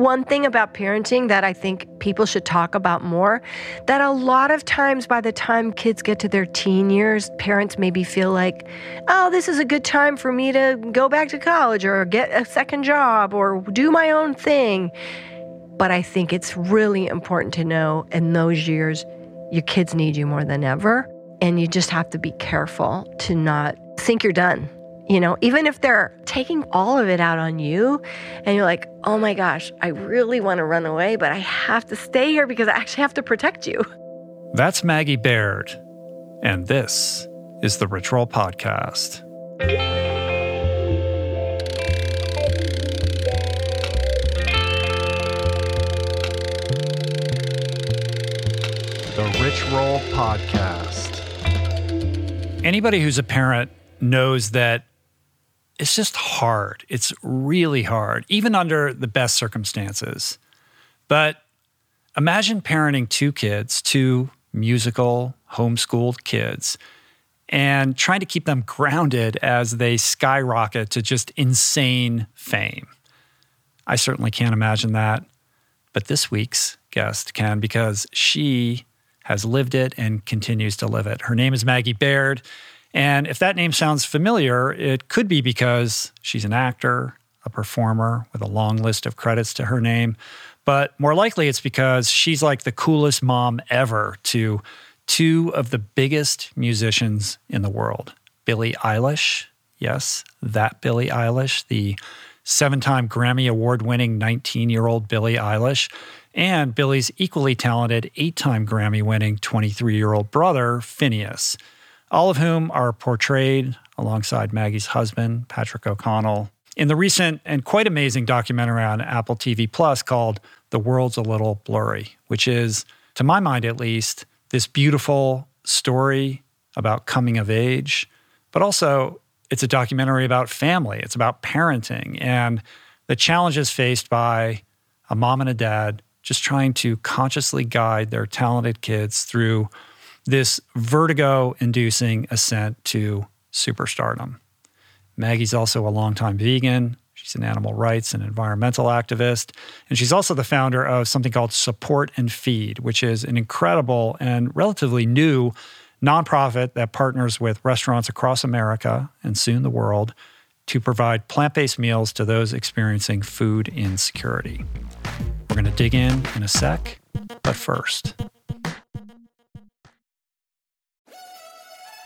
one thing about parenting that I think people should talk about more that a lot of times by the time kids get to their teen years, parents maybe feel like, oh, this is a good time for me to go back to college or get a second job or do my own thing. But I think it's really important to know in those years, your kids need you more than ever. And you just have to be careful to not think you're done you know, even if they're taking all of it out on you and you're like, oh my gosh, I really want to run away, but I have to stay here because I actually have to protect you. That's Maggie Baird. And this is the Rich Roll Podcast. The Rich Roll Podcast. Anybody who's a parent knows that it's just hard. It's really hard, even under the best circumstances. But imagine parenting two kids, two musical, homeschooled kids, and trying to keep them grounded as they skyrocket to just insane fame. I certainly can't imagine that. But this week's guest can because she has lived it and continues to live it. Her name is Maggie Baird. And if that name sounds familiar, it could be because she's an actor, a performer with a long list of credits to her name. But more likely, it's because she's like the coolest mom ever to two of the biggest musicians in the world Billie Eilish. Yes, that Billie Eilish, the seven time Grammy Award winning 19 year old Billie Eilish, and Billie's equally talented eight time Grammy winning 23 year old brother, Finneas all of whom are portrayed alongside Maggie's husband, Patrick O'Connell, in the recent and quite amazing documentary on Apple TV Plus called The World's a Little Blurry, which is, to my mind at least, this beautiful story about coming of age, but also it's a documentary about family, it's about parenting and the challenges faced by a mom and a dad just trying to consciously guide their talented kids through this vertigo inducing ascent to superstardom. Maggie's also a longtime vegan. She's an animal rights and environmental activist. And she's also the founder of something called Support and Feed, which is an incredible and relatively new nonprofit that partners with restaurants across America and soon the world to provide plant based meals to those experiencing food insecurity. We're going to dig in in a sec, but first,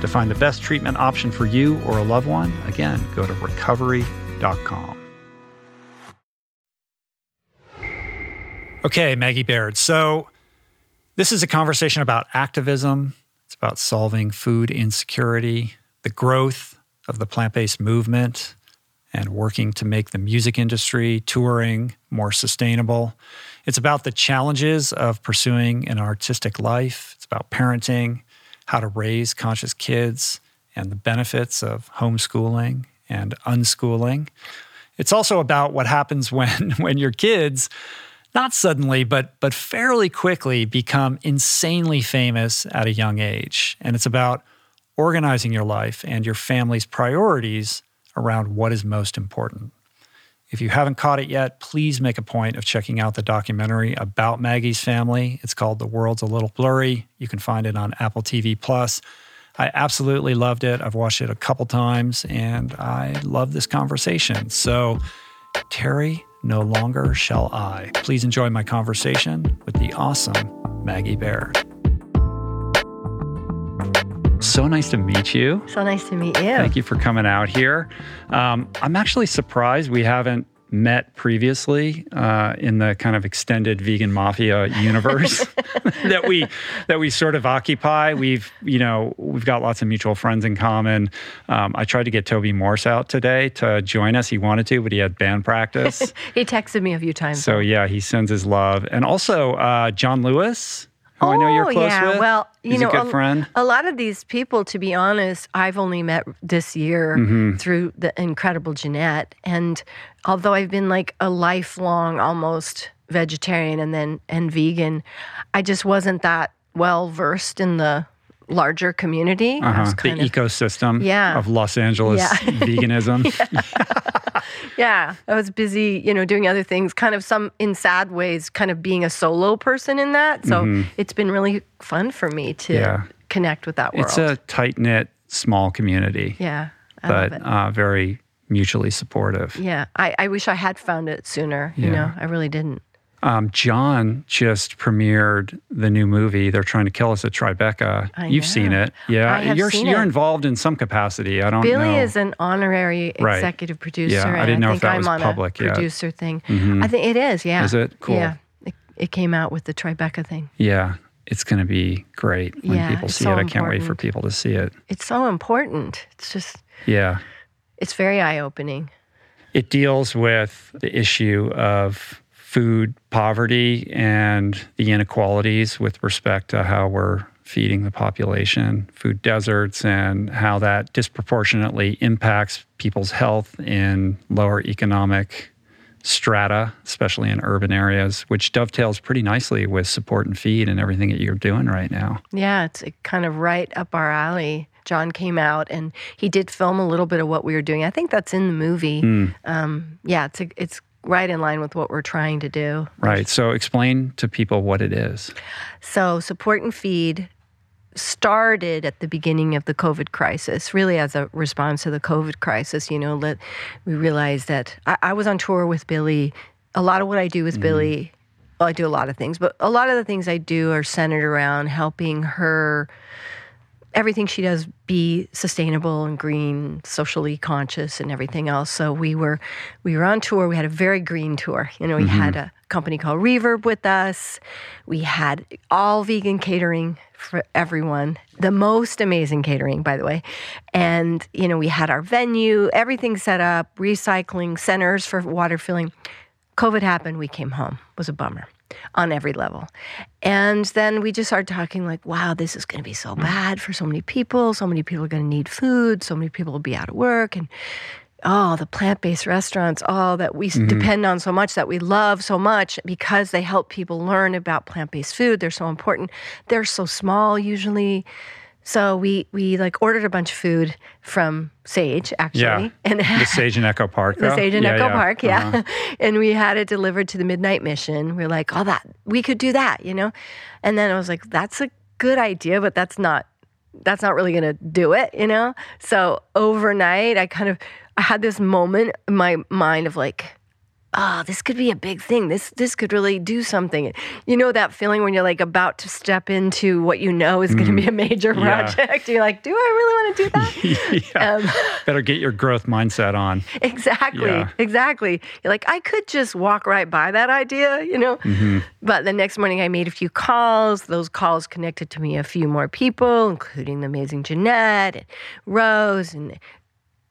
To find the best treatment option for you or a loved one, again, go to recovery.com. Okay, Maggie Baird. So, this is a conversation about activism. It's about solving food insecurity, the growth of the plant based movement, and working to make the music industry, touring more sustainable. It's about the challenges of pursuing an artistic life. It's about parenting, how to raise conscious kids, and the benefits of homeschooling and unschooling. It's also about what happens when, when your kids not suddenly, but but fairly quickly become insanely famous at a young age. And it's about organizing your life and your family's priorities around what is most important. If you haven't caught it yet, please make a point of checking out the documentary about Maggie's family. It's called The World's a Little Blurry. You can find it on Apple TV Plus. I absolutely loved it. I've watched it a couple times and I love this conversation. So, tarry, no longer shall I. Please enjoy my conversation with the awesome Maggie Baird. So nice to meet you. So nice to meet you. Thank you for coming out here. Um, I'm actually surprised we haven't met previously uh, in the kind of extended vegan mafia universe that we that we sort of occupy. We've you know we've got lots of mutual friends in common. Um, I tried to get Toby Morse out today to join us. He wanted to, but he had band practice. he texted me a few times. So yeah, he sends his love, and also uh, John Lewis who oh, I know you're oh, close yeah. with. Well, you He's know, a good friend. A lot of these people, to be honest, I've only met this year mm-hmm. through the incredible Jeanette. And although I've been like a lifelong almost vegetarian and then and vegan, I just wasn't that well versed in the larger community. Uh-huh. The of, ecosystem yeah. of Los Angeles yeah. veganism. Yeah. yeah. I was busy, you know, doing other things, kind of some in sad ways, kind of being a solo person in that. So mm-hmm. it's been really fun for me to yeah. connect with that world. It's a tight knit, small community. Yeah. I but uh, very mutually supportive. Yeah. I, I wish I had found it sooner. You know, I really didn't. Um, John just premiered the new movie. They're trying to kill us at Tribeca. I You've know. seen it, yeah. I you're seen you're it. involved in some capacity. I don't know. Billie know. is an honorary Right. executive producer. Yeah, I didn't know if think that I'm was on public a yet. producer thing. Mhm. I think it is. Yeah. Is it? Cool. Yeah. It, it came out with the Tribeca thing. yeah, it's going to be great when Yeah, people see so it. I can't wait for people to see it. It's so important. It's just, Yeah. it's very eye opening. It deals with the issue of food poverty and the inequalities with respect to how we're feeding the population, food deserts, and how that disproportionately impacts people's health in lower economic strata, especially in urban areas, which dovetails pretty nicely with support and feed and everything that you're doing right now. Yeah, it's kind of right up our alley. John came out and he did film a little bit of what we were doing. I think that's in the movie. Hmm. Um, yeah, it's a, it's right in line with what we're trying to do. Right. So explain to people what it is. So, support and feed started at the beginning of the COVID crisis, really as a response to the COVID crisis. You know, let we realized that I, I was on tour with Billie. A lot of what I do with mm-hmm. Billie, well, I do a lot of things, but a lot of the things I do are centered around helping her. Everything she does be sustainable and green, socially conscious, and everything else. So we were, we were on tour. We had a very green tour. You know, we mm-hmm. had a company called Reverb with us. We had all vegan catering for everyone. The most amazing catering, by the way. And, you know, we had our venue, everything set up, recycling centers for water filling. COVID happened, we came home. It was a bummer on every level. And then we just started talking like, wow, this is going to be so mm. bad for so many people. So many people are going to need food. So many people will be out of work. And oh, the plant based restaurants, oh, that we s mm-hmm. depend on so much, that we love so much because they help people learn about plant based food. They're so important. They're so small usually. So we we like ordered a bunch of food from Sage actually, Yeah. and The Sage and Echo Park. the? Sage in Yeah, Echo yeah. Park, yeah. Uh-huh. and we had it delivered to the Midnight Mission. We're like, oh, that we could do that, you know. And then I was like, that's a good idea, but that's not that's not really going to do it, you know. So overnight, I kind of I had this moment in my mind of like. Oh, this could be a big thing. This this could really do something. You know that feeling when you're like about to step into what you know is going to be a major Mm-hmm. Yeah. project. You're like, do I really want to do that? yeah. Um, Better get your growth mindset on. Exactly. Yeah. Exactly. You're like, I could just walk right by that idea, you know? Mm-hmm. But the next morning, I made a few calls. Those calls connected to me a few more people, including the amazing Jeanette and Rose and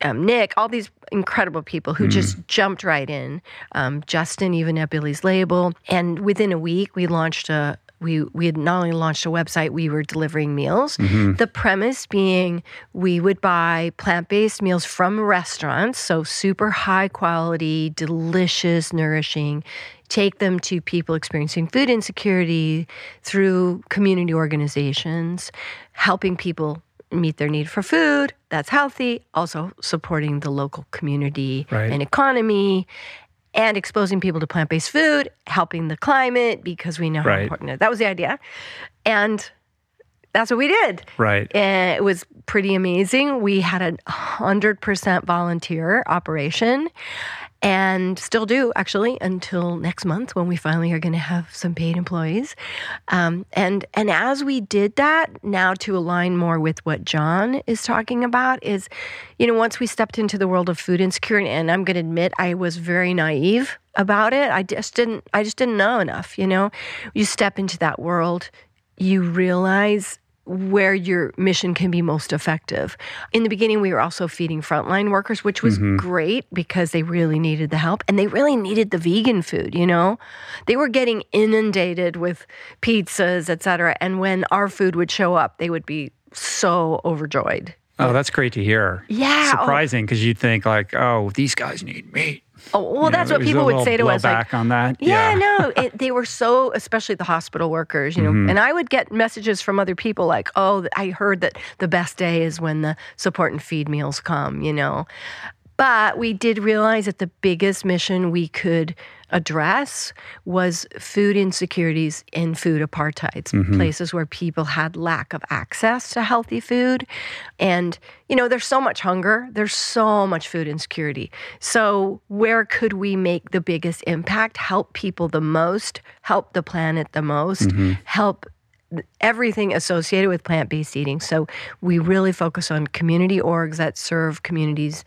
um, Nick, all these incredible people who just jumped right in. Um, Justin, even at Billie's label. And within a week, we launched a. We, we had not only launched a website, we were delivering meals. The premise being we would buy plant based meals from restaurants, so super high quality, delicious, nourishing, take them to people experiencing food insecurity through community organizations, helping people meet their need for food that's healthy, also supporting the local community Right. and economy, and exposing people to plant based food, helping the climate because we know how important it is. That was the idea. And that's what we did. Right. And it was pretty amazing. We had a 100% volunteer operation and still do actually until next month when we finally are going to have some paid employees. Um, and and as we did that, now to align more with what John is talking about is, you know, once we stepped into the world of food insecurity, and I'm going to admit I was very naive about it. I just didn't I just didn't know enough. You know, you step into that world, you realize where your mission can be most effective. In the beginning, we were also feeding frontline workers, which was mm-hmm. great because they really needed the help and they really needed the vegan food, you know? They were getting inundated with pizzas, et cetera. And when our food would show up, they would be so overjoyed. Oh, that's great to hear. Yeah. oh- Surprising because you'd think like, oh, these guys need meat. Oh, well, You that's know, what people would say to us. Like, on that. Yeah, no, it, they were so, especially the hospital workers, you know. Mm-hmm. And I would get messages from other people like, "Oh, I heard that the best day is when the support and feed meals come," you know. But we did realize that the biggest mission we could address was food insecurities and food apartheids, Mm-hmm. places where people had lack of access to healthy food. And, you know, there's so much hunger, there's so much food insecurity. So, where could we make the biggest impact, help people the most, help the planet the most, help everything associated with plant-based eating. So we really focus on community orgs that serve communities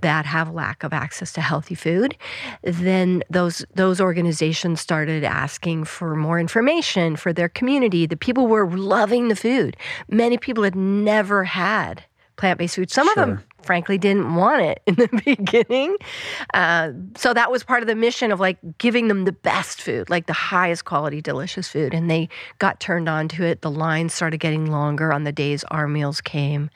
that have lack of access to healthy food. Then those those organizations started asking for more information for their community. The people were loving the food. Many people had never had plant-based food. Some of them Sure. Frankly didn't want it in the beginning. Uh, so that was part of the mission of like giving them the best food, like the highest quality, delicious food. And they got turned on to it. The lines started getting longer on the days our meals came.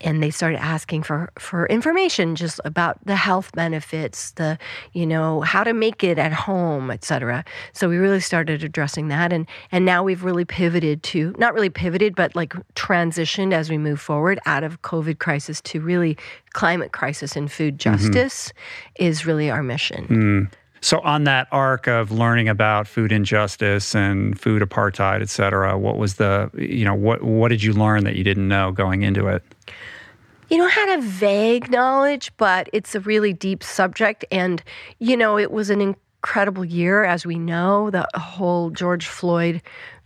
And they started asking for, for information just about the health benefits, the, you know, how to make it at home, et cetera. So we really started addressing that. And, and now we've really pivoted to, not really pivoted, but like transitioned as we move forward out of COVID crisis to really climate crisis and food mm-hmm. justice is really our mission. Mm. So on that arc of learning about food injustice and food apartheid, et cetera, what was the you know what what did you learn that you didn't know going into it? You know, I had a vague knowledge, but it's a really deep subject. And, you know, it was an incredible year, as we know, the whole George Floyd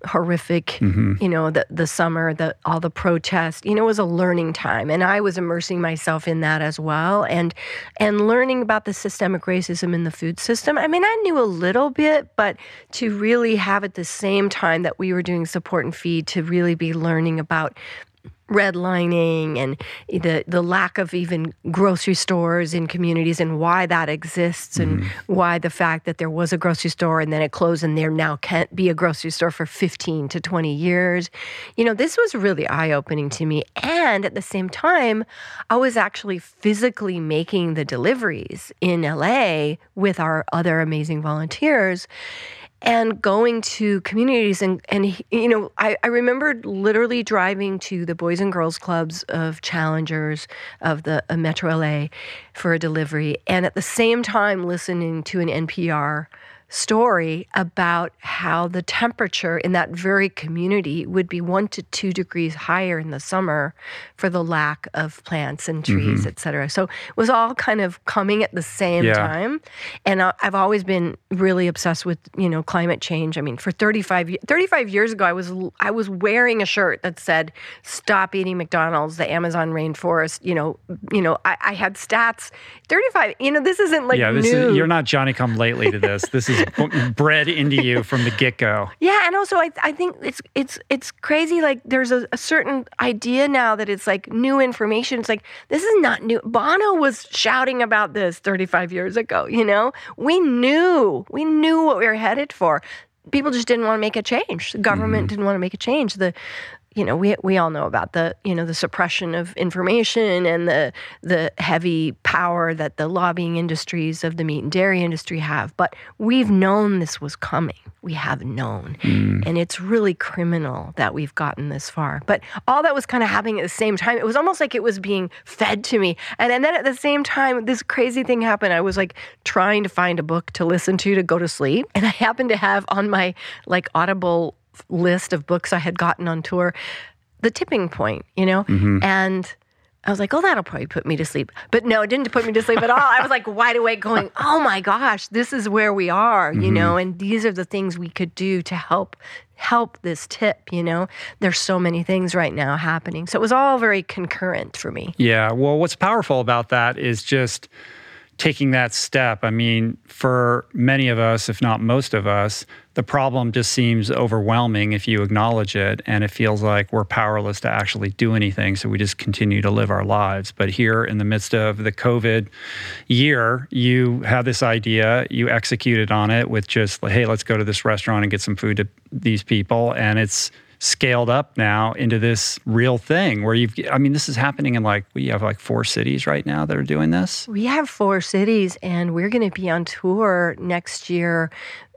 horrific, mm-hmm. you know, the, the summer, the all the protests, you know, it was a learning time. And I was immersing myself in that as well and and learning about the systemic racism in the food system. I mean, I knew a little bit, but to really have at the same time that we were doing support and feed to really be learning about redlining and the the lack of even grocery stores in communities and why that exists and mm-hmm. why the fact that there was a grocery store and then it closed and there now can't be a grocery store for 15 to 20 years. You know, this was really eye-opening to me. And at the same time I was actually physically making the deliveries in LA with our other amazing volunteers and going to communities and and you know I, I remembered literally driving to the boys and girls clubs of challengers of the uh, metro la for a delivery and at the same time listening to an npr story about how the temperature in that very community would be one to two degrees higher in the summer for the lack of plants and trees, mm-hmm. et cetera. So it was all kind of coming at the same Yeah. time. And I- I've always been really obsessed with, you know, climate change. I mean, for 35, 35 years ago, I was, I was wearing a shirt that said, stop eating McDonald's, the Amazon rainforest, you know, you know, I, I had stats, 35, you know, this isn't like yeah, this new. is you're not Johnny come lately to this. This is bred into you from the get go. Yeah, and also I, I think it's it's it's crazy. Like there's a, a certain idea now that it's like new information. It's like this is not new. Bono was shouting about this 35 years ago. You know, we knew we knew what we were headed for. People just didn't want to make a change. The government mm. didn't want to make a change. The you know, we we all know about the you know the suppression of information and the the heavy power that the lobbying industries of the meat and dairy industry have. But we've known this was coming. We have known, mm. and it's really criminal that we've gotten this far. But all that was kind of happening at the same time. It was almost like it was being fed to me, and, and then at the same time, this crazy thing happened. I was like trying to find a book to listen to to go to sleep, and I happened to have on my like Audible list of books I had gotten on tour, The Tipping Point, you know? Mm-hmm. And I was like, oh, that'll probably put me to sleep. But no, it didn't put me to sleep at all. I was like wide awake going, oh my gosh, this is where we are, you know? Mm-hmm. And these are the things we could do to help help this tip, you know? There's so many things right now happening. So it was all very concurrent for me. Yeah. Well, what's powerful about that is just taking that step. I mean, for many of us, if not most of us, the problem just seems overwhelming if you acknowledge it and it feels like we're powerless to actually do anything. So we just continue to live our lives. But here in the midst of the COVID year, you have this idea, you executed on it with just, hey, let's go to this restaurant and get some food to these people. And it's, scaled up now into this real thing where you've I mean this is happening in like we have like four cities right now that are doing this. We have four cities, and we're going to be on tour next year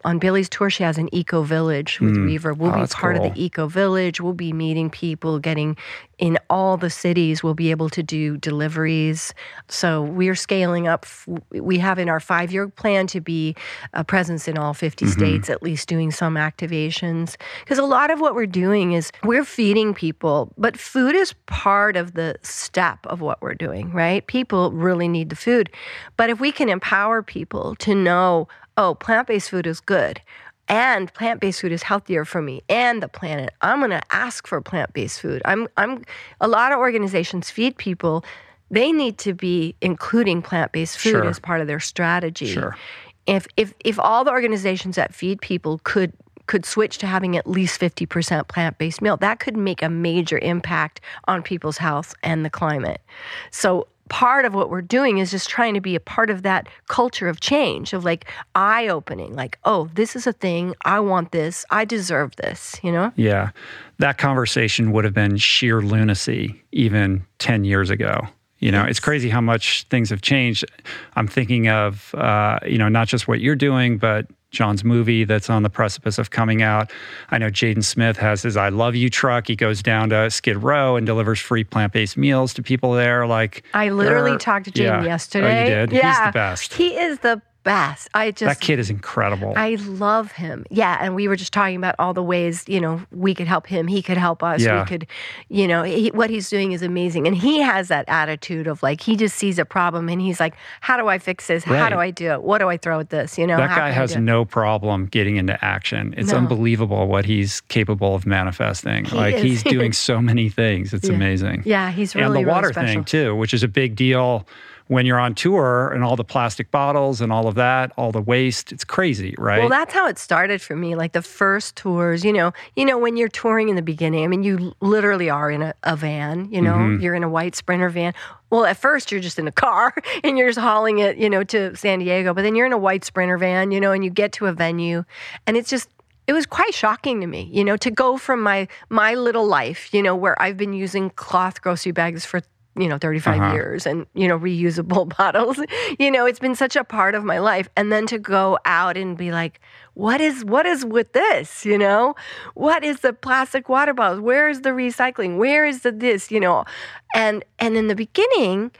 on Billie's tour, she has an eco village with Reverb. We'll Oh, be part of the eco village. We'll be meeting people, getting in all the cities. We'll be able to do deliveries. So we're scaling up. We have in our five year plan to be a presence in all 50 Mm-hmm. states, at least doing some activations. Because a lot of what we're doing is we're feeding people, but food is part of the step of what we're doing, right? People really need the food. But if we can empower people to know, oh, plant based food is good and plant-based food is healthier for me and the planet i'm going to ask for plant-based food i'm i'm a lot of organizations feed people they need to be including plant-based food Sure. as part of their strategy Sure. if if if all the organizations that feed people could could switch to having at least 50% plant-based meal that could make a major impact on people's health and the climate so part of what we're doing is just trying to be a part of that culture of change of like eye opening like oh this is a thing i want this i deserve this you know Yeah. That conversation would have been sheer lunacy even 10 years ago. You know, it's crazy how much things have changed. I'm thinking of, uh, you know, not just what you're doing, but John's movie that's on the precipice of coming out. I know Jaden Smith has his I Love You truck. He goes down to Skid Row and delivers free plant based meals to people there. Like, i literally talked to yeah. Jaden yesterday Oh, you did? yeah He's the best. he is the best i just that kid is incredible. I love him. Yeah, and we were just talking about all the ways you know we could help him. He could help us. Yeah. We could, you know, he, what he's doing is amazing, and he has that attitude of like he just sees a problem and he's like, "How do I fix this? How do I do it? What do I throw at this?" You know, that guy has no problem getting into action. It's No. unbelievable what he's capable of manifesting. He like is. he's doing so many things. It's Yeah. amazing. Yeah, he's really and the really water special. thing too, which is a big deal when you're on tour and all the plastic bottles and all of that, all the waste. It's crazy, right? Well, that's how it started for me. Like the first tours, you know, you know, when you're touring in the beginning, I mean, you literally are in a, a van. You know, Mm-hmm. you're in a white Sprinter van. Well, at first you're just in a car and you're just hauling it, you know, to San Diego. But then you're in a white Sprinter van, you know, and you get to a venue, and it's just it was quite shocking to me, you know, to go from my my little life, you know, where I've been using cloth grocery bags for you know 35 Uh-huh. years and you know reusable bottles. You know it's been such a part of my life. And then to go out and be like what is what is with this? You know? What is the plastic water bottles? Where is the recycling? Where is the this? You know? And and in the beginning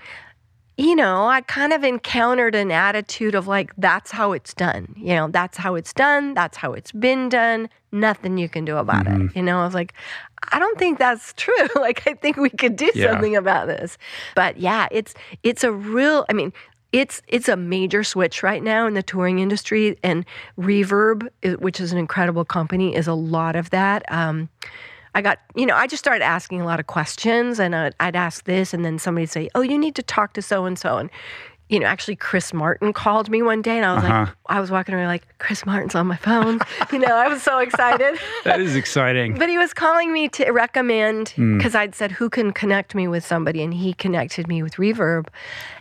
you know, I kind of encountered an attitude of like, that's how it's done. You know, that's how it's done. That's how it's been done. Nothing you can do about it. You know, I was like, I don't think that's true. like, I think we could do Yeah. something about this. But yeah, it's it's a real. I mean. It's it's a major switch right now in the touring industry, and Reverb, which is an incredible company, is a lot of that. Um, I got, you know, I just started asking a lot of questions and I'd, I'd ask this and then somebody'd say, oh, you need to talk to so and so. And, you know, actually Chris Martin called me one day and I was like, Uh-huh. I was walking around like, Chris Martin's on my phone. you know, I was so excited. that is exciting. But he was calling me to recommend Hmm. because I'd said, who can connect me with somebody? And he connected me with Reverb.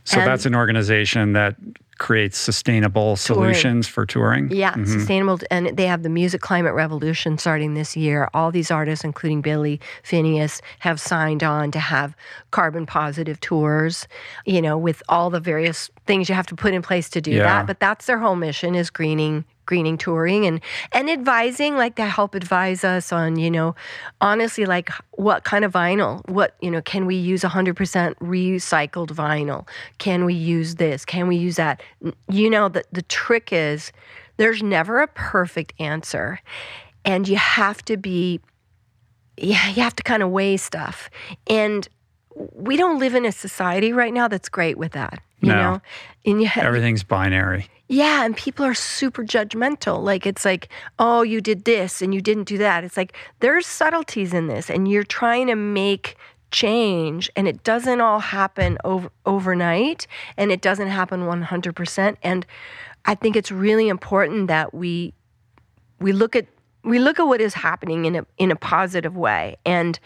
So and- that's an organization that creates sustainable solutions for touring. Yeah, mm-hmm. sustainable. And they have the Music Climate Revolution starting this year. All these artists, including Billie Finneas, have signed on to have carbon positive tours, you know, with all the various things you have to put in place to do Yeah. that. But that's their whole mission is greening greening touring and and advising like to help advise us on you know honestly like what kind of vinyl what you know can we use 100% recycled vinyl? Can we use this? Can we use that? You know the, the trick is there's never a perfect answer and you have to be yeah you have to kind of weigh stuff. And we don't live in a society right now that's great with that you No. know and Everything's binary. yeah, and people are super judgmental. Like it's like, oh, you did this and you didn't do that. It's like there's subtleties in this, and you're trying to make change, and it doesn't all happen over, overnight, and it doesn't happen 100%. And I think it's really important that we we look at we look at what is happening in a in a positive way, and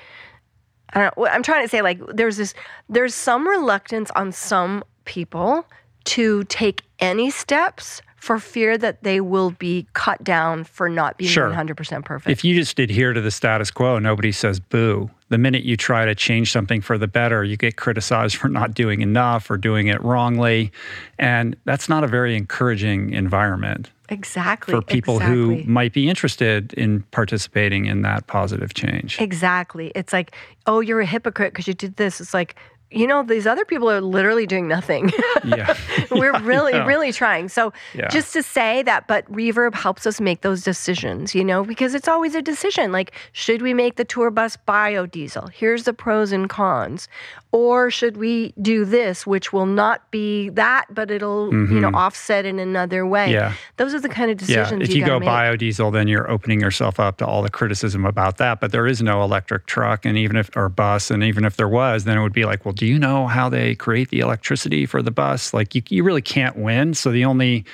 I don't, I'm trying to say, like, there's this, there's some reluctance on some people to take any steps for fear that they will be cut down for not being Sure. 100% perfect. If you just adhere to the status quo, nobody says boo. The minute you try to change something for the better, you get criticized for not doing enough or doing it wrongly. And that's not a very encouraging environment exactly. for people exactly. who might be interested in participating in that positive change. Exactly. It's like, oh, you're a hypocrite because you did this. It's like, you know, these other people are literally doing nothing. Yeah. We're really, know. really trying. So Yeah. just to say that, but Reverb helps us make those decisions, you know, because it's always a decision. Like, should we make the tour bus biodiesel? Here's the pros and cons. Or should we do this, which will not be that, but it'll, you know, offset in another way? Mm-hmm. Yeah. Those are the kind of decisions Yeah, if you, gotta go make. biodiesel, then you're opening yourself up to all the criticism about that. But there is no electric truck, and even if or bus, and even if there was, then it would be like, well, do you know how they create the electricity for the bus? Like, you, you really can't win. So the only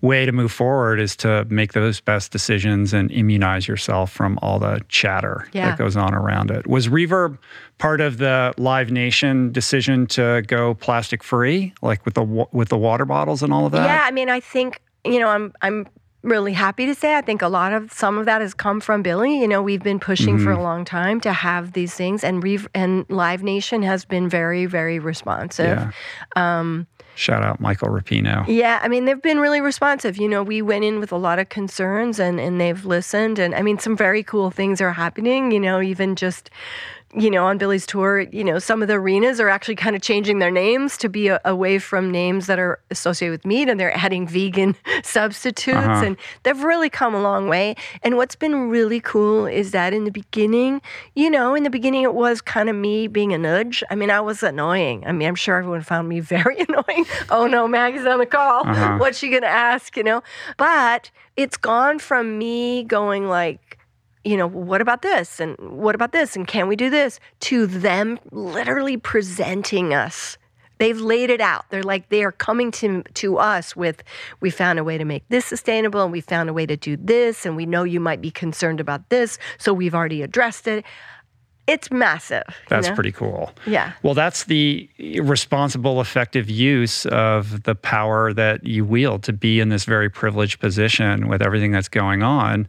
way to move forward is to make those best decisions and immunize yourself from all the chatter Yeah. that goes on around it. Was Reverb part of the Live Nation decision to go plastic free, like with the with the water bottles and all of that? Yeah, I mean, I think you know, I'm I'm really happy to say I think a lot of some of that has come from Billie. You know, we've been pushing for a Mm-hmm. long time to have these things, and Rev- and Live Nation has been very very responsive. Yeah. Shout out Michael Rapino. Yeah, I mean, they've been really responsive. You know, we went in with a lot of concerns and, and they've listened. And I mean, some very cool things are happening, you know, even just, you know, on Billie's tour, you know, some of the arenas are actually kind of changing their names to be a, away from names that are associated with meat and they're adding vegan substitutes. Uh-huh. And they've really come a long way. And what's been really cool is that in the beginning, you know, in the beginning, it was kind of me being a nudge. I mean, I was annoying. I mean, I'm sure everyone found me very annoying. oh no, Maggie's on the call. Uh-huh. What's she going to ask, you know? But it's gone from me going like, you know, what about this? And what about this? And can we do this? To them literally presenting us. They've laid it out. They're like, they are coming to, to us with, we found a way to make this sustainable and we found a way to do this. And we know you might be concerned about this. So we've already addressed it. It's massive. you That's know? pretty cool. Yeah. Well, that's the responsible, effective use of the power that you wield to be in this very privileged position with everything that's going on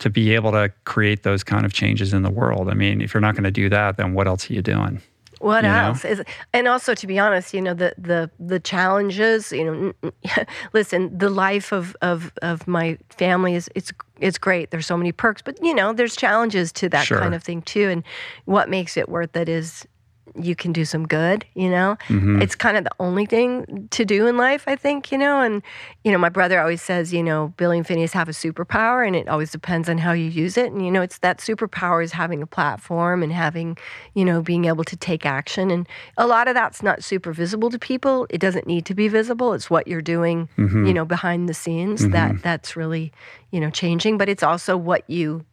to be able to create those kind of changes in the world. I mean, if you're not going to do that, then what else are you doing? What you else is? And also, to be honest, you know the the the challenges. You know, listen, the life of of of my family is it's it's great. There's so many perks, but you know, there's challenges to that Sure. kind of thing too. And what makes it worth it is you can do some good. You know, Mm-hmm. it's kind of the only thing to do in life, I think. You know, and you know, my brother always says, you know, Billie and Finneas have a superpower, and it always depends on how you use it. And you know, it's that superpower is having a platform and having, you know, being able to take action. And a lot of that's not super visible to people. It doesn't need to be visible. It's what you're doing, Mm-hmm. you know, behind the scenes that that's really, you know, changing. But it's also what you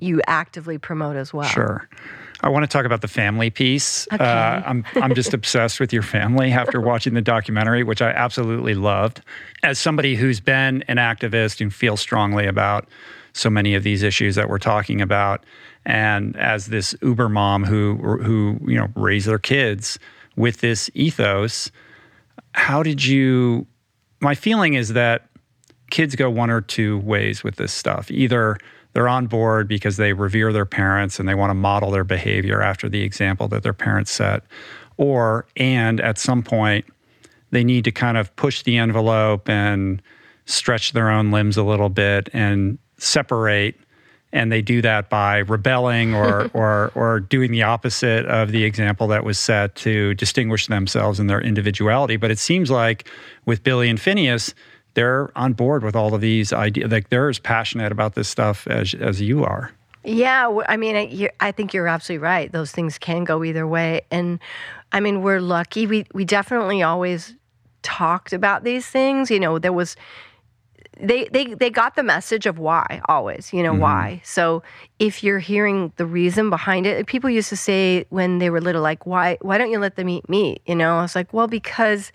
you actively promote as well. Sure. I want to talk about the family piece. Okay. Uh, I'm I'm just obsessed with your family after watching the documentary, which I absolutely loved. As somebody who's been an activist and feels strongly about so many of these issues that we're talking about, and as this Uber mom who who you know raised their kids with this ethos, how did you? My feeling is that kids go one or two ways with this stuff. Either they're on board because they revere their parents and they want to model their behavior after the example that their parents set, or, and at some point, they need to kind of push the envelope and stretch their own limbs a little bit and separate. And they do that by rebelling or, or, or doing the opposite of the example that was set to distinguish themselves and their individuality. But it seems like with Billie and Finneas, they're on board with all of these ideas. Like they're as passionate about this stuff as as you are. Yeah, I mean, I, I think you're absolutely right. Those things can go either way, and I mean, we're lucky. We we definitely always talked about these things. You know, there was they they they got the message of why always. You know mm-hmm. why. So if you're hearing the reason behind it, people used to say when they were little, like, why why don't you let them eat meat? You know, I was like, well, because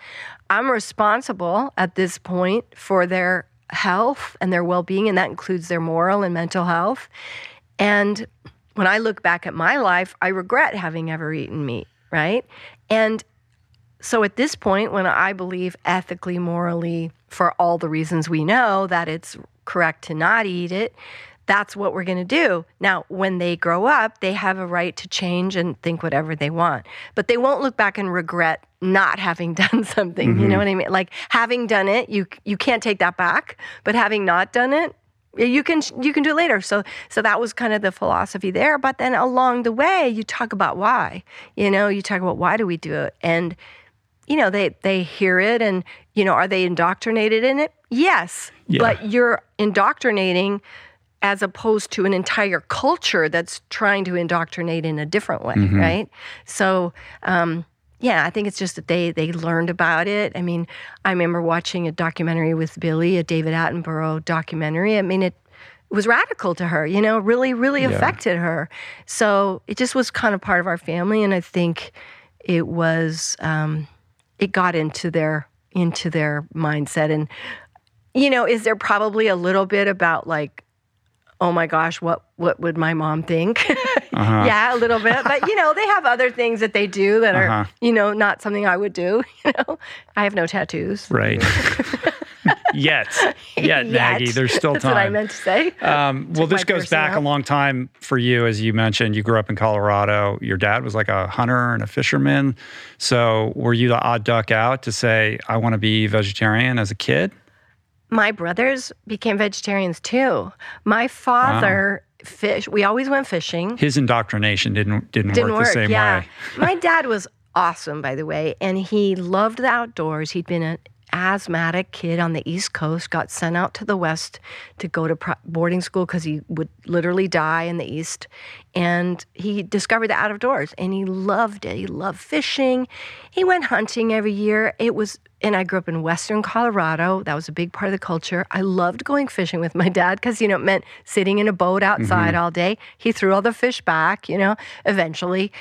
I'm responsible at this point for their health and their well-being, and that includes their moral and mental health. And when I look back at my life, I regret having ever eaten meat, right? And so at this point, when I believe ethically, morally, for all the reasons we know that it's correct to not eat it, that's what we're going to do. Now, when they grow up, they have a right to change and think whatever they want, but they won't look back and regret not having done something. Mm-hmm. You know what I mean? Like having done it, you you can't take that back, but having not done it, you can you can do it later. So so that was kind of the philosophy there. But then along the way, you talk about why. You know, you talk about why do we do it, and you know they they hear it, and you know, are they indoctrinated in it? Yes, yeah. but you're indoctrinating as opposed to an entire culture that's trying to indoctrinate in a different way, mm-hmm. right? So. Um, yeah, I think it's just that they they learned about it. I mean, I remember watching a documentary with Billie, a David Attenborough documentary. I mean, it was radical to her, you know, really, really yeah. affected her. So it just was kind of part of our family, and I think it was um, it got into their into their mindset. And you know, is there probably a little bit about like oh my gosh, what what would my mom think? uh-huh. yeah, a little bit. But you know, they have other things that they do that uh-huh. are, you know, not something I would do. You know, I have no tattoos. Right. Yet. Yet, Maggie. There's still That's time. That's what I meant to say. Um, well, this goes back out. a long time for you, as you mentioned. You grew up in Colorado. Your dad was like a hunter and a fisherman. So, were you the odd duck out to say, I want to be vegetarian as a kid? my brothers became vegetarians too. My father wow. Fish. We always went fishing. His indoctrination didn't didn't, didn't work, work, the same yeah. way. my dad was awesome, by the way, and he loved the outdoors. He'd been an asthmatic kid on the East Coast, got sent out to the West to go to boarding school because he would literally die in the East. And he discovered the outdoors and he loved it. He loved fishing. He went hunting every year. It was, and I grew up in Western Colorado. That was a big part of the culture. I loved going fishing with my dad because, you know, it meant sitting in a boat outside mm-hmm. all day. He threw all the fish back, you know, eventually.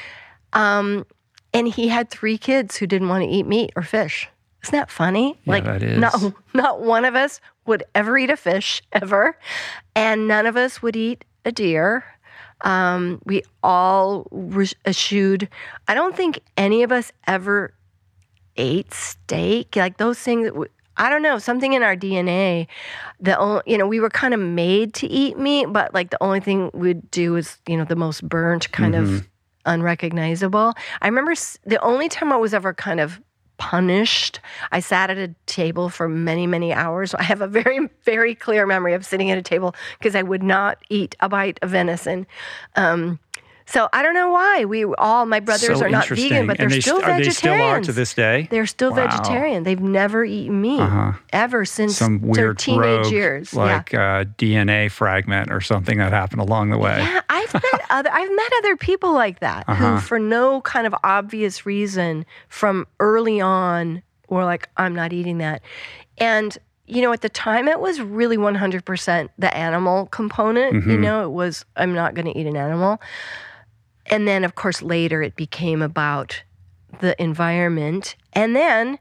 Um, and he had three kids who didn't want to eat meat or fish. Isn't that funny? Yeah, like that is. not not one of us would ever eat a fish ever, and none of us would eat a deer. Um, we all eschewed. I don't think any of us ever ate steak. Like those things. I don't know something in our DNA. The only, you know we were kind of made to eat meat, but like the only thing we'd do is you know the most burnt kind mm-hmm. of unrecognizable. I remember the only time I was ever kind of punished. I sat at a table for many, many hours. I have a very, very clear memory of sitting at a table because I would not eat a bite of venison. Um, so I don't know why we all my brothers so are not vegan, but they're they still st- vegetarians. They still are to this day. They're still wow. vegetarian. They've never eaten meat uh-huh. ever since Some weird their teenage rogue, years, like yeah. a DNA fragment or something that happened along the way. Yeah, I've met other I've met other people like that uh-huh. who, for no kind of obvious reason, from early on, were like, "I'm not eating that," and you know, at the time, it was really 100% the animal component. Mm-hmm. You know, it was, I'm not going to eat an animal. And then, of course, later it became about the environment. And then,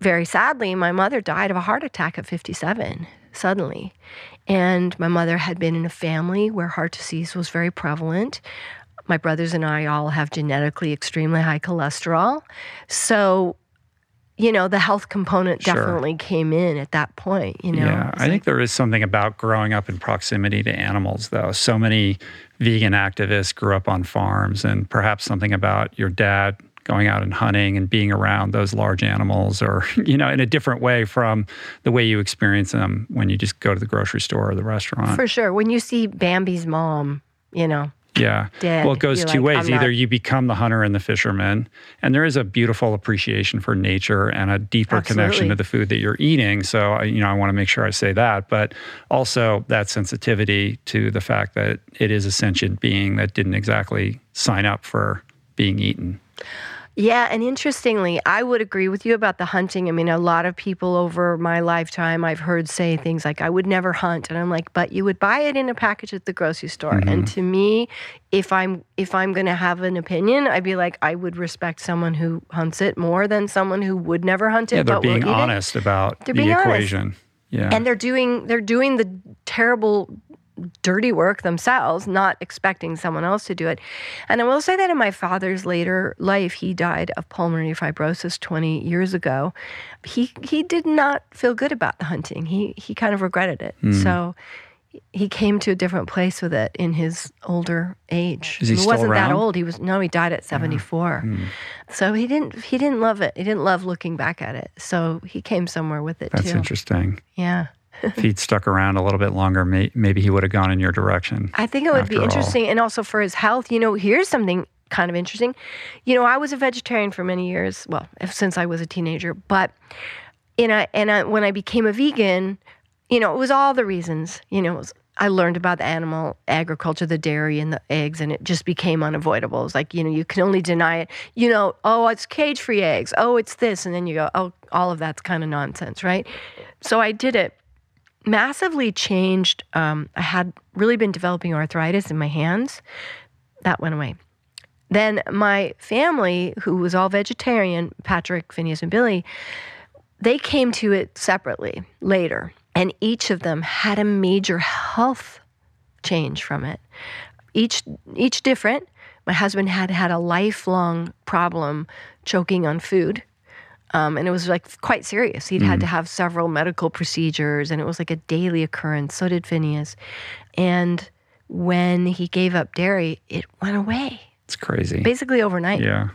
very sadly, my mother died of a heart attack at 57 suddenly. And my mother had been in a family where heart disease was very prevalent. My brothers and I all have genetically extremely high cholesterol. So you know, the health component sure. definitely came in at that point, you know. Yeah, I like, think there is something about growing up in proximity to animals, though. So many vegan activists grew up on farms, and perhaps something about your dad going out and hunting and being around those large animals, or, you know, in a different way from the way you experience them when you just go to the grocery store or the restaurant. For sure. When you see Bambi's mom, you know, yeah. Dead. Well, it goes You're two like, ways. Either you become the hunter and the fisherman, and there is a beautiful appreciation for nature and a deeper Absolutely. connection to the food that you're eating. So, you know, I want to make sure I say that, but also that sensitivity to the fact that it is a sentient being that didn't exactly sign up for being eaten. Yeah, and interestingly, I would agree with you about the hunting. I mean, a lot of people over my lifetime I've heard say things like, I would never hunt. And I'm like, but you would buy it in a package at the grocery store. Mm-hmm. And to me, if I'm if I'm gonna have an opinion, I'd be like, I would respect someone who hunts it more than someone who would never hunt it. Yeah, they're but being honest it. about they're the being equation. Honest. Yeah. And they're doing they're doing the terrible dirty work themselves, not expecting someone else to do it. And I will say that in my father's later life, he died of pulmonary fibrosis 20 years ago. He he did not feel good about the hunting. He he kind of regretted it. Hmm. So he came to a different place with it in his older age. Is he he wasn't that old. He was no, he died at 74. Hmm. So he didn't he didn't love it. He didn't love looking back at it. So he came somewhere with it That's too. interesting. Yeah. If he'd stuck around a little bit longer, may, maybe he would have gone in your direction. I think it would be after all. interesting and also for his health. You know, here's something kind of interesting. You know, I was a vegetarian for many years, well, since I was a teenager, but in a, and I, when I became a vegan, you know, it was all the reasons, you know, it was, I learned about the animal agriculture, the dairy and the eggs, and it just became unavoidable. It's like, you know, you can only deny it. You know, oh, it's cage free eggs. Oh, it's this. And then you go, oh, all of that's kind of nonsense, right? So I did it massively changed. Um, I had really been developing arthritis in my hands. That went away. Then my family, who was all vegetarian, Patrick, Finneas, and Billie, they came to it separately later. And each of them had a major health change from it. Each each different. My husband had had a lifelong problem choking on food. Um, and it was like quite serious. He'd had to have several medical procedures, and it was like a daily occurrence. So did Finneas. And when he gave up dairy, it went away It's crazy. basically overnight. Yeah.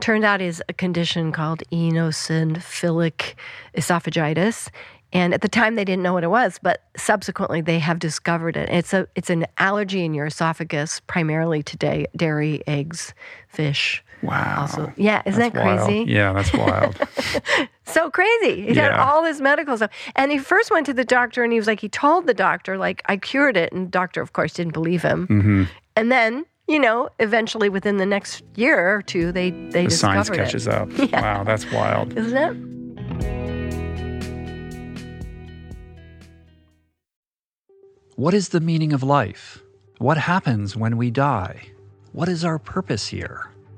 Turned out is a condition called eosinophilic esophagitis. And at the time they didn't know what it was, but subsequently they have discovered it. It's a it's an allergy in your esophagus, primarily to dairy, eggs, fish. Wow. Also, yeah, isn't That's that crazy? wild. Yeah, that's wild. So crazy. He had all this medical stuff. And he first went to the doctor and he was like, he told the doctor, like, I cured it. And the doctor, of course, didn't believe him. Mm-hmm. And then, you know, eventually within the next year or two, they, they the science catches it. up. Wow, that's wild. Isn't it? What is the meaning of life? What happens when we die? What is our purpose here?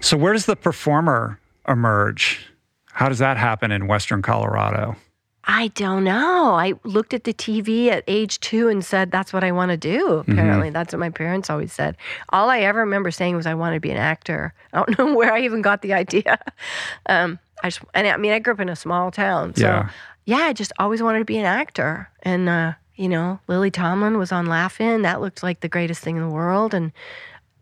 So, where does the performer emerge? How does that happen in Western Colorado? I don't know. I looked at the TV at age two and said, that's what I want to do. Apparently, that's what my parents always said. All I ever remember saying was, I want to be an actor. I don't know where I even got the idea. Um, I just, and I mean, I grew up in a small town. So, Yeah. yeah, I just always wanted to be an actor. And, uh, you know, Lily Tomlin was on Laugh-In. That looked like the greatest thing in the world. And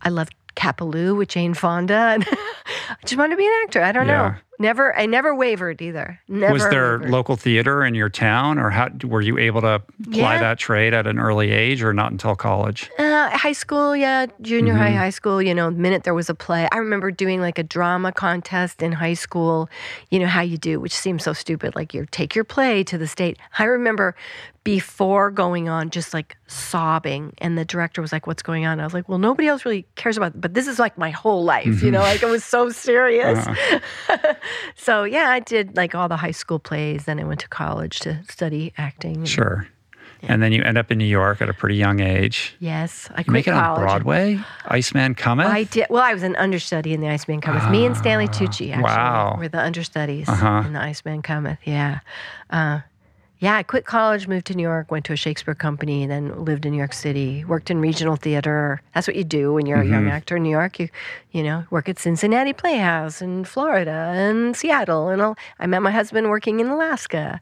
I loved Cat Ballou with Jane Fonda. I just wanted to be an actor. I don't Yeah. know. Never, I never wavered either. Never. was there wavered. local theater in your town, or how were you able to ply Yeah. that trade at an early age, or not until college? Uh, high school, yeah, junior Mm-hmm. high, high school. You know, the minute there was a play, I remember doing like a drama contest in high school. You know how you do, which seems so stupid. Like you take your play to the state. I remember before going on, just like sobbing, and the director was like, "What's going on?" I was like, "Well, nobody else really cares about, it, but this is like my whole life." You know, like it was so serious. Uh-huh. so yeah, I did like all the high school plays. Then I went to college to study acting. Sure. And then you end up in New York at a pretty young age. Yes, I quit You make it on college. Broadway. Iceman Cometh. I did. Well, I was an understudy in The Iceman Cometh. Me and Stanley Tucci actually wow. were the understudies Uh-huh. in The Iceman Cometh. Yeah. Uh, yeah, I quit college, moved to New York, went to a Shakespeare company, then lived in New York City, worked in regional theater. That's what you do when you're a young Mm-hmm. actor in New York. You, you know, work at Cincinnati Playhouse in Florida and Seattle. And all. I met my husband working in Alaska.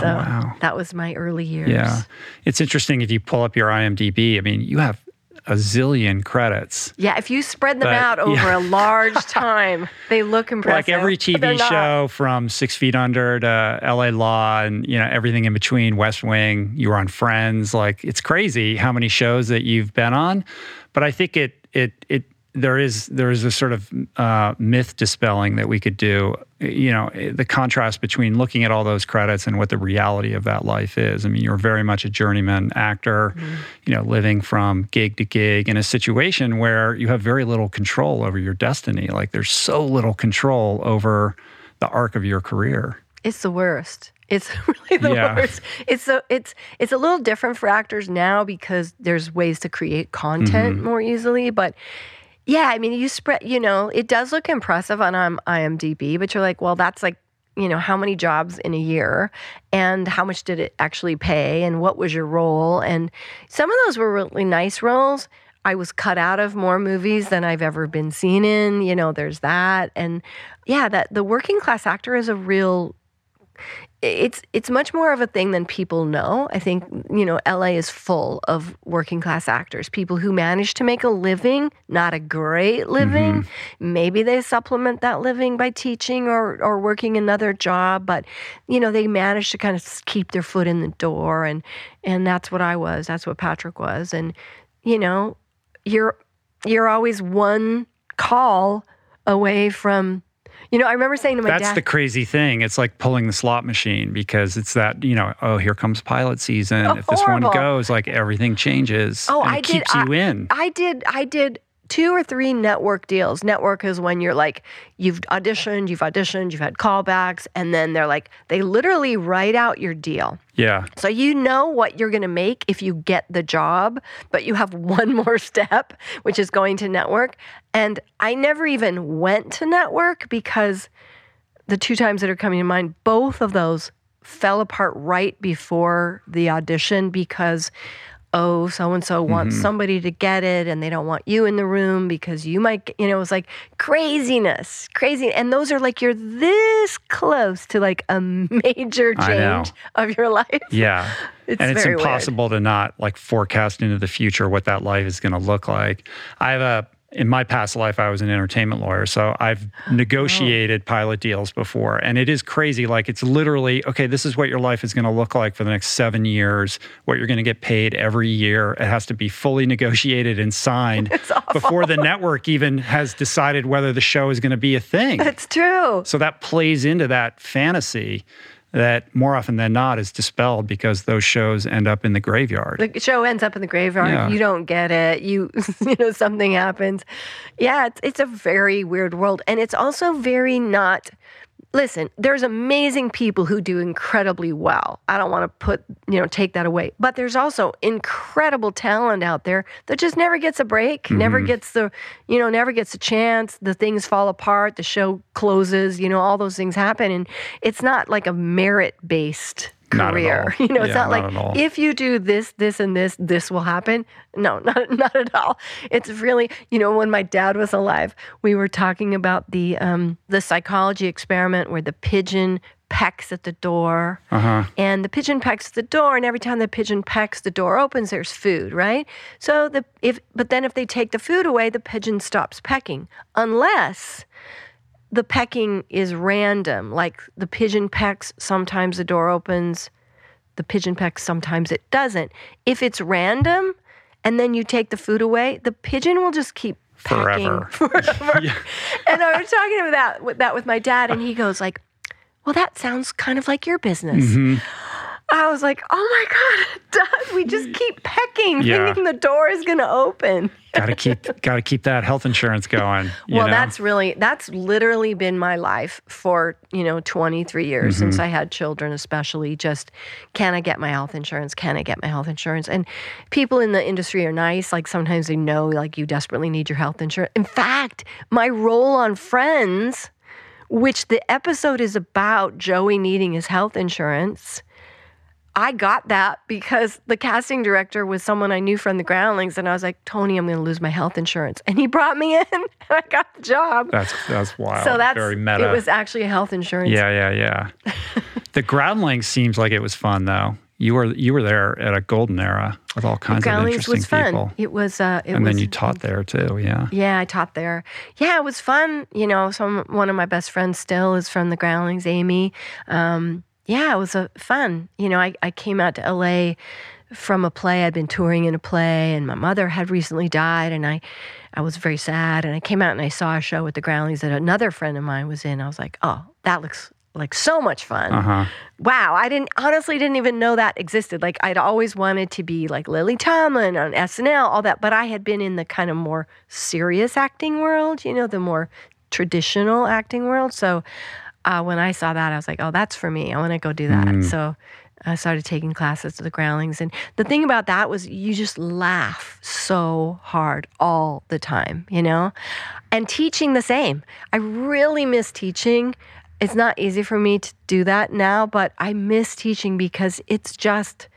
So Oh, wow. that was my early years. Yeah. It's interesting if you pull up your IMDb. I mean, you have a zillion credits. Yeah, if you spread them But, out over yeah. a large time, they look impressive. Like every TV show from Six Feet Under to LA Law and you know everything in between, West Wing, you were on Friends. Like it's crazy how many shows that you've been on. But I think it it it there is there is a sort of uh, myth dispelling that we could do. You know, the contrast between looking at all those credits and what the reality of that life is. I mean, you're very much a journeyman actor. You know, living from gig to gig in a situation where you have very little control over your destiny. Like there's so little control over the arc of your career. It's the worst. It's really the Yeah. worst. It's so it's it's a little different for actors now because there's ways to create content Mm-hmm. more easily. But yeah, I mean, you spread. You know, it does look impressive on um, IMDb, but you're like, well, that's like. You know, how many jobs in a year and how much did it actually pay and what was your role? And some of those were really nice roles. I was cut out of more movies than I've ever been seen in. You know, there's that. And yeah, that the working class actor is a real it's it's much more of a thing than people know. I think you know LA is full of working class actors, people who manage to make a living, not a great mm-hmm. living. Maybe they supplement that living by teaching or or working another job, but you know they manage to kind of keep their foot in the door, and and that's what I was. That's what Patrick was, and you know you're you're always one call away from. You know, I remember saying to my That's dad, the crazy thing. It's like pulling the slot machine because it's that, you know, oh, here comes pilot season. Oh, if this horrible. one goes, like everything changes. Oh, and I it did- keeps you in. I did I did two or three network deals. Network is when you're like you've auditioned, you've auditioned, you've had callbacks, and then they're like they literally write out your deal. yeah. So you know what you're going to make if you get the job, but you have one more step, which is going to network. And I never even went to network because the two times that are coming to mind, both of those fell apart right before the audition because oh so and so wants mm-hmm. somebody to get it and they don't want you in the room because you might you know it was like craziness crazy and those are like you're this close to like a major change of your life Yeah. It's and it's very weird. impossible to not like forecast into the future what that life is going to look like. I have a, in my past life, I was an entertainment lawyer. So I've negotiated Oh. pilot deals before. And it is crazy. Like it's literally, okay, this is what your life is going to look like for the next seven years, what you're going to get paid every year. It has to be fully negotiated and signed before the network even has decided whether the show is going to be a thing. It's true. So that plays into that fantasy that more often than not is dispelled because those shows end up in the graveyard. The show ends up in the graveyard. Yeah. You don't get it. You, you know, something happens. Yeah, it's it's a very weird world, and it's also very not. Listen, there's amazing people who do incredibly well. I don't want to put, you know, take that away. But there's also incredible talent out there that just never gets a break, never mm-hmm. gets the, you know, never gets a chance. The things fall apart, the show closes, you know, all those things happen. And it's not like a merit based career. all. You know, it's Yeah, not not like if you do this, this, and this, this will happen. No, not not at all. It's really, you know, when my dad was alive, we were talking about the um, the psychology experiment where the pigeon pecks at the door, Uh-huh. and the pigeon pecks at the door, and every time the pigeon pecks, the door opens. There's food, right? So the if, but then if they take the food away, the pigeon stops pecking, unless the pecking is random. Like the pigeon pecks, sometimes the door opens, the pigeon pecks, sometimes it doesn't. If it's random and then you take the food away, the pigeon will just keep pecking Forever. forever. Yeah. And I was talking about that with, that with my dad, and he goes like, "Well, that sounds kind of like your business." Mm-hmm. I was like, "Oh my god, it does! We just keep pecking, Yeah. thinking the door is going to open." gotta keep gotta keep that health insurance going. you well, know? that's really that's literally been my life for you know 23 years Mm-hmm. since I had children, especially. Just can I get my health insurance? Can I get my health insurance? And people in the industry are nice. Like sometimes they know like you desperately need your health insurance. In fact, my role on Friends, which the episode is about Joey needing his health insurance. I got that because the casting director was someone I knew from the Groundlings, and I was like, Tony, I'm going to lose my health insurance, and he brought me in, and I got the job. that's that's wild. so that's very meta. it was actually a health insurance. yeah, yeah, yeah. the groundlings seems like it was fun though. You were you were there at a golden era with all kinds of Groundlings interesting was fun. people. It was. Uh, it and was, then you taught there too, yeah. Yeah, I taught there. Yeah, it was fun. You know, some one of my best friends still is from the Groundlings, Amy. Um, yeah, it was a fun. You know, I, I came out to LA from a play. I'd been touring in a play, and my mother had recently died, and I I was very sad. And I came out and I saw a show with the Groundlings that another friend of mine was in. I was like, oh, that looks like so much fun. Uh-huh. Wow, I didn't honestly didn't even know that existed. Like I'd always wanted to be like Lily Tomlin on SNL, all that, but I had been in the kind of more serious acting world, you know, the more traditional acting world. So uh, when I saw that, I was like, oh, that's for me. I want to go do that. So I started taking classes to the Groundlings, and the thing about that was you just laugh so hard all the time, you know, and teaching the same. I really miss teaching it's not easy for me to do that now, but I miss teaching because it's just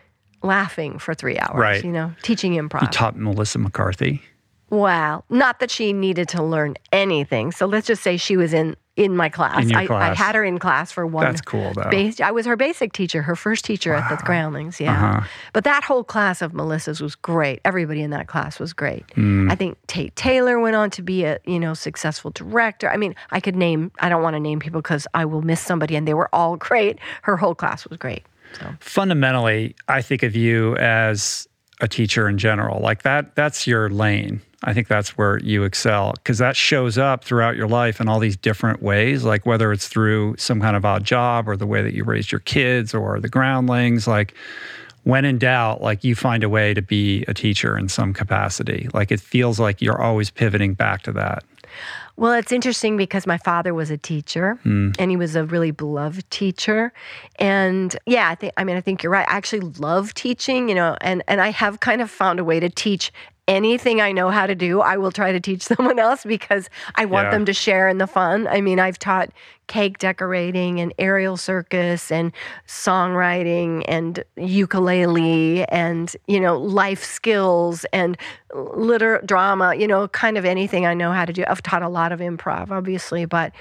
laughing for three hours, Right. you know, teaching improv. You taught Melissa McCarthy. Well, not that she needed to learn anything. So let's just say she was in in my class. In I, I had her in class for one. That's cool, though. I was her basic teacher, her first teacher at the Groundlings. Yeah, Uh-huh. but that whole class of Melissa's was great. Everybody in that class was great. Mm. I think Tate Taylor went on to be a you know successful director. I mean, I could name. I don't want to name people because I will miss somebody, and they were all great. Her whole class was great. So fundamentally, I think of you as a teacher in general. Like that, that's your lane. I think that's where you excel because that shows up throughout your life in all these different ways. Like whether it's through some kind of odd job or the way that you raised your kids or the groundlings. Like when in doubt, like you find a way to be a teacher in some capacity. Like it feels like you're always pivoting back to that. Well, it's interesting because my father was a teacher mm. and he was a really beloved teacher. And yeah, I think I mean I think you're right. I actually love teaching, you know, and and I have kind of found a way to teach anything I know how to do, I will try to teach someone else because I want Yeah. them to share in the fun. I mean, I've taught cake decorating and aerial circus and songwriting and ukulele and, you know, life skills and liter drama, you know, kind of anything I know how to do. I've taught a lot of improv, obviously, but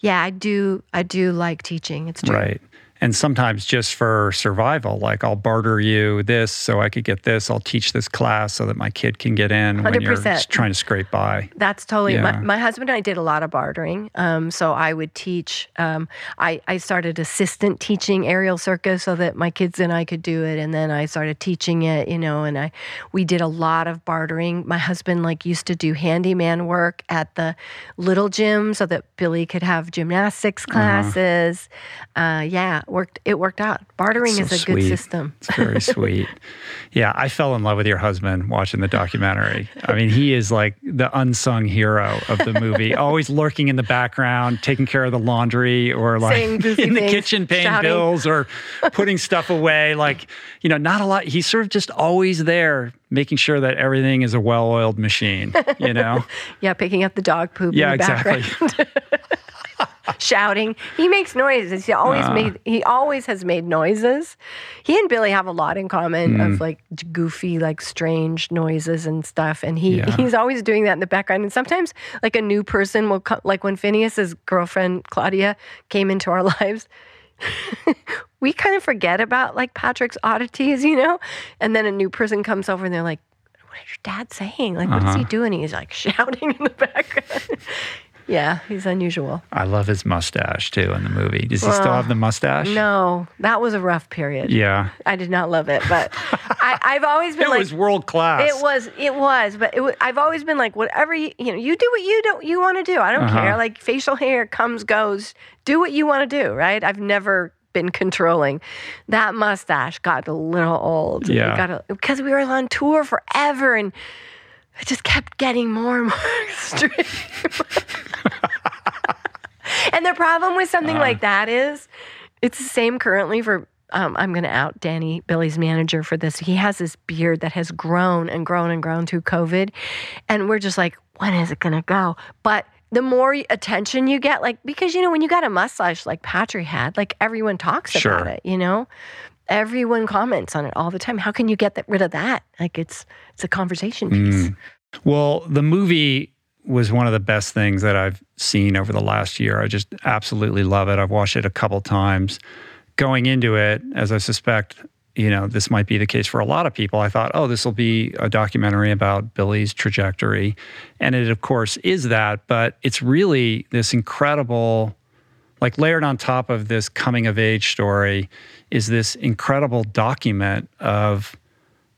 yeah, I do I do like teaching. It's true. Right. And sometimes just for survival, like I'll barter you this so I could get this. I'll teach this class so that my kid can get in when you're just trying to scrape by. That's totally Yeah. my, my husband and I did a lot of bartering. Um, so I would teach. Um, I I started assistant teaching aerial circus so that my kids and I could do it, and then I started teaching it. You know, and I we did a lot of bartering. My husband like used to do handyman work at the little gym so that Billie could have gymnastics Uh-huh. classes. Uh, yeah, worked. It worked out. Bartering So is a sweet. good system. It's very sweet. Yeah, I fell in love with your husband watching the documentary. I mean, he is like the unsung hero of the movie, always lurking in the background, taking care of the laundry or like in the things, kitchen paying shouting. bills or putting stuff away. Like, you know, not a lot. He's sort of just always there making sure that everything is a well oiled machine, you know? Yeah, picking up the dog poop Yeah, in the exactly. shouting. He makes noises. He always Ah. made. He always has made noises. He and Billie have a lot in common Mm. of like goofy, like strange noises and stuff. And he Yeah. he's always doing that in the background. And sometimes like a new person will come. Like when Finneas's girlfriend Claudia came into our lives. we kind of forget about like Patrick's oddities, you know? And then a new person comes over and they're like, what is your dad saying? Like, what is he Uh-huh. doing? He's like shouting in the background. Yeah, he's unusual. I love his mustache too in the movie. Does he still have the mustache? No, that was a rough period. Yeah. I did not love it, but I, I've always been It like was world class. It was, it was, but it was, I've always been like, whatever you, you know, you do what you don't, you want to do. I don't Uh-huh. care. Like facial hair comes, goes. Do what you want to do, right? I've never been controlling. That mustache got a little old. Yeah. got because we were on tour forever, and it just kept getting more and more extreme. And the problem with something Uh-huh. like that is, it's the same currently for. Um, I'm going to out Danny, Billie's manager, for this. He has this beard that has grown and grown and grown through COVID. And we're just like, when is it going to go? But the more attention you get, like, because, you know, when you got a mustache like Patrick had, like, everyone talks Sure. about it, you know? Everyone comments on it all the time. How can you get that, rid of that? Like, it's it's a conversation piece. Well, the movie was one of the best things that I've seen over the last year. I just absolutely love it. I've watched it a couple times. Going into it, as I suspect, you know, this might be the case for a lot of people, I thought, oh, this will be a documentary about Billie's trajectory. And it, of course, is that, but it's really this incredible like layered on top of this coming of age story is this incredible document of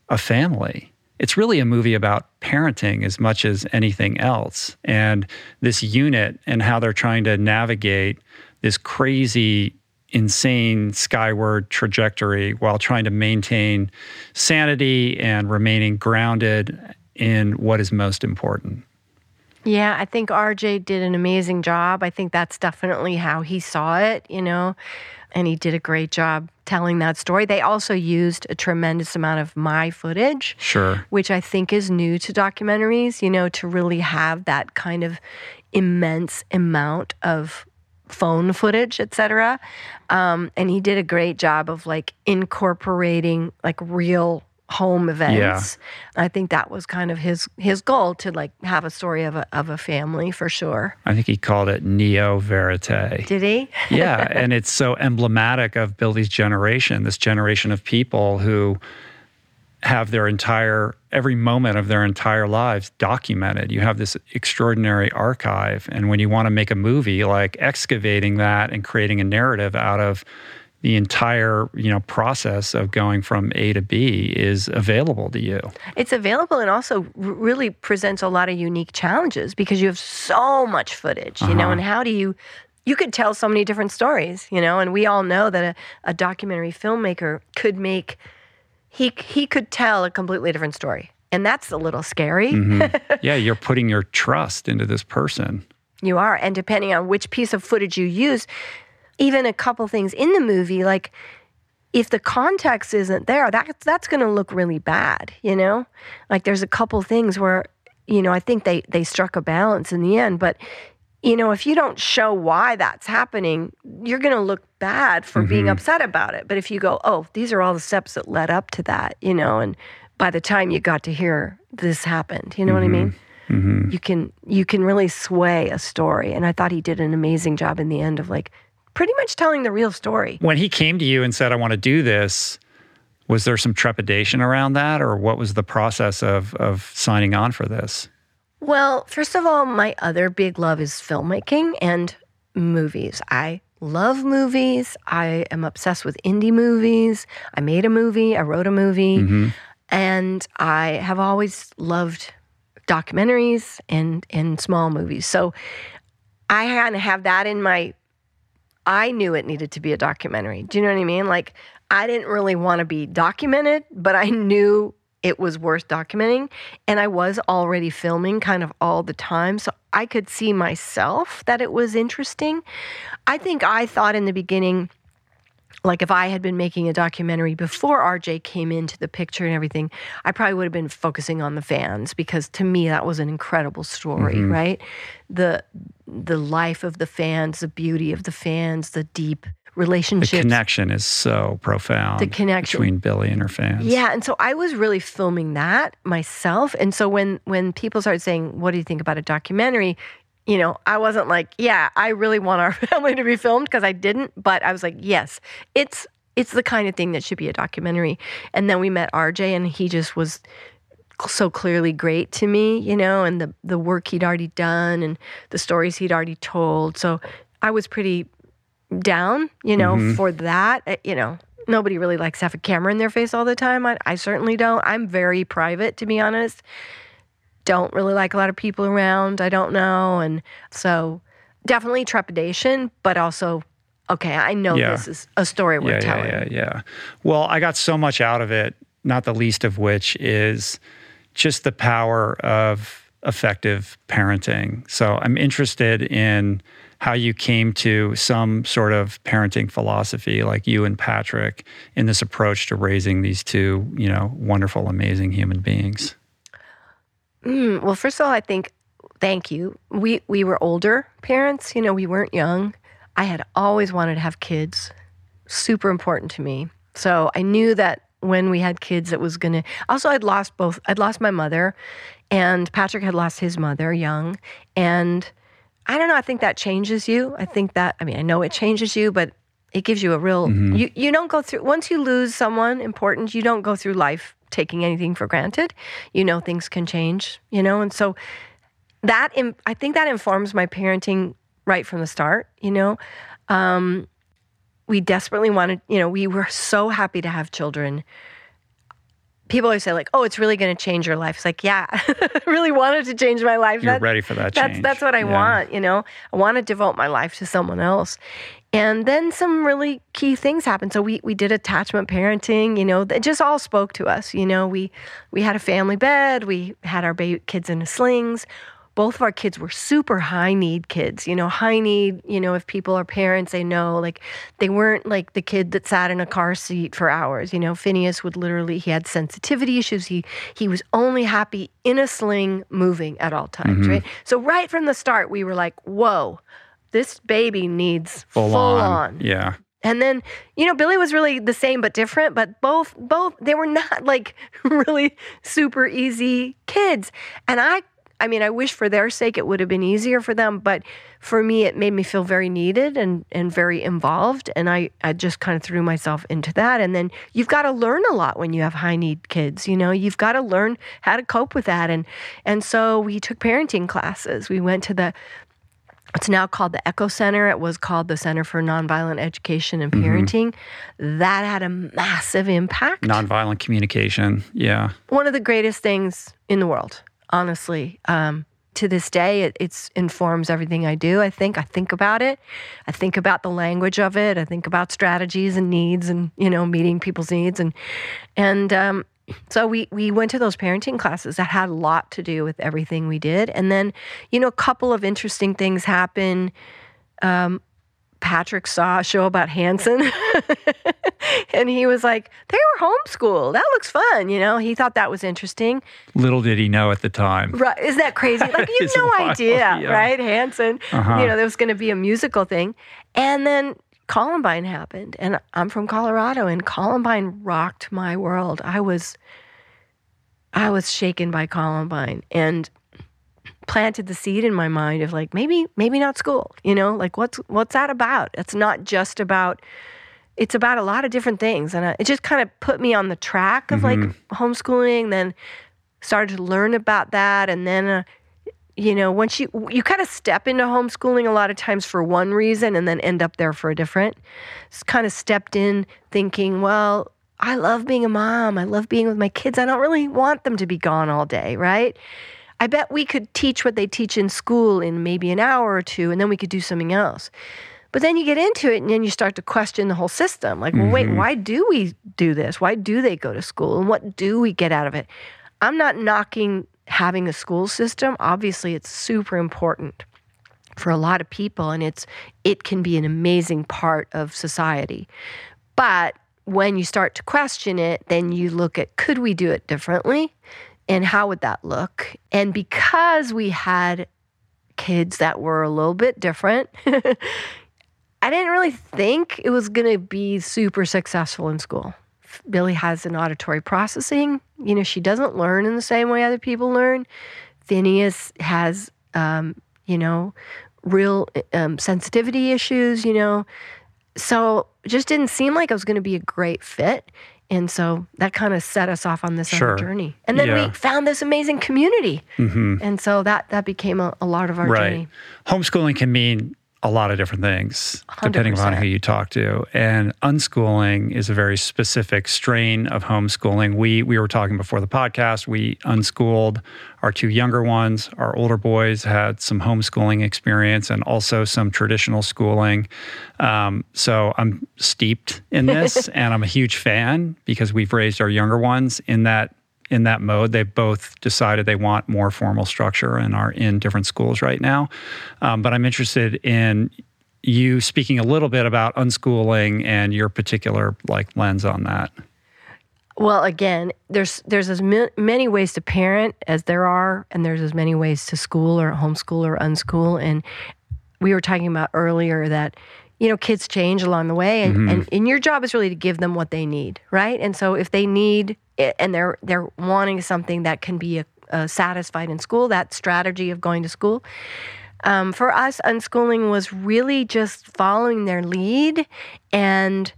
a family. It's really a movie about parenting as much as anything else. And this unit and how they're trying to navigate this crazy, insane skyward trajectory while trying to maintain sanity and remaining grounded in what is most important. Yeah, I think RJ did an amazing job. I think that's definitely how he saw it, you know, and he did a great job telling that story. They also used a tremendous amount of my footage, Sure. which I think is new to documentaries, you know, to really have that kind of immense amount of phone footage, et cetera. Um, and he did a great job of like incorporating like real home events. Yeah. I think that was kind of his his goal to like have a story of a of a family for sure. I think he called it neo verite. Did he? yeah, and it's so emblematic of Billie's generation, this generation of people who have their entire every moment of their entire lives documented. You have this extraordinary archive and when you want to make a movie like excavating that and creating a narrative out of the entire, you know, process of going from A to B is available to you. It's available and also really presents a lot of unique challenges because you have so much footage, you know, uh-huh. and how do you you could tell so many different stories, you know, and we all know that a, a documentary filmmaker could make he he could tell a completely different story. And that's a little scary. Mm-hmm. yeah, you're putting your trust into this person. You are. And depending on which piece of footage you use, even a couple things in the movie, like if the context isn't there, that, that's going to look really bad, you know? Like there's a couple things where, you know, I think they, they struck a balance in the end, but, you know, if you don't show why that's happening, you're going to look bad for being mm-hmm. upset about it. But if you go, oh, these are all the steps that led up to that, you know, and by the time you got to hear this happened, you know what I mean? Mm-hmm. Mm-hmm. you can you can really sway a story and i thought he did an amazing job in the end of like pretty much telling the real story. When he came to you and said, I want to do this, was there some trepidation around that, or what was the process of, of signing on for this? well first of all my other big love is filmmaking and movies. I love movies. I am obsessed with indie movies. I made a movie i wrote a movie mm-hmm. and i have always loved documentaries and and small movies. So i kind of have that in my I knew it needed to be a documentary. Do you know what I mean? Like, I didn't really want to be documented, but I knew it was worth documenting. And I was already filming kind of all the time. So I could see myself that it was interesting. I think I thought in the beginning, like if I had been making a documentary before RJ came into the picture and everything, I probably would have been focusing on the fans because to me that was an incredible story, mm-hmm. right? The the life of the fans, the beauty of the fans, the deep relationship. The connection is so profound The connection. between Billie and her fans. Yeah, and so I was really filming that myself. And so when when people started saying, "What do you think about a documentary?" You know, I wasn't like, "Yeah, I really want our family to be filmed" because I didn't, but I was like, "Yes, it's it's the kind of thing that should be a documentary." And then we met RJ and he just was so clearly great to me, you know, and the the work he'd already done and the stories he'd already told. So I was pretty down, you know, mm-hmm. for that. Uh, you know, nobody really likes to have a camera in their face all the time. I, I certainly don't. I'm very private, to be honest. Don't really like a lot of people around. I don't know, and so definitely trepidation, but also okay, I know yeah. this is a story we're yeah, telling. Yeah, yeah, yeah. Well, I got so much out of it, not the least of which is just the power of effective parenting. So I'm interested in how you came to some sort of parenting philosophy like you and Patrick in this approach to raising these two, you know, wonderful, amazing human beings. Mm, well, first of all, I think thank you. We we were older parents, you know, we weren't young. I had always wanted to have kids. Super important to me. So I knew that when we had kids, it was going to. Also, I'd lost both. I'd lost my mother, and Patrick had lost his mother young. And I don't know. I think that changes you. I think that. I mean, I know it changes you, but it gives you a real. Mm-hmm. You you don't go through once you lose someone important. You don't go through life taking anything for granted. You know things can change. You know, and so that I think that informs my parenting right from the start. You know. Um, we desperately wanted, you know, we were so happy to have children. People always say, like, oh, it's really going to change your life. It's like, yeah, I really wanted to change my life. You're that's, ready for that That's, that's what I yeah. want, you know? I want to devote my life to someone else. And then some really key things happened. So we, we did attachment parenting, you know, it just all spoke to us. You know, we, we had a family bed, we had our baby, kids in slings both of our kids were super high need kids. You know, high need, you know, if people are parents, they know like they weren't like the kid that sat in a car seat for hours. You know, Finneas would literally he had sensitivity issues. He he was only happy in a sling moving at all times, mm-hmm. right? So right from the start we were like, "Whoa, this baby needs full, full on. on. Yeah. And then, you know, Billie was really the same but different, but both both they were not like really super easy kids. And I I mean, I wish for their sake it would have been easier for them, but for me, it made me feel very needed and, and very involved. And I, I just kind of threw myself into that. And then you've got to learn a lot when you have high need kids. You know, you've got to learn how to cope with that. And, and so we took parenting classes. We went to the, it's now called the Echo Center. It was called the Center for Nonviolent Education and mm-hmm. Parenting. Mm-hmm. That had a massive impact. Nonviolent communication. Yeah. One of the greatest things in the world honestly. Um, to this day, it it's informs everything I do. I think I think about it. I think about the language of it. I think about strategies and needs, and you know, meeting people's needs, and and um, so we we went to those parenting classes that had a lot to do with everything we did. And then, you know, a couple of interesting things happen. Um, Patrick saw a show about Hanson and he was like, they were homeschooled. That looks fun. You know, he thought that was interesting. Little did he know at the time. Right. Isn't that crazy? Like, you have no wild, idea, yeah. right? Hanson, uh-huh. you know, there was going to be a musical thing. And then Columbine happened. And I'm from Colorado and Columbine rocked my world. I was, I was shaken by Columbine. And planted the seed in my mind of like maybe maybe not school you know like what's what's that about it's not just about it's about a lot of different things and it just kind of put me on the track of mm-hmm. like homeschooling then started to learn about that and then uh, you know once you you kind of step into homeschooling a lot of times for one reason and then end up there for a different kind of stepped in thinking well I love being a mom. I love being with my kids. I don't really want them to be gone all day, right? I bet we could teach what they teach in school in maybe an hour or two, and then we could do something else. But then you get into it and then you start to question the whole system. Like, well, mm-hmm. wait, why do we do this? Why do they go to school? And what do we get out of it? I'm not knocking having a school system. Obviously, it's super important for a lot of people and it's it can be an amazing part of society. But when you start to question it, then you look at could we do it differently? and how would that look? And because we had kids that were a little bit different, I didn't really think it was going to be super successful in school. Billie has an auditory processing. You know, she doesn't learn in the same way other people learn. Finneas has, um, you know, real um, sensitivity issues, you know. So just didn't seem like it was going to be a great fit. And so that kind of set us off on this Sure. other journey. And then Yeah. we found this amazing community. And so that that became a, a lot of our right. journey. Homeschooling can mean a lot of different things depending upon who you talk to. And unschooling is a very specific strain of homeschooling. We we were talking before the podcast. We unschooled our two younger ones. Our older boys had some homeschooling experience and also some traditional schooling. Um, so I'm steeped in this, and I'm a huge fan because we've raised our younger ones in that in that mode. They've both decided they want more formal structure and are in different schools right now. Um, but I'm interested in you speaking a little bit about unschooling and your particular like lens on that. Well, again, there's there's as mi- many ways to parent as there are, and there's as many ways to school or homeschool or unschool. And we were talking about earlier that you know kids change along the way, and, and and your job is really to give them what they need, right? And so if they need and they're they're wanting something that can be a, uh satisfied in school, that strategy of going to school. Um, for us, unschooling was really just following their lead and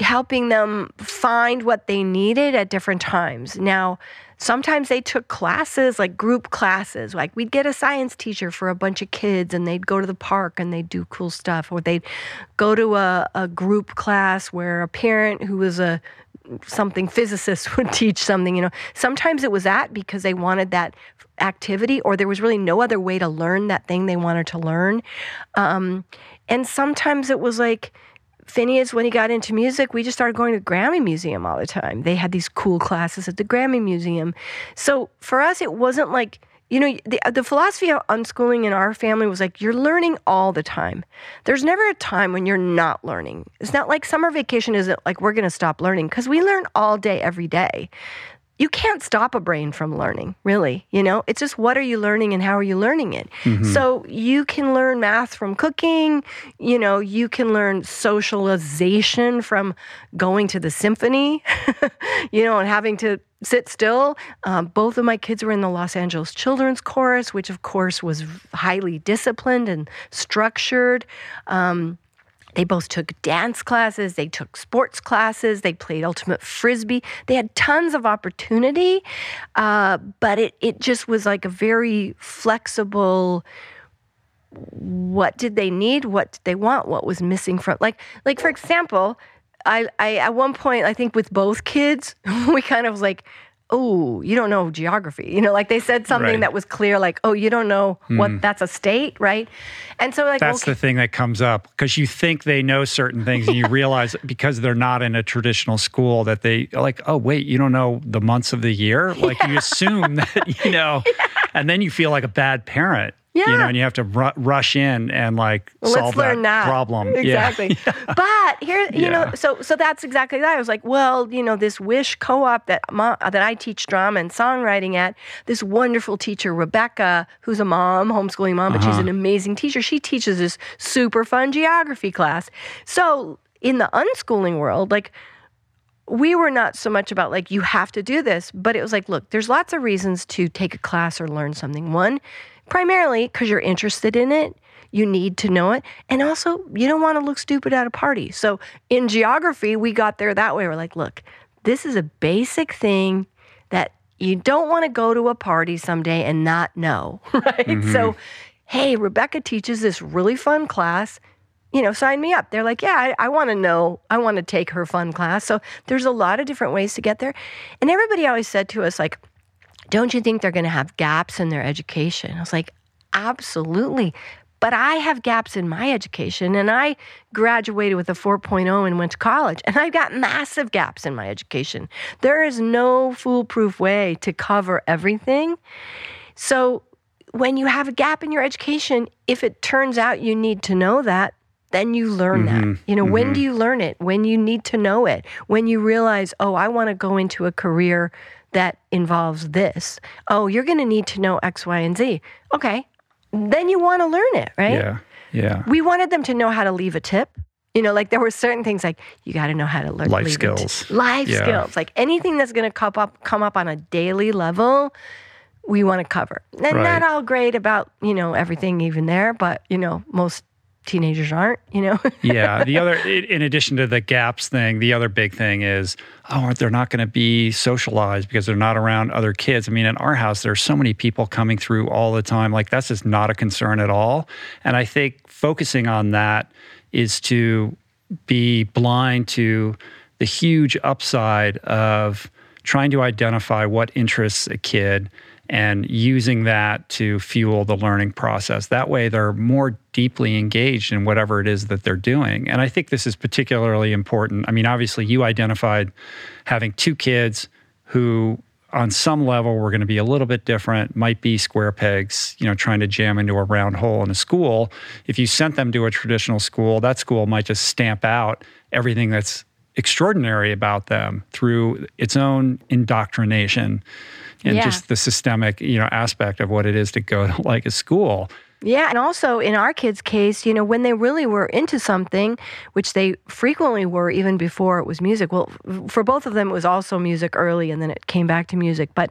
helping them find what they needed at different times. Now, sometimes they took classes, like group classes. Like we'd get a science teacher for a bunch of kids and they'd go to the park and they'd do cool stuff. Or they'd go to a, a group class where a parent who was a something physicists would teach something, you know. Sometimes it was that because they wanted that activity or there was really no other way to learn that thing they wanted to learn. Um, and sometimes it was like, Finneas, when he got into music, we just started going to the Grammy Museum all the time. They had these cool classes at the Grammy Museum. So for us, it wasn't like, you know, the, uh, the philosophy of unschooling in our family was like, you're learning all the time. There's never a time when you're not learning. It's not like summer vacation isn't like we're going to stop learning because we learn all day, every day you can't stop a brain from learning, really. You know, it's just what are you learning and how are you learning it? Mm-hmm. So you can learn math from cooking, you know, you can learn socialization from going to the symphony, you know, and having to sit still. Um, both of my kids were in the Los Angeles Children's Chorus, which of course was highly disciplined and structured. Um, they both took dance classes, they took sports classes, they played ultimate frisbee. They had tons of opportunity, uh, but it, it just was like a very flexible. What did they need? What did they want? What was missing from like like for example, I, I at one point I think with both kids we kind of was like, oh, you don't know geography. You know, like they said something Right. that was clear, like, oh, you don't know what hmm. that's a state, right? And so like That's okay, the thing that comes up because you think they know certain things and you realize because they're not in a traditional school that they like, oh, wait, you don't know the months of the year? Like you assume that, you know, and then you feel like a bad parent. You Yeah. know, and you have to ru- rush in and like Well, solve learn that, problem. Yeah. exactly. but here, you Yeah. know, so so that's exactly that. I was like, well, you know, this Wish co-op that that I teach drama and songwriting at, this wonderful teacher Rebecca, who's a mom, homeschooling mom, but Uh-huh. she's an amazing teacher. She teaches this super fun geography class. So in the unschooling world, like we were not so much about like you have to do this, but it was like, look, there's lots of reasons to take a class or learn something. One, primarily because you're interested in it, you need to know it, and also you don't want to look stupid at a party. So in geography, we got there that way. We're like, look, this is a basic thing that you don't want to go to a party someday and not know, right? Mm-hmm. So, hey, Rebecca teaches this really fun class you know, sign me up. They're like, yeah, I, I want to know. I want to take her fun class. So there's a lot of different ways to get there. And everybody always said to us, like, don't you think they're going to have gaps in their education? I was like, absolutely. But I have gaps in my education, and I graduated with a 4.0 and went to college, and I've got massive gaps in my education. There is no foolproof way to cover everything. So when you have a gap in your education, if it turns out you need to know that, then you learn that. Mm-hmm. You know, when mm-hmm. do you learn it? When you need to know it. When you realize, oh, I want to go into a career that involves this. Oh, you're going to need to know X, Y, and Z. Okay. Then you want to learn it, right? Yeah. Yeah. We wanted them to know how to leave a tip. You know, like there were certain things like you got to know how to learn Life leave a tip. skills. life Yeah. skills, like anything that's going to come up come up on a daily level. We want to cover, and Right. not all great about you know everything even there, but you know most teenagers aren't, you know? yeah. The other, in addition to the gaps thing, the other big thing is, oh, they're not going to be socialized because they're not around other kids. I mean, in our house, there's so many people coming through all the time. Like, that's just not a concern at all. And I think focusing on that is to be blind to the huge upside of trying to identify what interests a kid and using that to fuel the learning process. That way, they're more deeply engaged in whatever it is that they're doing. And I think this is particularly important. I mean, obviously, you identified having two kids who on some level were going to be a little bit different might be square pegs you know trying to jam into a round hole in a school if you sent them to a traditional school that school might just stamp out everything that's extraordinary about them through its own indoctrination and yeah. just the systemic, you know, aspect of what it is to go to like a school. Yeah, and also in our kids' case, you know, when they really were into something, which they frequently were even before it was music. Well, for both of them, it was also music early, and then it came back to music. But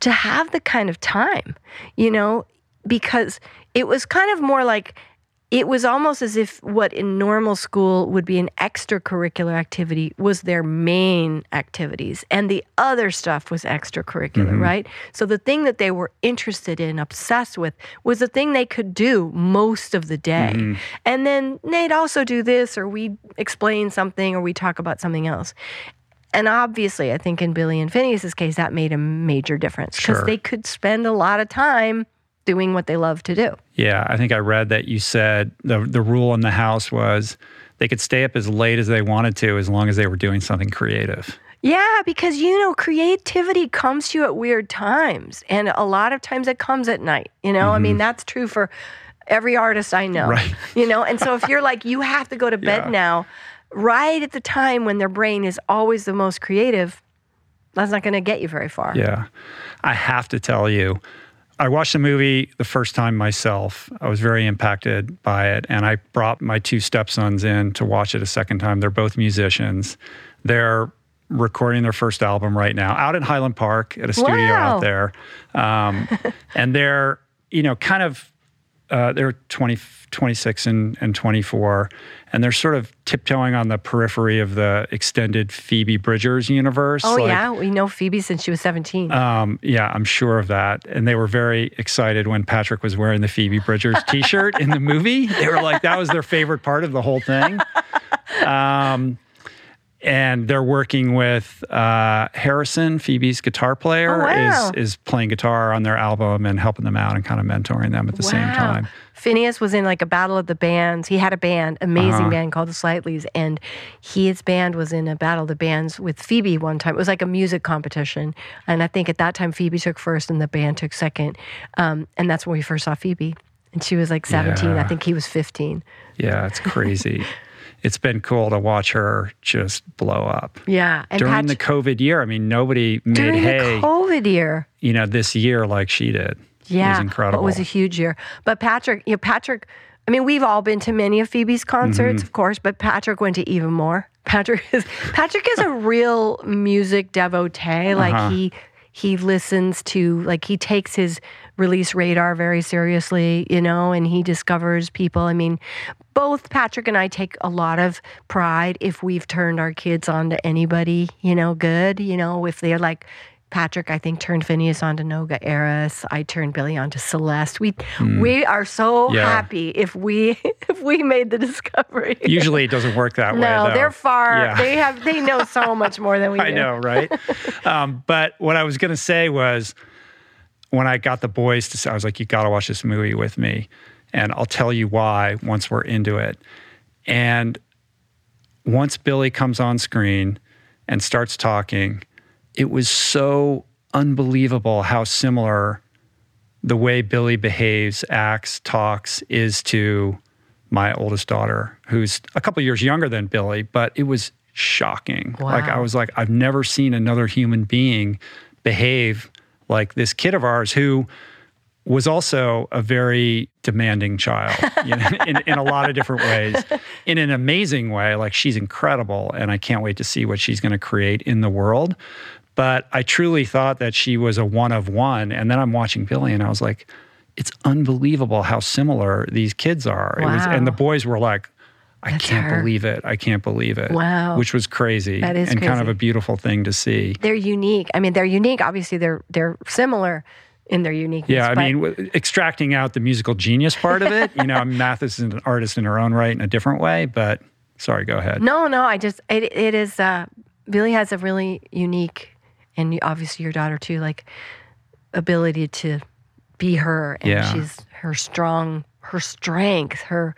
to have the kind of time, you know, because it was kind of more like it was almost as if what in normal school would be an extracurricular activity was their main activities and the other stuff was extracurricular mm-hmm. right so the thing that they were interested in obsessed with was the thing they could do most of the day mm-hmm. and then they'd also do this or we explain something or we talk about something else and obviously i think in billie and finneas's case that made a major difference because sure. they could spend a lot of time doing what they love to do. Yeah, I think I read that you said the the rule in the house was they could stay up as late as they wanted to as long as they were doing something creative. Yeah, because you know, creativity comes to you at weird times. And a lot of times it comes at night. You know, mm-hmm. I mean, mm-hmm. that's true for every artist I know. Right. You know, and so if you're like, you have to go to bed yeah. now, right at the time when their brain is always the most creative, that's not going to get you very far. Yeah. I have to tell you, I watched the movie the first time myself. I was very impacted by it. And I brought my two stepsons in to watch it a second time. They're both musicians. They're recording their first album right now out in Highland Park at a studio wow. out there. Um, and they're, you know, kind of uh, they're 20, 26 and, and 24, and they're sort of tiptoeing on the periphery of the extended Phoebe Bridgers universe. Oh, like, yeah. We know Phoebe since she was 17. Um, yeah, I'm sure of that. And they were very excited when Patrick was wearing the Phoebe Bridgers t shirt in the movie. They were like, that was their favorite part of the whole thing. Um, and they're working with uh, Harrison, Phoebe's guitar player, oh, wow. is is playing guitar on their album and helping them out and kind of mentoring them at the wow. same time. Finneas was in like a battle of the bands. He had a band, amazing uh-huh. band called the Slightlys, and his band was in a battle of the bands with Phoebe one time. It was like a music competition, and I think at that time Phoebe took first and the band took second, um, and that's when we first saw Phoebe. And she was like 17. Yeah. I think he was 15. Yeah, it's crazy. it's been cool to watch her just blow up. Yeah. During the COVID year, I mean, nobody made during hay. The COVID year. You know, this year like she did. Yeah. It was incredible. It was a huge year. But Patrick, you know, Patrick, I mean, we've all been to many of Phoebe's concerts, mm-hmm. of course, but Patrick went to even more. Patrick is Patrick is a real music devotee. Like uh-huh. he he listens to like he takes his release radar very seriously, you know, and he discovers people. I mean, both Patrick and I take a lot of pride if we've turned our kids on to anybody, you know, good, you know, if they're like Patrick, I think, turned Finneas on to Noga Erez. I turned Billie on to Celeste. We mm. we are so yeah. happy if we if we made the discovery. Usually, it doesn't work that no, way. No, they're far. Yeah. They have they know so much more than we do. I do. know, right? um, but what I was going to say was, when I got the boys to, say, I was like, "You got to watch this movie with me," and I'll tell you why once we're into it. And once Billie comes on screen and starts talking it was so unbelievable how similar the way Billie behaves, acts, talks is to my oldest daughter, who's a couple years younger than Billie, but it was shocking. Wow. Like I was like, I've never seen another human being behave like this kid of ours who was also a very demanding child you know, in, in a lot of different ways. In an amazing way, like she's incredible, and I can't wait to see what she's going to create in the world. But I truly thought that she was a one of one. And then I'm watching Billie and I was like, it's unbelievable how similar these kids are. It was, Wow. and the boys were like, I That's can't her. believe it. I can't believe it. Wow. Which was crazy. That is and kind of a beautiful thing to see. They're unique. I mean, they're unique. Obviously, they're they're similar in their uniqueness. Yeah, I but- mean, w- extracting out the musical genius part of it, you know, Mathis is an artist in her own right in a different way, but sorry, go ahead. No, no, I just it it is uh Billie has a really unique and obviously your daughter too, like ability to be her and Yeah. she's her strong her strength, her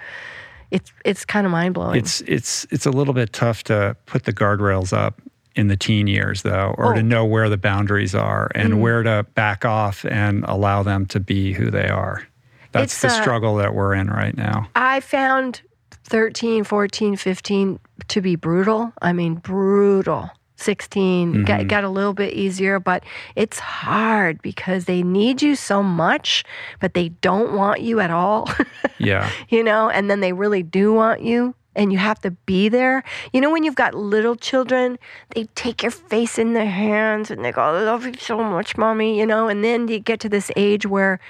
it's it's kind of mind blowing. It's it's it's a little bit tough to put the guardrails up in the teen years though, or to Oh. Mm. know where the boundaries are and where to back off and allow them to be who they are. That's It's, the uh, struggle that we're in right now. I found 13, 14, 15 to be brutal. I mean, brutal. 16 Mm-hmm. got, got a little bit easier, but it's hard because they need you so much, but they don't want you at all. Yeah. you know, and then they really do want you and you have to be there. You know, when you've got little children, they take your face in their hands and they go, I love you so much, mommy, you know, and then you get to this age where,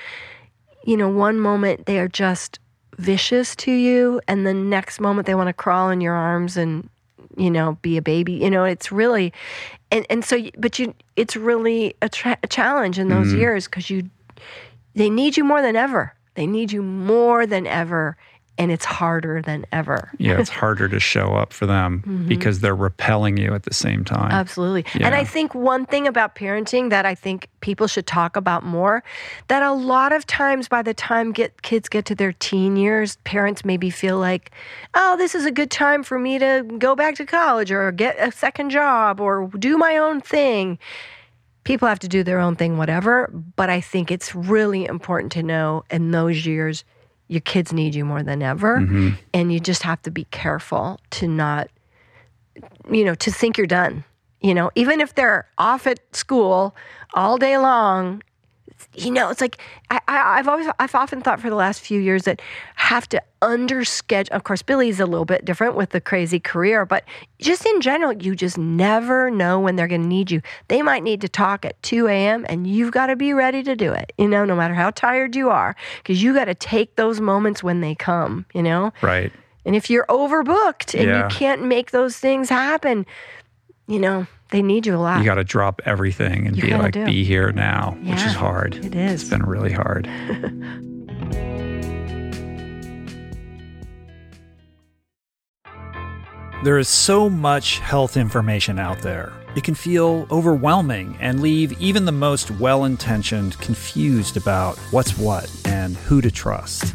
you know, one moment they are just vicious to you, and the next moment they want to crawl in your arms and, you know, be a baby. You know, it's really, and, and so, but you, it's really a, tra- a challenge in those mm-hmm. years because you, they need you more than ever. They need you more than ever, and it's harder than ever. Yeah, it's harder to show up for them Mm-hmm. because they're repelling you at the same time. Absolutely. And I think one thing about parenting that I think people should talk about more that a lot of times by the time get kids get to their teen years, parents maybe feel like, "Oh, this is a good time for me to go back to college or get a second job or do my own thing." People have to do their own thing whatever, but I think it's really important to know in those years your kids need you more than ever Mm-hmm. and you just have to be careful to not you know, to think you're done. You know, even if they're off at school all day long, you know, it's like I, I, I've always, I've often thought for the last few years that have to underschedule. Of course, Billie's a little bit different with the crazy career, but just in general, you just never know when they're going to need you. They might need to talk at 2 a.m. and you've got to be ready to do it, you know, no matter how tired you are, because you got to take those moments when they come, you know? right. And if you're overbooked and Yeah. you can't make those things happen, you know, they need you a lot. You got to drop everything and You be like, do. be here now, which is hard. it is. It's been really hard. There is so much health information out there. It can feel overwhelming and leave even the most well intentioned confused about what's what and who to trust.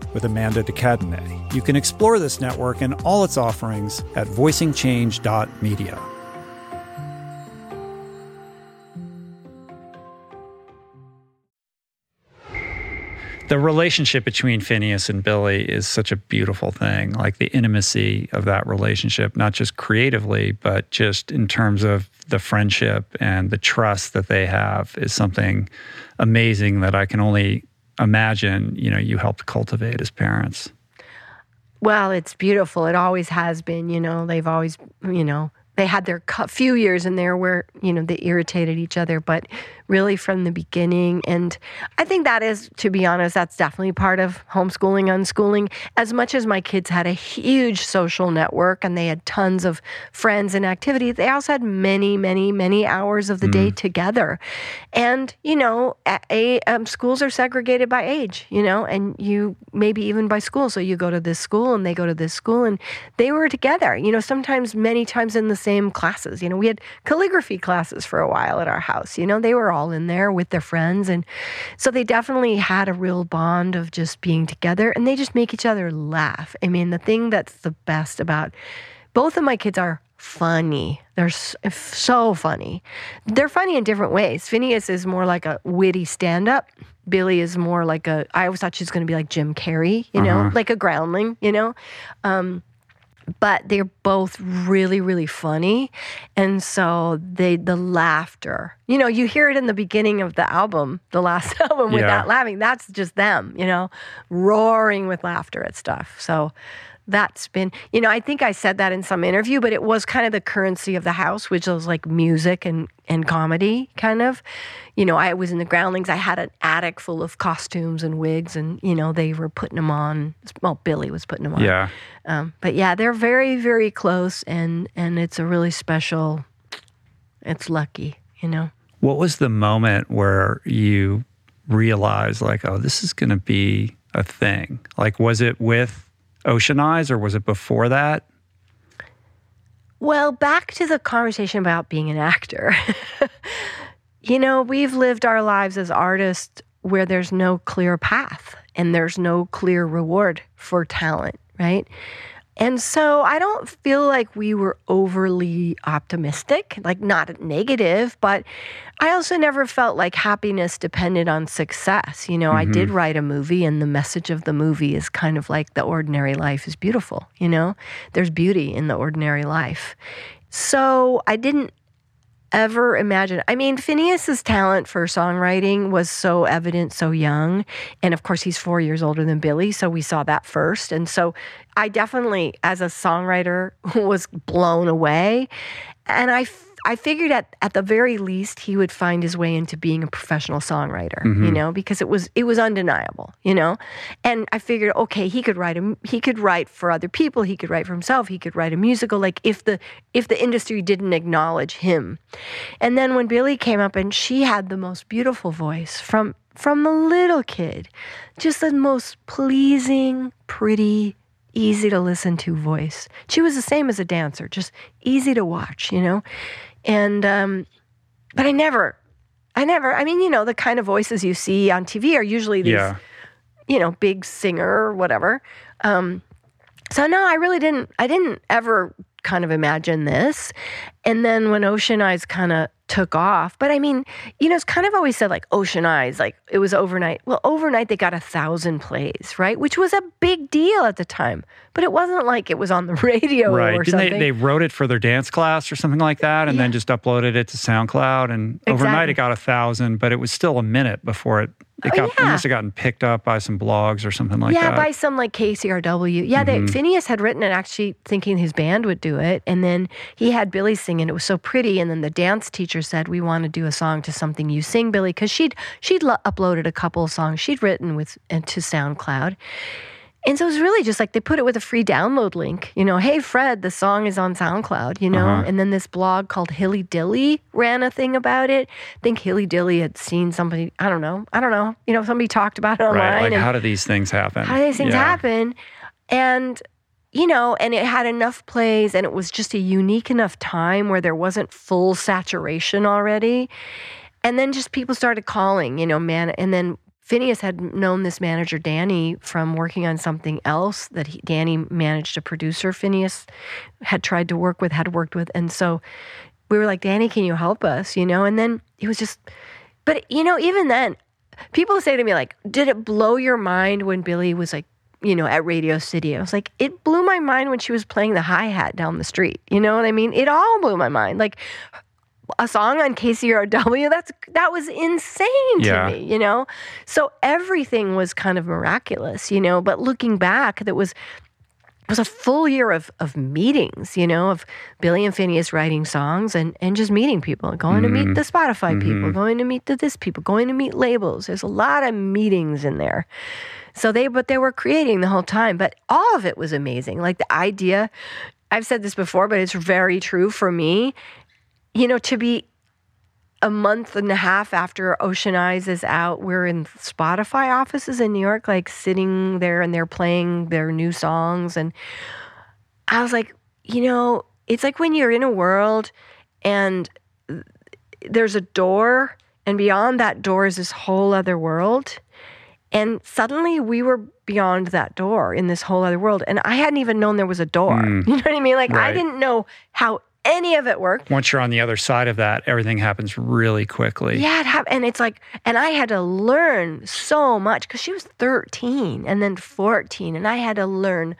with Amanda de Cadenet. You can explore this network and all its offerings at voicingchange.media. the relationship between Finneas and Billie is such a beautiful thing. Like the intimacy of that relationship, not just creatively, but just in terms of the friendship and the trust that they have, is something amazing that I can only imagine. You know, you helped cultivate as parents. Well, it's beautiful. It always has been. You know, they've always, you know, they had their few years in there where you know they irritated each other, but really from the beginning. And I think that is, to be honest, that's definitely part of homeschooling, unschooling. As much as my kids had a huge social network and they had tons of friends and activities, they also had many, many, many hours of the mm. day together. And, you know, a, um, schools are segregated by age, you know, and you maybe even by school. So you go to this school and they go to this school and they were together, you know, sometimes many times in the same classes. You know, we had calligraphy classes for a while at our house, you know, they were all in there with their friends. And so they definitely had a real bond of just being together and they just make each other laugh. I mean, the thing that's the best about both of my kids are funny. They're so funny. They're funny in different ways. Finneas is more like a witty stand up. Billie is more like a, I always thought she was going to be like Jim Carrey, you know, uh-huh. like a groundling, you know. Um, but they're both really really funny. And so they the laughter you know you hear it in the beginning of the album the last album with yeah. that laughing. That's just them you know roaring with laughter at stuff. So that's been, you know, I think I said that in some interview, but it was kind of the currency of the house, which was like music and, and comedy kind of. You know, I was in the groundlings. I had an attic full of costumes and wigs, and, you know, they were putting them on. Well, Billie was putting them on. Yeah. Um, but yeah, they're very, very close, and, and it's a really special, it's lucky, you know. What was the moment where you realized, like, oh, this is going to be a thing? Like, was it with Ocean Eyes, or was it before that? Well, back to the conversation about being an actor. you know, we've lived our lives as artists where there's no clear path and there's no clear reward for talent, right? And so I don't feel like we were overly optimistic, like not negative, but I also never felt like happiness depended on success. You know, mm-hmm. I did mm-hmm. write a movie, and the message of the movie is kind of like the ordinary life is beautiful. You know, there's beauty in the ordinary life. So I didn't ever imagine. I mean, Finneas's talent for songwriting was so evident so young. And of course, he's four years older than Billie. So we saw that first. And so I definitely, as a songwriter, was blown away. And I I figured at at the very least he would find his way into being a professional songwriter, mm-hmm. you know, because it was it was undeniable, you know. And I figured, okay, he could write a he could write for other people, he could write for himself, he could write a musical. Like if the if the industry didn't acknowledge him, and then when Billie came up and she had the most beautiful voice from from the little kid, just the most pleasing, pretty easy to listen to voice. She was the same as a dancer, just easy to watch, you know? And, um, but I never, I never, I mean, you know, the kind of voices you see on TV are usually these, yeah. you know, big singer or whatever. Um, so no, I really didn't, I didn't ever kind of imagine this. And then when Ocean Eyes kind of took off. But I mean, you know, it's kind of always said like Ocean Eyes, like it was overnight. Well, overnight they got a thousand plays, right? Which was a big deal at the time. But it wasn't like it was on the radio right. or Didn't something. They, they wrote it for their dance class or something like that and yeah. then just uploaded it to SoundCloud. And exactly. overnight it got a thousand, but it was still a minute before it it, got, oh, yeah. it must have gotten picked up by some blogs or something like yeah, that. Yeah, by some like KCRW. Yeah, mm-hmm. they, Finneas had written it actually thinking his band would do it. And then he had Billie sing it. It was so pretty. And then the dance teacher said, We want to do a song to something you sing, Billie, because she'd, she'd lo- uploaded a couple of songs she'd written with to SoundCloud. And so it was really just like they put it with a free download link. You know, hey, Fred, the song is on SoundCloud, you know? Uh-huh. And then this blog called Hilly Dilly ran a thing about it. I think Hilly Dilly had seen somebody, I don't know, I don't know, you know, somebody talked about it online. Right. Like, how do these things happen? How do these things yeah. happen? And, you know, and it had enough plays and it was just a unique enough time where there wasn't full saturation already. And then just people started calling, you know, man. And then Finneas had known this manager, Danny, from working on something else that he, Danny managed a producer Finneas had tried to work with, had worked with. And so we were like, Danny, can you help us? You know, and then it was just, but you know, even then, people say to me, like, did it blow your mind when Billie was like, you know, at Radio City. I was like, it blew my mind when she was playing the hi hat down the street. You know what I mean? It all blew my mind. Like a song on KCRW. That's that was insane yeah. to me, you know. So everything was kind of miraculous, you know. But looking back, that was it was a full year of of meetings, you know, of Billie and Finneas writing songs and and just meeting people, going mm-hmm. to meet the Spotify mm-hmm. people, going to meet the this people, going to meet labels. There's a lot of meetings in there. So they but they were creating the whole time, but all of it was amazing. Like the idea I've said this before, but it's very true for me. You know, to be a month and a half after Ocean Eyes is out, we're in Spotify offices in New York, like sitting there and they're playing their new songs. And I was like, you know, it's like when you're in a world and there's a door, and beyond that door is this whole other world. And suddenly we were beyond that door in this whole other world. And I hadn't even known there was a door. Mm. You know what I mean? Like, right. I didn't know how any of it worked. Once you're on the other side of that, everything happens really quickly. Yeah, it ha- and it's like, and I had to learn so much because she was 13 and then 14, and I had to learn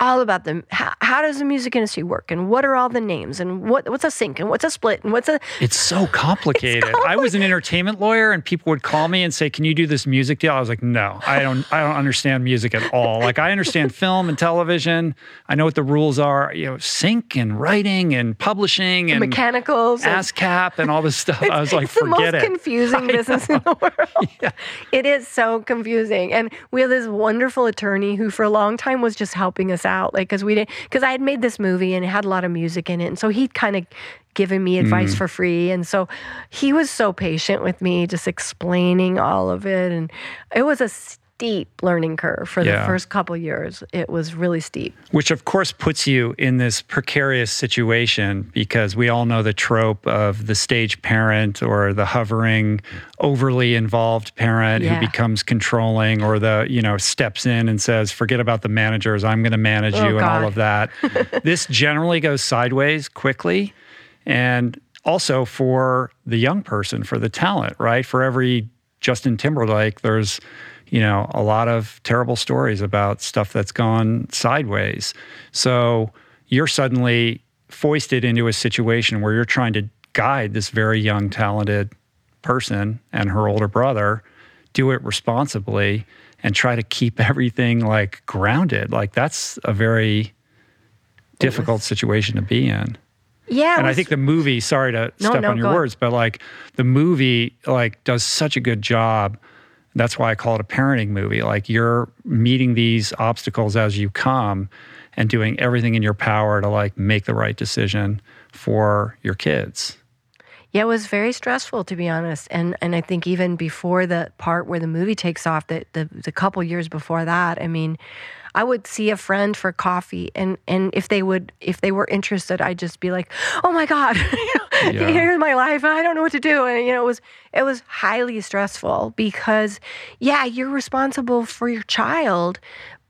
all about them. How, how, does the music industry work, and what are all the names, and what what's a sync, and what's a split, and what's a. It's so complicated. It's I was an entertainment lawyer, and people would call me and say, "Can you do this music deal?" I was like, "No, I don't. I don't understand music at all. Like I understand film and television. I know what the rules are. You know, sync and writing and publishing and, and mechanicals, ASCAP, and, and all this stuff." I was like, it's "Forget the most it." Confusing business in the world. Yeah. It is so confusing, and we have this wonderful attorney who, for a long time, was just helping us out, like because we didn't because I had made this movie and it had a lot of music in it, and so he'd kind of given me advice mm. for free, and so he was so patient with me, just explaining all of it, and it was a steep learning curve for yeah. the first couple years. It was really steep. Which, of course, puts you in this precarious situation because we all know the trope of the stage parent or the hovering, overly involved parent yeah. who becomes controlling or the, you know, steps in and says, forget about the managers, I'm going to manage oh, you God. and all of that. this generally goes sideways quickly. And also for the young person, for the talent, right? For every Justin Timberlake, there's you know, a lot of terrible stories about stuff that's gone sideways. So you're suddenly foisted into a situation where you're trying to guide this very young, talented person and her older brother, do it responsibly, and try to keep everything like grounded. Like that's a very difficult situation to be in. Yeah. And was, I think the movie, sorry to no, step no, on your words, but like the movie like does such a good job that's why I call it a parenting movie. Like you're meeting these obstacles as you come and doing everything in your power to like make the right decision for your kids. Yeah, it was very stressful to be honest. And and I think even before the part where the movie takes off, that the, the couple years before that, I mean, I would see a friend for coffee, and and if they would if they were interested, I'd just be like, "Oh my God, yeah. here's my life. I don't know what to do." And you know, it was it was highly stressful because, yeah, you're responsible for your child,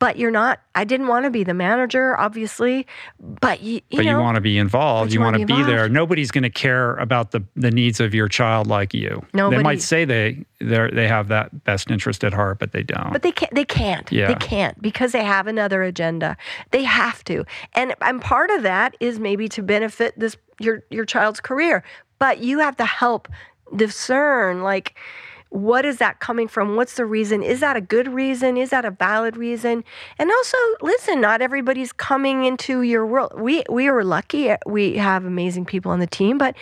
but you're not. I didn't want to be the manager, obviously, but you, you but know, you want to be involved. You, want to be, be there. Nobody's going to care about the the needs of your child like you. Nobody, they might say they they they have that best interest at heart, but they don't. But they can't. They can't. Yeah. They can't because they have another agenda. They have to, and and part of that is maybe to benefit this your your child's career. But you have to help discern like what is that coming from? What's the reason? Is that a good reason? Is that a valid reason? And also, listen, not everybody's coming into your world. We we are lucky. We have amazing people on the team, but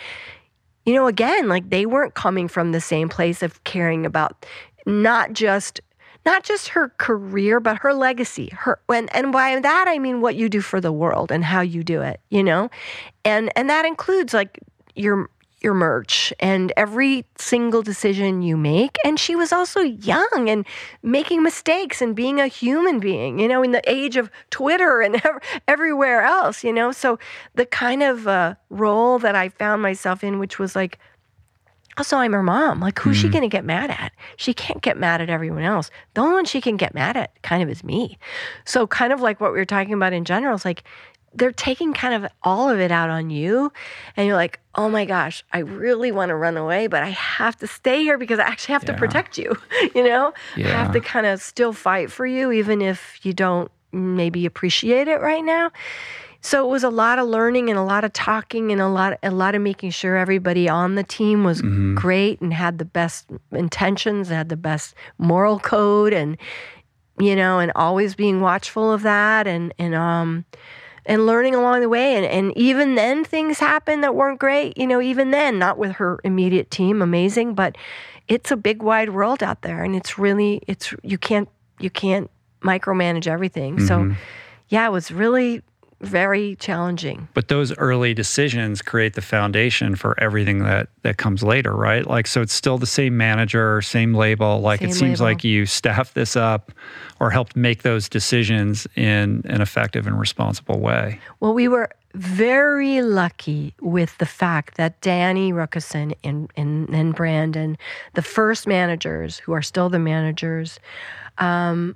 you know, again, like they weren't coming from the same place of caring about not just not just her career, but her legacy. Her and and by that I mean what you do for the world and how you do it, you know? And and that includes like your your merch and every single decision you make. And she was also young and making mistakes and being a human being, you know, in the age of Twitter and ev- everywhere else, you know. So the kind of uh, role that I found myself in, which was like, also, I'm her mom. Like, who's mm-hmm. she going to get mad at? She can't get mad at everyone else. The only one she can get mad at kind of is me. So, kind of like what we were talking about in general, it's like they're taking kind of all of it out on you and you're like oh my gosh i really want to run away but i have to stay here because i actually have yeah. to protect you you know yeah. i have to kind of still fight for you even if you don't maybe appreciate it right now so it was a lot of learning and a lot of talking and a lot a lot of making sure everybody on the team was mm-hmm. great and had the best intentions had the best moral code and you know, and always being watchful of that and, and, um, and learning along the way. And, and even then, things happened that weren't great, you know, even then, not with her immediate team, amazing, but it's a big, wide world out there. And it's really, it's, you can't, you can't micromanage everything. Mm-hmm. So, yeah, it was really very challenging. But those early decisions create the foundation for everything that that comes later, right? Like so it's still the same manager, same label. Like same it seems label. like you staffed this up or helped make those decisions in an effective and responsible way. Well, we were very lucky with the fact that Danny Rukasin and, and, and Brandon, the first managers who are still the managers, um,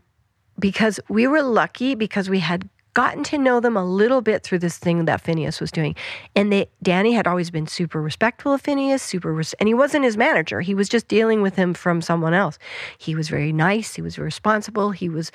because we were lucky because we had gotten to know them a little bit through this thing that Finneas was doing. And they, Danny had always been super respectful of Finneas, super, res- and he wasn't his manager. He was just dealing with him from someone else. He was very nice. He was responsible. He was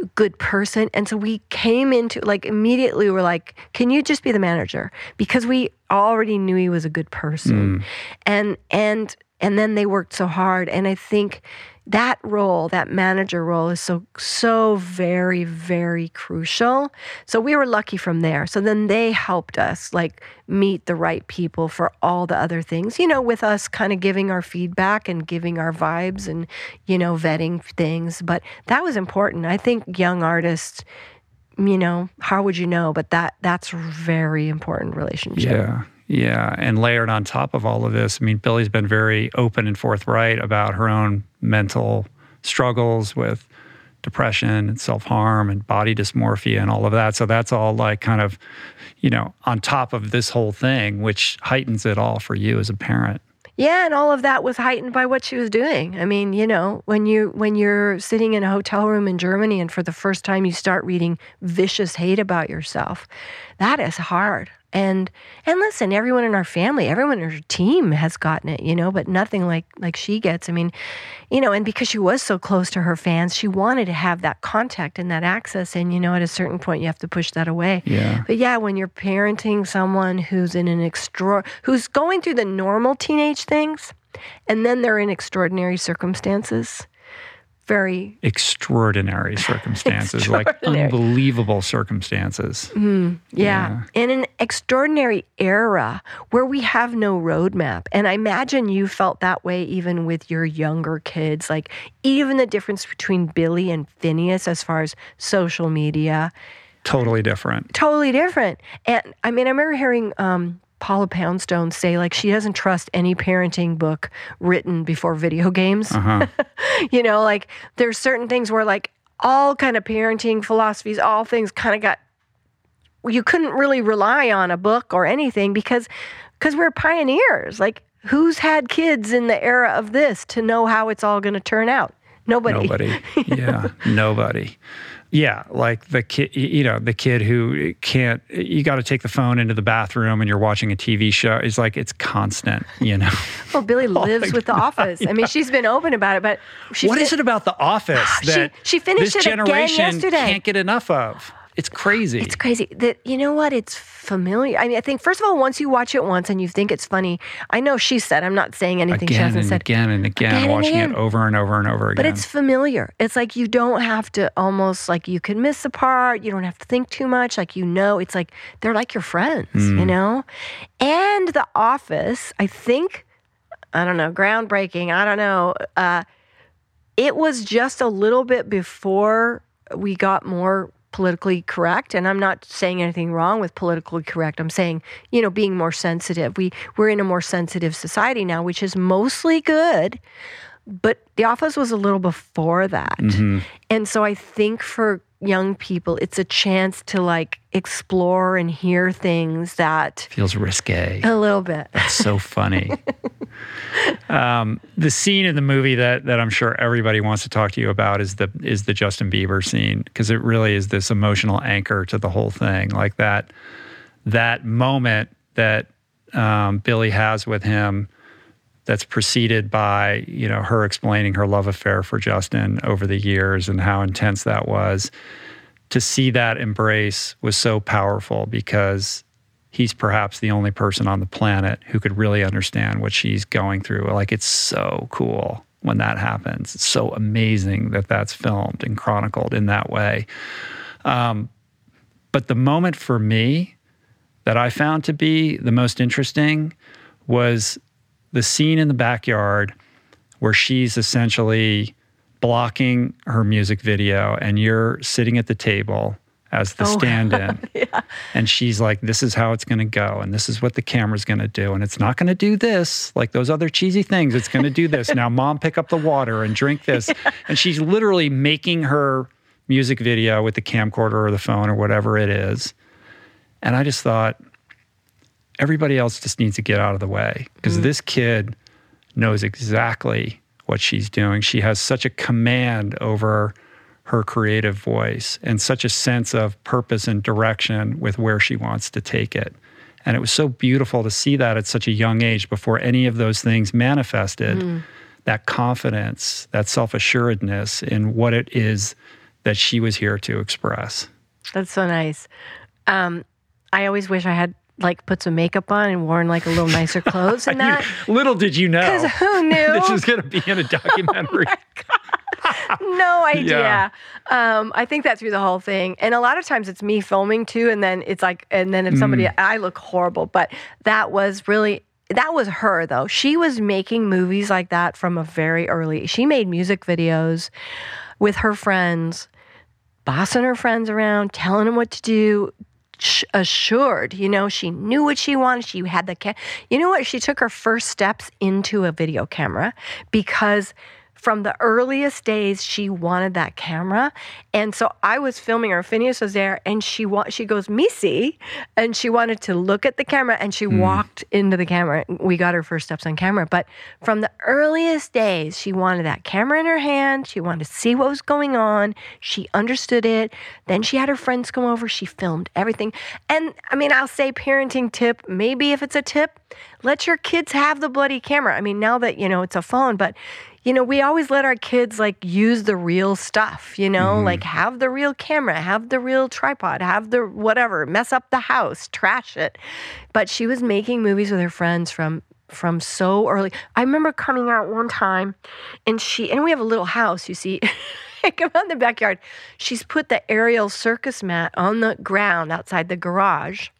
a good person. And so we came into like immediately we're like, can you just be the manager? Because we already knew he was a good person. Mm. And, and, and then they worked so hard. And I think that role, that manager role, is so, so very, very crucial. So we were lucky from there. So then they helped us like meet the right people for all the other things, you know, with us kind of giving our feedback and giving our vibes and, you know, vetting things. But that was important. I think young artists, you know, how would you know? But that that's very important relationship. Yeah. Yeah, and layered on top of all of this, I mean, Billie's been very open and forthright about her own mental struggles with depression and self harm and body dysmorphia and all of that. So that's all like kind of, you know, on top of this whole thing, which heightens it all for you as a parent. Yeah, and all of that was heightened by what she was doing. I mean, you know, when you when you're sitting in a hotel room in Germany and for the first time you start reading vicious hate about yourself, that is hard and and listen everyone in our family everyone in our team has gotten it you know but nothing like like she gets. I mean you know and because she was so close to her fans she wanted to have that contact and that access. And you know at a certain point you have to push that away. Yeah. But yeah when you're parenting someone who's in an extra who's going through the normal teenage things and then they're in extraordinary circumstances very extraordinary circumstances, extraordinary. like unbelievable circumstances. Mm, yeah. yeah. In an extraordinary era where we have no roadmap. And I imagine you felt that way even with your younger kids. Like, even the difference between Billie and Finneas as far as social media. Totally different. Totally different. And I mean, I remember hearing um, Paula Poundstone say like she doesn't trust any parenting book written before video games. Uh-huh. you know, like there's certain things where like all kind of parenting philosophies, all things kind of got you couldn't really rely on a book or anything because because we're pioneers. Like who's had kids in the era of this to know how it's all going to turn out? Nobody. Nobody. Yeah, nobody. Yeah, like the kid, you know, the kid who can't, you got to take the phone into the bathroom and you're watching a TV show. It's like, it's constant, you know? well, Billie lives with The Office. I mean, she's been open about it, but what is it about The Office that she, she finished this it generation again yesterday. can't get enough of? It's crazy. It's crazy. That you know what? It's familiar. I mean, I think first of all, once you watch it once and you think it's funny, I know she said. I'm not saying anything again she hasn't and said. Again and again, again watching and again. it over and over and over again. But it's familiar. It's like you don't have to almost like you can miss a part. You don't have to think too much. Like you know, it's like they're like your friends. Mm. You know, and The Office. I think I don't know, groundbreaking. I don't know. Uh, it was just a little bit before we got more politically correct and i'm not saying anything wrong with politically correct. I'm saying you know being more sensitive. We we're in a more sensitive society now which is mostly good but the office was a little before that. Mm-hmm. and so i think for young people it's a chance to like explore and hear things that feels risque. A little bit. That's so funny. Um, the scene in the movie that that i'm sure everybody wants to talk to you about is the is the justin bieber scene because it really is this emotional anchor to the whole thing like that that moment that um, billie has with him that's preceded by you know her explaining her love affair for Justin over the years and how intense that was. To see that embrace was so powerful because he's perhaps the only person on the planet who could really understand what she's going through. Like it's so cool. when that happens. It's so amazing that that's filmed and chronicled in that way. Um, but the moment for me that I found to be the most interesting was the scene in the backyard where she's essentially blocking her music video and you're sitting at the table as the oh, stand-in. yeah. and she's like this is how it's going to go and this is what the camera's going to do and it's not going to do this like those other cheesy things. It's going to do this. Now mom pick up the water and drink this. Yeah. and she's literally making her music video with the camcorder or the phone or whatever it is. And i just thought everybody else just needs to get out of the way because mm. this kid knows exactly what she's doing. She has such a command over her creative voice and such a sense of purpose and direction with where she wants to take it. And it was so beautiful to see that at such a young age before any of those things manifested mm. that confidence, that self assuredness in what it is that she was here to express. That's so nice. Um, I always wish I had like put some makeup on and worn like a little nicer clothes and that. little did you know. Because who knew? this was going to be in a documentary. oh no idea. Yeah. Um, I think that through the whole thing. And a lot of times it's me filming too. And then it's like, and then if somebody, mm. I look horrible. But that was really, that was her though. She was making movies like that from a very early, she made music videos with her friends bossing her friends around, telling them what to do, assured. You know, she knew what she wanted. She had the, ca- you know what? She took her first steps into a video camera because from the earliest days she wanted that camera. And so i was filming her. Finneas was there and she wa- she goes missy and she wanted to look at the camera and she mm. walked into the camera. We got her first steps on camera. But from the earliest days she wanted that camera in her hand. She wanted to see what was going on. She understood it. Then she had her friends come over. She filmed everything. And i mean i'll say parenting tip maybe if it's a tip let your kids have the bloody camera. I mean now that you know it's a phone but you know, we always let our kids like use the real stuff, you know, mm-hmm. like have the real camera, have the real tripod, have the whatever, mess up the house, trash it. But she was making movies with her friends from from so early. I remember coming out one time and she and we have a little house, you see. I come out in the backyard. She's put the aerial circus mat on the ground outside the garage.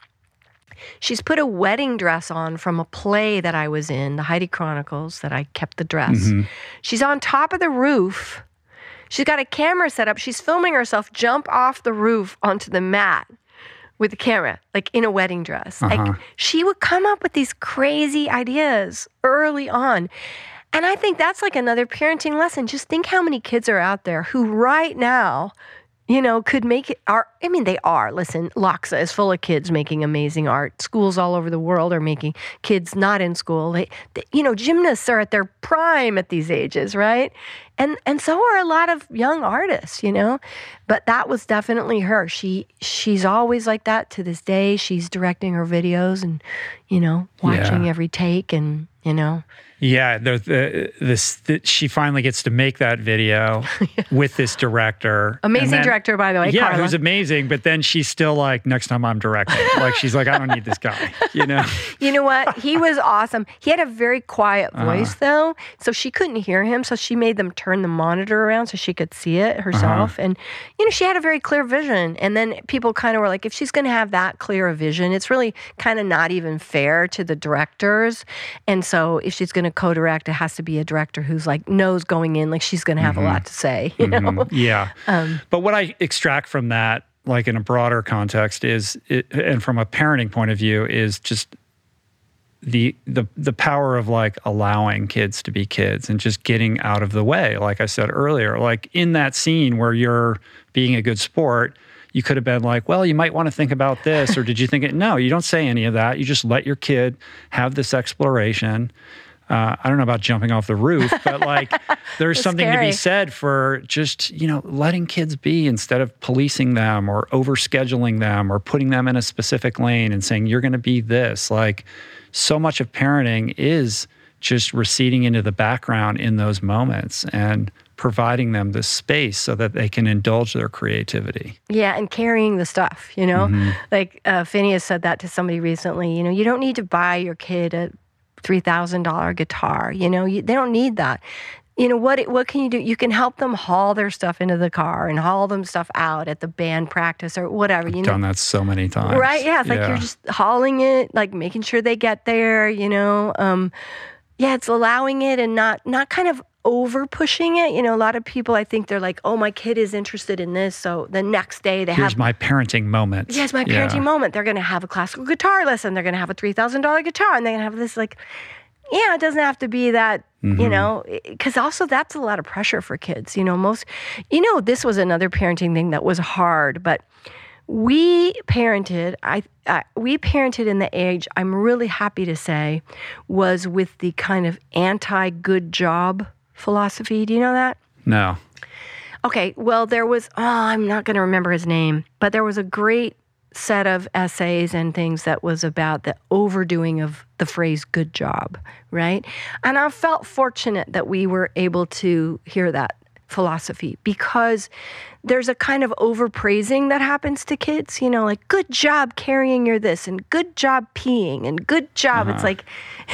She's put a wedding dress on from a play that I was in, the Heidi Chronicles, that I kept the dress. Mm-hmm. She's on top of the roof. She's got a camera set up. She's filming herself jump off the roof onto the mat with the camera, like in a wedding dress. Uh-huh. Like she would come up with these crazy ideas early on. And I think that's like another parenting lesson. Just think how many kids are out there who right now you know, could make it art. I mean, they are. Listen, Loxa is full of kids making amazing art. Schools all over the world are making kids not in school. They, they, you know, gymnasts are at their prime at these ages, right? And and so are a lot of young artists, you know. But that was definitely her. She she's always like that to this day. She's directing her videos and, you know, watching yeah. every take and you know yeah, the, the, this the, she finally gets to make that video with this director. Amazing then, director, by the way. Yeah, Carla. who's amazing. But then she's still like, next time I'm directing, like she's like, I don't need this guy. You know. you know what? He was awesome. He had a very quiet uh-huh. voice uh-huh. though, so she couldn't hear him. So she made them turn the monitor around so she could see it herself. Uh-huh. And you know, she had a very clear vision. And then people kind of were like, if she's going to have that clear a vision, it's really kind of not even fair to the directors. And so if she's going to co-direct, it has to be a director who's like knows going in, like she's going to have mm-hmm. a lot to say. You mm-hmm. know? Yeah. Um, but what I extract from that, like in a broader context, is it, and from a parenting point of view, is just the the the power of like allowing kids to be kids and just getting out of the way like i said earlier like in that scene where you're being a good sport you could have been like, well, you might want to think about this, or did you think it? No, you don't say any of that. You just let your kid have this exploration. Uh, I don't know about jumping off the roof, but like there's something scary. to be said for just, you know, letting kids be instead of policing them or overscheduling them or putting them in a specific lane and saying, you're going to be this. Like so much of parenting is just receding into the background in those moments. And providing them the space so that they can indulge their creativity. Yeah, and carrying the stuff, you know? Mm-hmm. Like uh, Finneas said that to somebody recently. You know, you don't need to buy your kid a $3,000 guitar. You know, you, they don't need that. you know what what can you do you can help them haul their stuff into the car and haul them stuff out at the band practice or whatever you I've know done that so many times. right yeah it's like you're just hauling it like making sure they get there you know um yeah it's allowing it and not not kind of over pushing it you know a lot of people i think they're like oh my kid is interested in this so the next day they Here's have my parenting moment. Yes, my Yeah. parenting moment. They're going to have a classical guitar lesson. They're going to have a three thousand dollar guitar, and they're going to have this like, yeah, it doesn't have to be that, Mm-hmm. you know, because also that's a lot of pressure for kids. You know, most, you know, this was another parenting thing that was hard, but we parented. I, I we parented in the age. I'm really happy to say, was with the kind of anti good job philosophy. Do you know that? No. Okay, well, there was, oh, I'm not going to remember his name, but there was a great set of essays and things that was about the overdoing of the phrase good job, right? And I felt fortunate that we were able to hear that philosophy because there's a kind of overpraising that happens to kids, you know, like good job carrying your this and good job peeing and good job. It's uh-huh. like,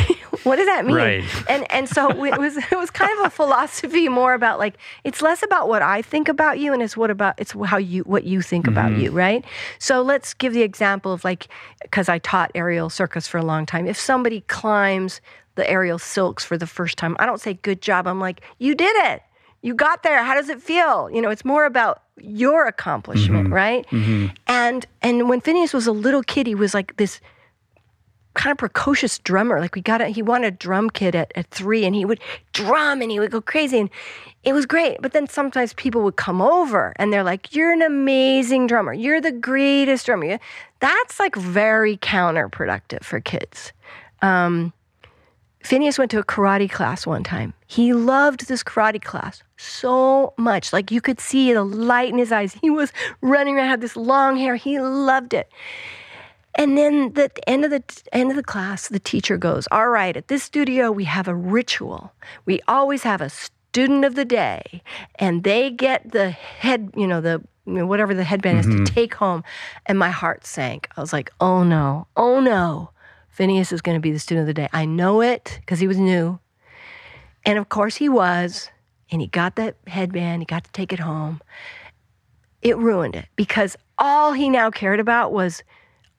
what does that mean? Right. And and so it was it was kind of a philosophy more about like it's less about what I think about you and it's what about it's how you what you think about mm-hmm. you, right? So let's give the example of like because I taught aerial circus for a long time. If somebody climbs the aerial silks for the first time, I don't say good job. I'm like, you did it. You got there. How does it feel? You know, it's more about your accomplishment, mm-hmm. right? Mm-hmm. And and when Finneas was a little kid, he was like this kind of precocious drummer. Like we got it, he wanted a drum kit at, at three and he would drum and he would go crazy and it was great. But then sometimes people would come over and they're like, You're an amazing drummer. You're the greatest drummer. That's like very counterproductive for kids. Um, Finneas went to a karate class one time. He loved this karate class so much. Like you could see the light in his eyes. He was running around, had this long hair. He loved it. And then the end of the end of the class, the teacher goes, "All right, at this studio we have a ritual. We always have a student of the day, and they get the head, you know, the you know, whatever the headband is to mm-hmm. take home." And my heart sank. I was like, "Oh no, oh no, Finneas is going to be the student of the day. I know it because he was new, and of course he was. And he got that headband. He got to take it home. It ruined it because all he now cared about was."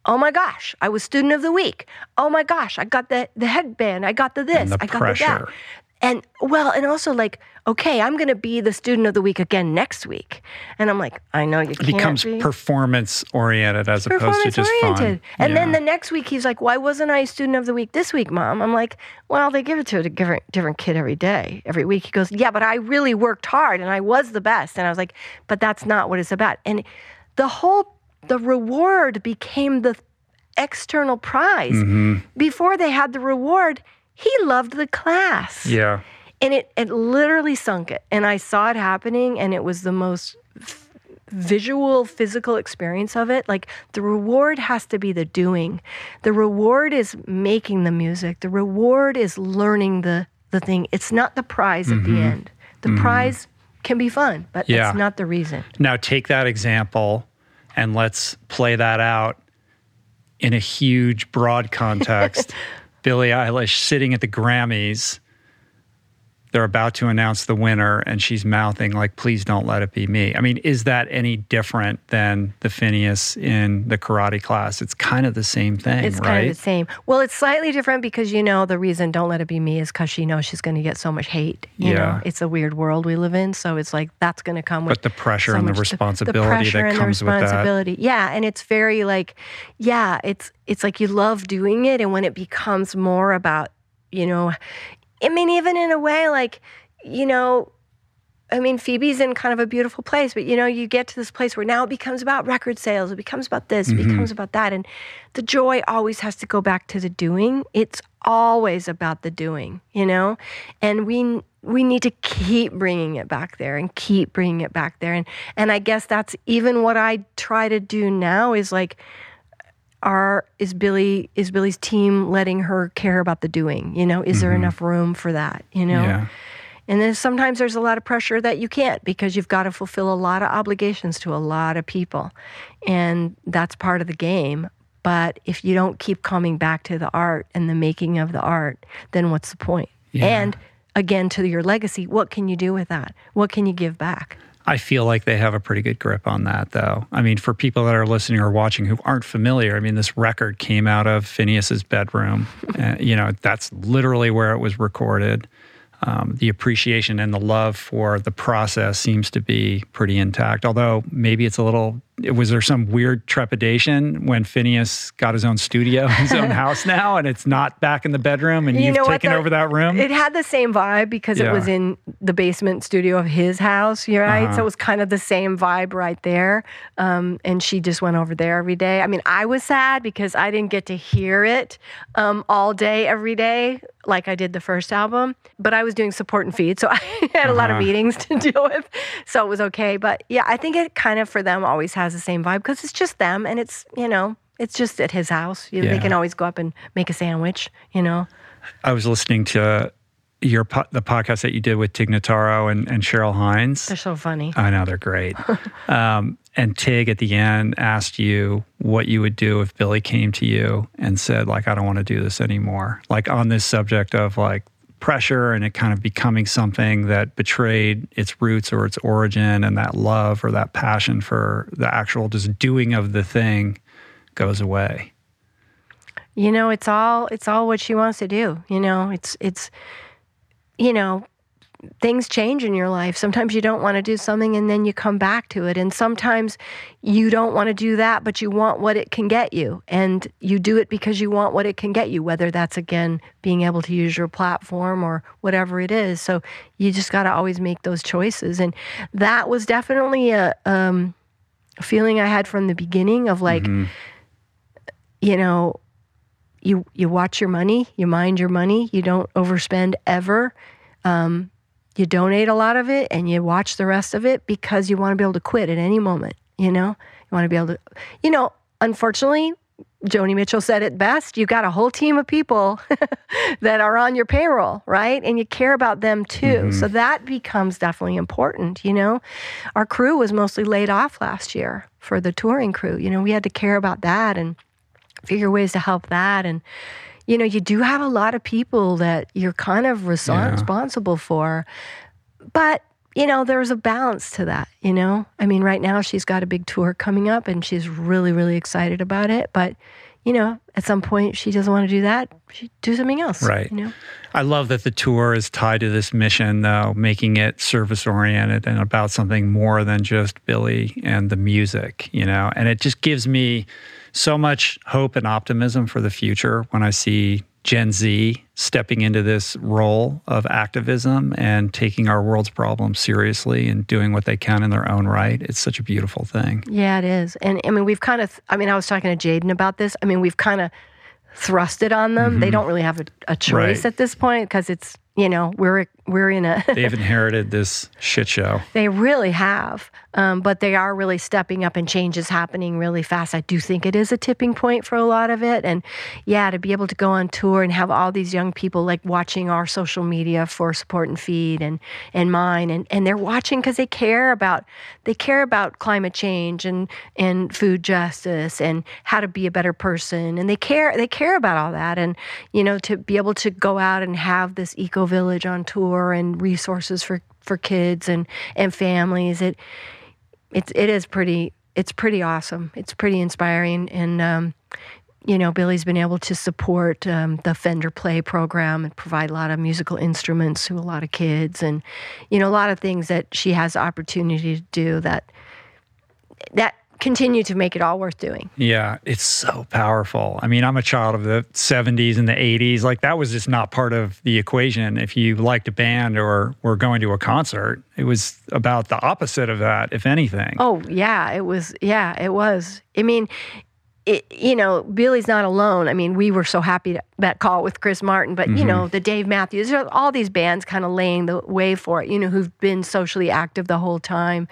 Oh my gosh, I was student of the week. Oh my gosh, I got the the headband. I got the this. the I got the that. pressure. And well, and also like, okay, I'm going to be the student of the week again next week. And I'm like, I know you It can't becomes be performance oriented as opposed to performance just oriented. fun. And then the next week he's like, why wasn't I student of the week this week, mom? I'm like, well, they give it to a different different kid every day, every week. He goes, yeah, but I really worked hard and I was the best. And I was like, but that's not what it's about. And the whole the reward became the external prize. Mm-hmm. Before they had the reward, he loved the class. yeah. And it, it literally sunk it. And I saw it happening, and it was the most f- visual, physical experience of it. Like the reward has to be the doing. The reward is making the music. The reward is learning the, the thing. It's not the prize at the end. The prize can be fun, but Mm-hmm. Yeah. it's not the reason. Now take that example and let's play that out in a huge, broad context. Billie Eilish sitting at the Grammys. They're about to announce the winner, and she's mouthing, like, please don't let it be me. I mean, is that any different than the Finneas in the karate class? It's kind of the same thing, It's right? kind of the same. Well, it's slightly different because you know the reason "Don't Let It Be Me" is because she knows she's going to get so much hate. You Yeah. know, it's a weird world we live in, so it's like that's going to come with But the pressure so and the responsibility pressure that and the comes with that. responsibility. Yeah, and it's very like, yeah, it's it's like you love doing it, and when it becomes more about, you know, I mean, even in a way, like, you know, I mean, Phoebe's in kind of a beautiful place, but you know, you get to this place where now it becomes about record sales, it becomes about this, it Mm-hmm. becomes about that. And the joy always has to go back to the doing. It's always about the doing, you know? And we we need to keep bringing it back there and keep bringing it back there. And and I guess that's even what I try to do now is like are is Billie is Billie's team letting her care about the doing? You know, is there enough room for that? You know, Mm-hmm. Yeah. and then sometimes there's a lot of pressure that you can't because you've got to fulfill a lot of obligations to a lot of people, and that's part of the game. But if you don't keep coming back to the art and the making of the art, then what's the point? Yeah. And again to your legacy, what can you do with that? What can you give back? I feel like they have a pretty good grip on that, though. I mean, for people that are listening or watching who aren't familiar, I mean, this record came out of Finneas's bedroom. uh, you know, that's literally where it was recorded. Um, the appreciation and the love for the process seems to be pretty intact. Although maybe it's a little was there some weird trepidation when Finneas got his own studio, his own house now, and it's not back in the bedroom, and you have taken the, over that room? It had the same vibe because yeah. it was in the basement studio of his house, right? Uh-huh. So it was kind of the same vibe right there. Um, and she just went over there every day. I mean, I was sad because I didn't get to hear it um, all day, every day, like I did the first album. But I was doing support and feed, so I had uh-huh. a lot of uh-huh. meetings to deal with, so it was okay. But yeah, I think it kind of for them always has has the same vibe because it's just them and it's, you know, it's just at his house. You, yeah. They can always go up and make a sandwich, you know. I was listening to your po- the podcast that you did with Tig Notaro and, and Cheryl Hines. They're so funny. I know they're great. um, and Tig at the end asked you what you would do if Billie came to you and said, like, I don't want to do this anymore. Like on this subject of like pressure and it kind of becoming something that betrayed its roots or its origin and that love or that passion for the actual just doing of the thing goes away. You know it's all it's all what she wants to do you know? It's it's you know things change in your life. Sometimes you don't want to do something and then you come back to it. And sometimes you don't want to do that, but you want what it can get you. And you do it because you want what it can get you, whether that's again being able to use your platform or whatever it is. So you just got to always make those choices. And that was definitely a, um, feeling I had from the beginning of like, mm-hmm. you know, you you watch your money, you mind your money, you don't overspend ever. Um, you donate a lot of it and you watch the rest of it because you want to be able to quit at any moment, you know? You want to be able to, you know, unfortunately, Joni Mitchell said it best. You got a whole team of people that are on your payroll, right? And you care about them too. Mm-hmm. So that becomes definitely important, you know? Our crew was mostly laid off last year for the touring crew. You know, we had to care about that and figure ways to help that. And, you know, you do have a lot of people that you're kind of responsible yeah. for. But, you know, there's a balance to that, you know? I mean, right now she's got a big tour coming up and she's really, really excited about it. But, you know, at some point she doesn't want to do that, she do something else. Right. You know? I love that the tour is tied to this mission, though, making it service oriented and about something more than just Billie and the music, you know? And it just gives me so much hope and optimism for the future when I see Gen Z stepping into this role of activism and taking our world's problems seriously and doing what they can in their own right. It's such a beautiful thing. Yeah, it is. And I mean, we've kind of, I mean, I was talking to Jaden about this. I mean, we've kind of thrust it on them. Mm-hmm. They don't really have a, a choice right. at this point because it's, you know, we're we're in a. They've inherited this shit show. They really have, um, but they are really stepping up, and change is happening really fast. I do think it is a tipping point for a lot of it, and yeah, to be able to go on tour and have all these young people like watching our social media for support and feed, and and mine, and and they're watching because they care about they care about climate change and and food justice and how to be a better person, and they care they care about all that, and you know to be able to go out and have this eco village on tour and resources for, for kids and, and families. It it's it is pretty it's pretty awesome. It's pretty inspiring and um, you know, Billie's been able to support um, the Fender Play program and provide a lot of musical instruments to a lot of kids, and you know, a lot of things that she has the opportunity to do that that continue to make it all worth doing. Yeah, it's so powerful. I mean, I'm a child of the 70s and the 80s. Like that was just not part of the equation. If you liked a band or were going to a concert, it was about the opposite of that, if anything. Oh, yeah, it was. Yeah, it was. I mean, it, you know, Billie's not alone. I mean, we were so happy to, that call with Chris Martin, but mm-hmm. you know, the Dave Matthews, all these bands kind of laying the way for it, you know, who've been socially active the whole time.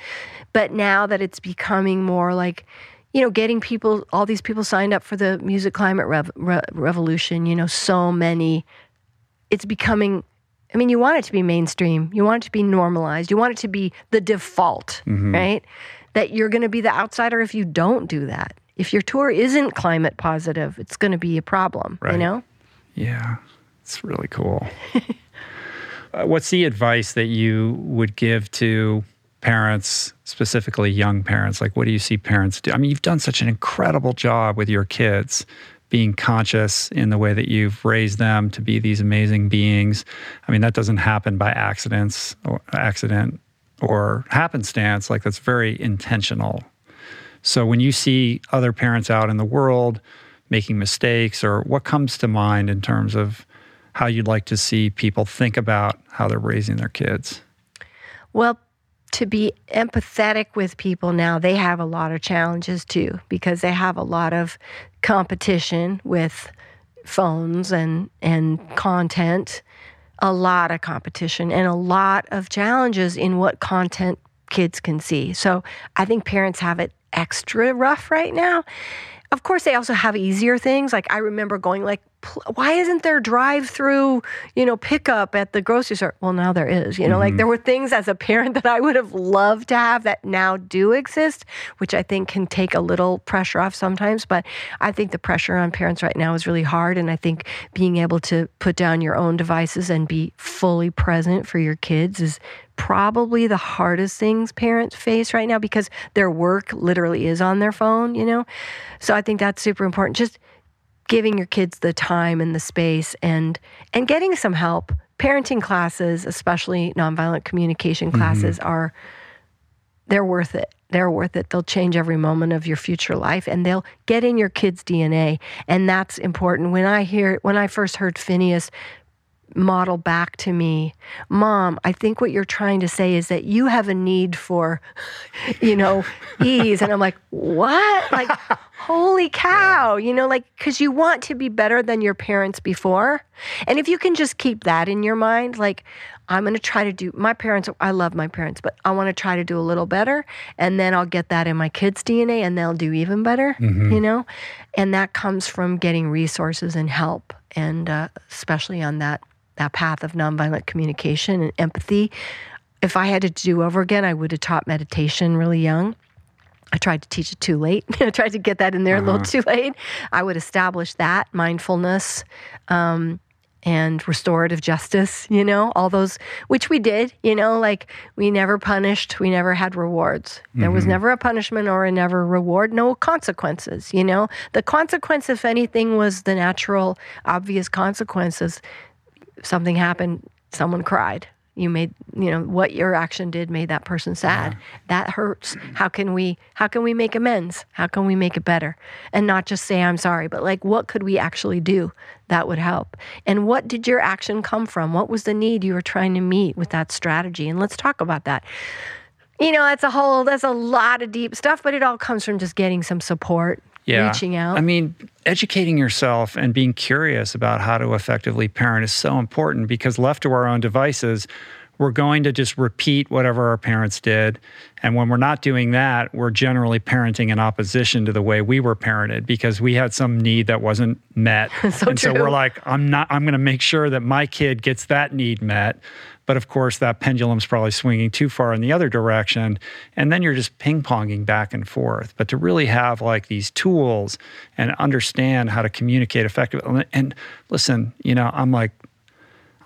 But now that it's becoming more like, you know, getting people, all these people signed up for the music climate rev, re, revolution, you know, so many, it's becoming, I mean, you want it to be mainstream, you want it to be normalized, you want it to be the default, mm-hmm. right? That you're going to be the outsider if you don't do that if your tour isn't climate positive, it's going to be a problem, right. you know? Yeah, it's really cool. uh, what's the advice that you would give to parents, specifically young parents? Like, what do you see parents do? I mean, you've done such an incredible job with your kids being conscious in the way that you've raised them to be these amazing beings. I mean, that doesn't happen by accidents or accident or happenstance. Like that's very intentional. So when you see other parents out in the world making mistakes, or what comes to mind in terms of how you'd like to see people think about how they're raising their kids? Well, to be empathetic with people now, they have a lot of challenges too because they have a lot of competition with phones and and content, a lot of competition and a lot of challenges in what content kids can see. So, I think parents have it extra rough right now. Of course, they also have easier things. Like I remember going like why isn't there drive through, you know, pickup at the grocery store? Well, now there is, you know, mm-hmm. like there were things as a parent that I would have loved to have that now do exist, which I think can take a little pressure off sometimes. But I think the pressure on parents right now is really hard. And I think being able to put down your own devices and be fully present for your kids is probably the hardest things parents face right now because their work literally is on their phone, you know? So I think that's super important. Just giving your kids the time and the space and and getting some help. Parenting classes, especially nonviolent communication mm-hmm. classes, mm-hmm. are they're worth it. They're worth it. They'll change every moment of your future life and they'll get in your kids' DNA. And that's important. When I hear when I first heard Finneas model back to me, Mom, I think what you're trying to say is that you have a need for, you know, ease. And I'm like, What? Like, holy cow, you know, like, because you want to be better than your parents before. And if you can just keep that in your mind, like, I'm going to try to do my parents. I love my parents, but I want to try to do a little better. And then I'll get that in my kids' DNA and they'll do even better, mm-hmm. you know? And that comes from getting resources and help, and uh, especially on that that path of nonviolent communication and empathy. If I had to do over again, I would have taught meditation really young. I tried to teach it too late. I tried to get that in there uh-huh. a little uh-huh. too late. I would establish that mindfulness um, and restorative justice, you know, all those, which we did, you know, like we never punished, we never had rewards. There mm-hmm. was never a punishment or a never reward, no consequences, you know. The consequence, if anything, was the natural, obvious consequences something happened, someone cried. You made, you know, what your action did made that person sad. Yeah. That hurts. How can we how can we make amends? How can we make it better? And not just say I'm sorry, but like what could we actually do that would help? And what did your action come from? What was the need you were trying to meet with that strategy? And let's talk about that you know, that's a whole, that's a lot of deep stuff, but it all comes from just getting some support, yeah. reaching out. I mean, educating yourself and being curious about how to effectively parent is so important because left to our own devices, we're going to just repeat whatever our parents did. And when we're not doing that, we're generally parenting in opposition to the way we were parented because we had some need that wasn't met. so and true. so we're like, I'm not, I'm going to make sure that my kid gets that need met. But of course, that pendulum's probably swinging too far in the other direction. And then you're just ping ponging back and forth. But to really have like these tools and understand how to communicate effectively. And listen, you know, I'm like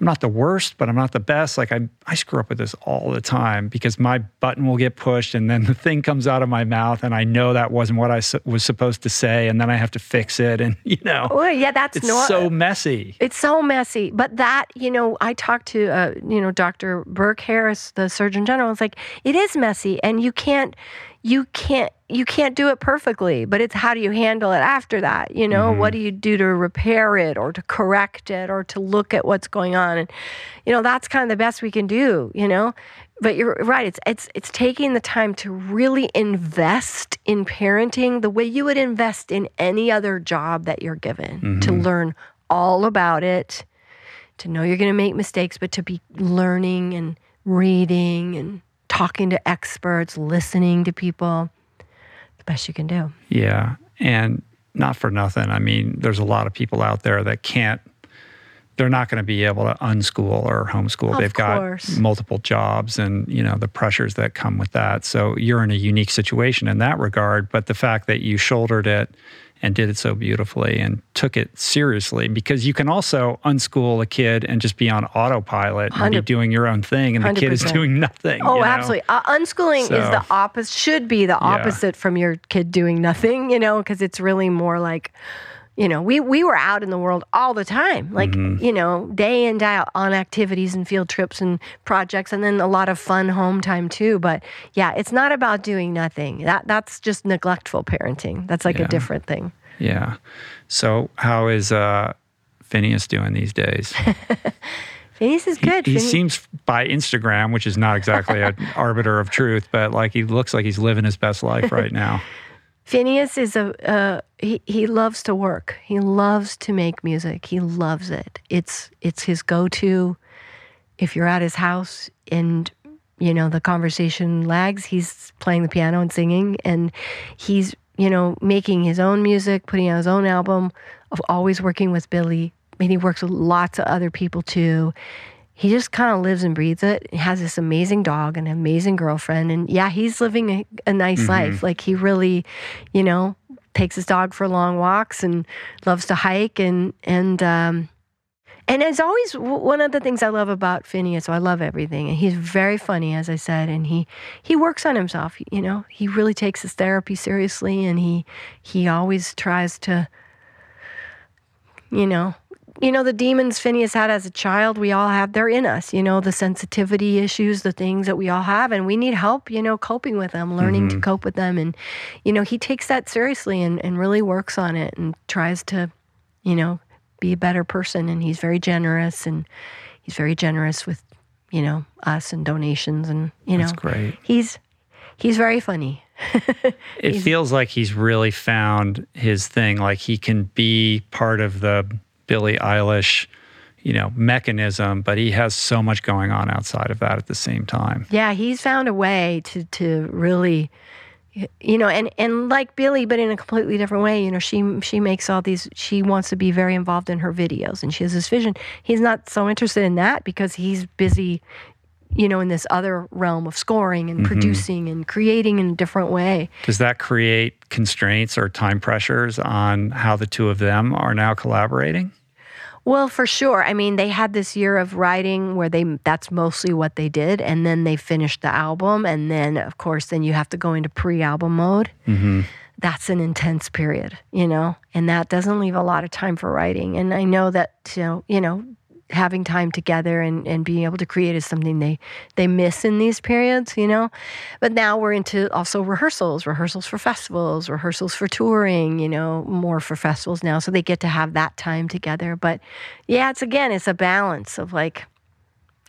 I'm not the worst, but I'm not the best. Like I, I screw up with this all the time because my button will get pushed and then the thing comes out of my mouth and I know that wasn't what I su- was supposed to say and then I have to fix it and you know. Oh yeah, that's it's not, so messy. It's so messy. But that you know, I talked to uh, you know Dr. Burke Harris, the Surgeon General. It's like it is messy and you can't you can't you can't do it perfectly but it's how do you handle it after that you know mm-hmm. what do you do to repair it or to correct it or to look at what's going on and you know that's kind of the best we can do you know but you're right it's it's it's taking the time to really invest in parenting the way you would invest in any other job that you're given mm-hmm. to learn all about it to know you're going to make mistakes but to be learning and reading and talking to experts, listening to people, the best you can do. Yeah. And not for nothing. I mean, there's a lot of people out there that can't they're not going to be able to unschool or homeschool. Of They've course. got multiple jobs and, you know, the pressures that come with that. So you're in a unique situation in that regard, but the fact that you shouldered it and did it so beautifully and took it seriously because you can also unschool a kid and just be on autopilot and be doing your own thing and the kid is doing nothing. Oh, you know? absolutely. Uh, unschooling is the opposite, should be the opposite from your kid doing nothing, you know, because it's really more like, you know, we, we were out in the world all the time, like, Mm-hmm. you know, day in, day out on activities and field trips and projects, and then a lot of fun home time too. But yeah, it's not about doing nothing. That That's just neglectful parenting. That's like Yeah. a different thing. Yeah. So how is uh, Finneas doing these days? Finneas is He, good. he Finneas- seems by Instagram, which is not exactly an arbiter of truth, but like he looks like he's living his best life right now. Finneas is a uh, he. He loves to work. He loves to make music. He loves it. It's it's his go-to. If you're at his house and you know the conversation lags, he's playing the piano and singing, and he's you know making his own music, putting out his own album. Of always working with Billie. And he works with lots of other people too. He just kind of lives and breathes it. He has this amazing dog and an amazing girlfriend. And yeah, he's living a, a nice life. Like he really, you know, takes his dog for long walks and loves to hike and and um and as always one of the things I love about Finneas. So I love everything, and he's very funny, as I said, and he he works on himself. You know, he really takes his therapy seriously, and he he always tries to, you know, you know the demons Finneas had as a child. We all have. They're in us. You know, the sensitivity issues, the things that we all have, and we need help. You know, coping with them, learning to mm-hmm. cope with them, and you know, he takes that seriously and and really works on it and tries to, you know, be a better person and he's very generous and he's very generous with you know us and donations and you know That's great. he's he's very funny It feels like he's really found his thing. Like he can be part of the Billie Eilish, you know, mechanism, but he has so much going on outside of that at the same time. yeah he's found a way to to really you know and and like billie but in a completely different way you know she she makes all these she wants to be very involved in her videos and she has this vision he's not so interested in that because he's busy you know in this other realm of scoring and mm-hmm. producing and creating in a different way Does that create constraints or time pressures on how the two of them are now collaborating? Well, for sure. I mean, they had this year of writing where they that's mostly what they did and then they finished the album and then of course then you have to go into pre-album mode. Mm-hmm. That's an intense period, you know, and that doesn't leave a lot of time for writing. And I know that you know, you know, having time together and, and being able to create is something they they miss in these periods, you know. But now we're into also rehearsals, rehearsals for festivals, rehearsals for touring, you know, more for festivals now. So they get to have that time together. But yeah, it's again, it's a balance of like,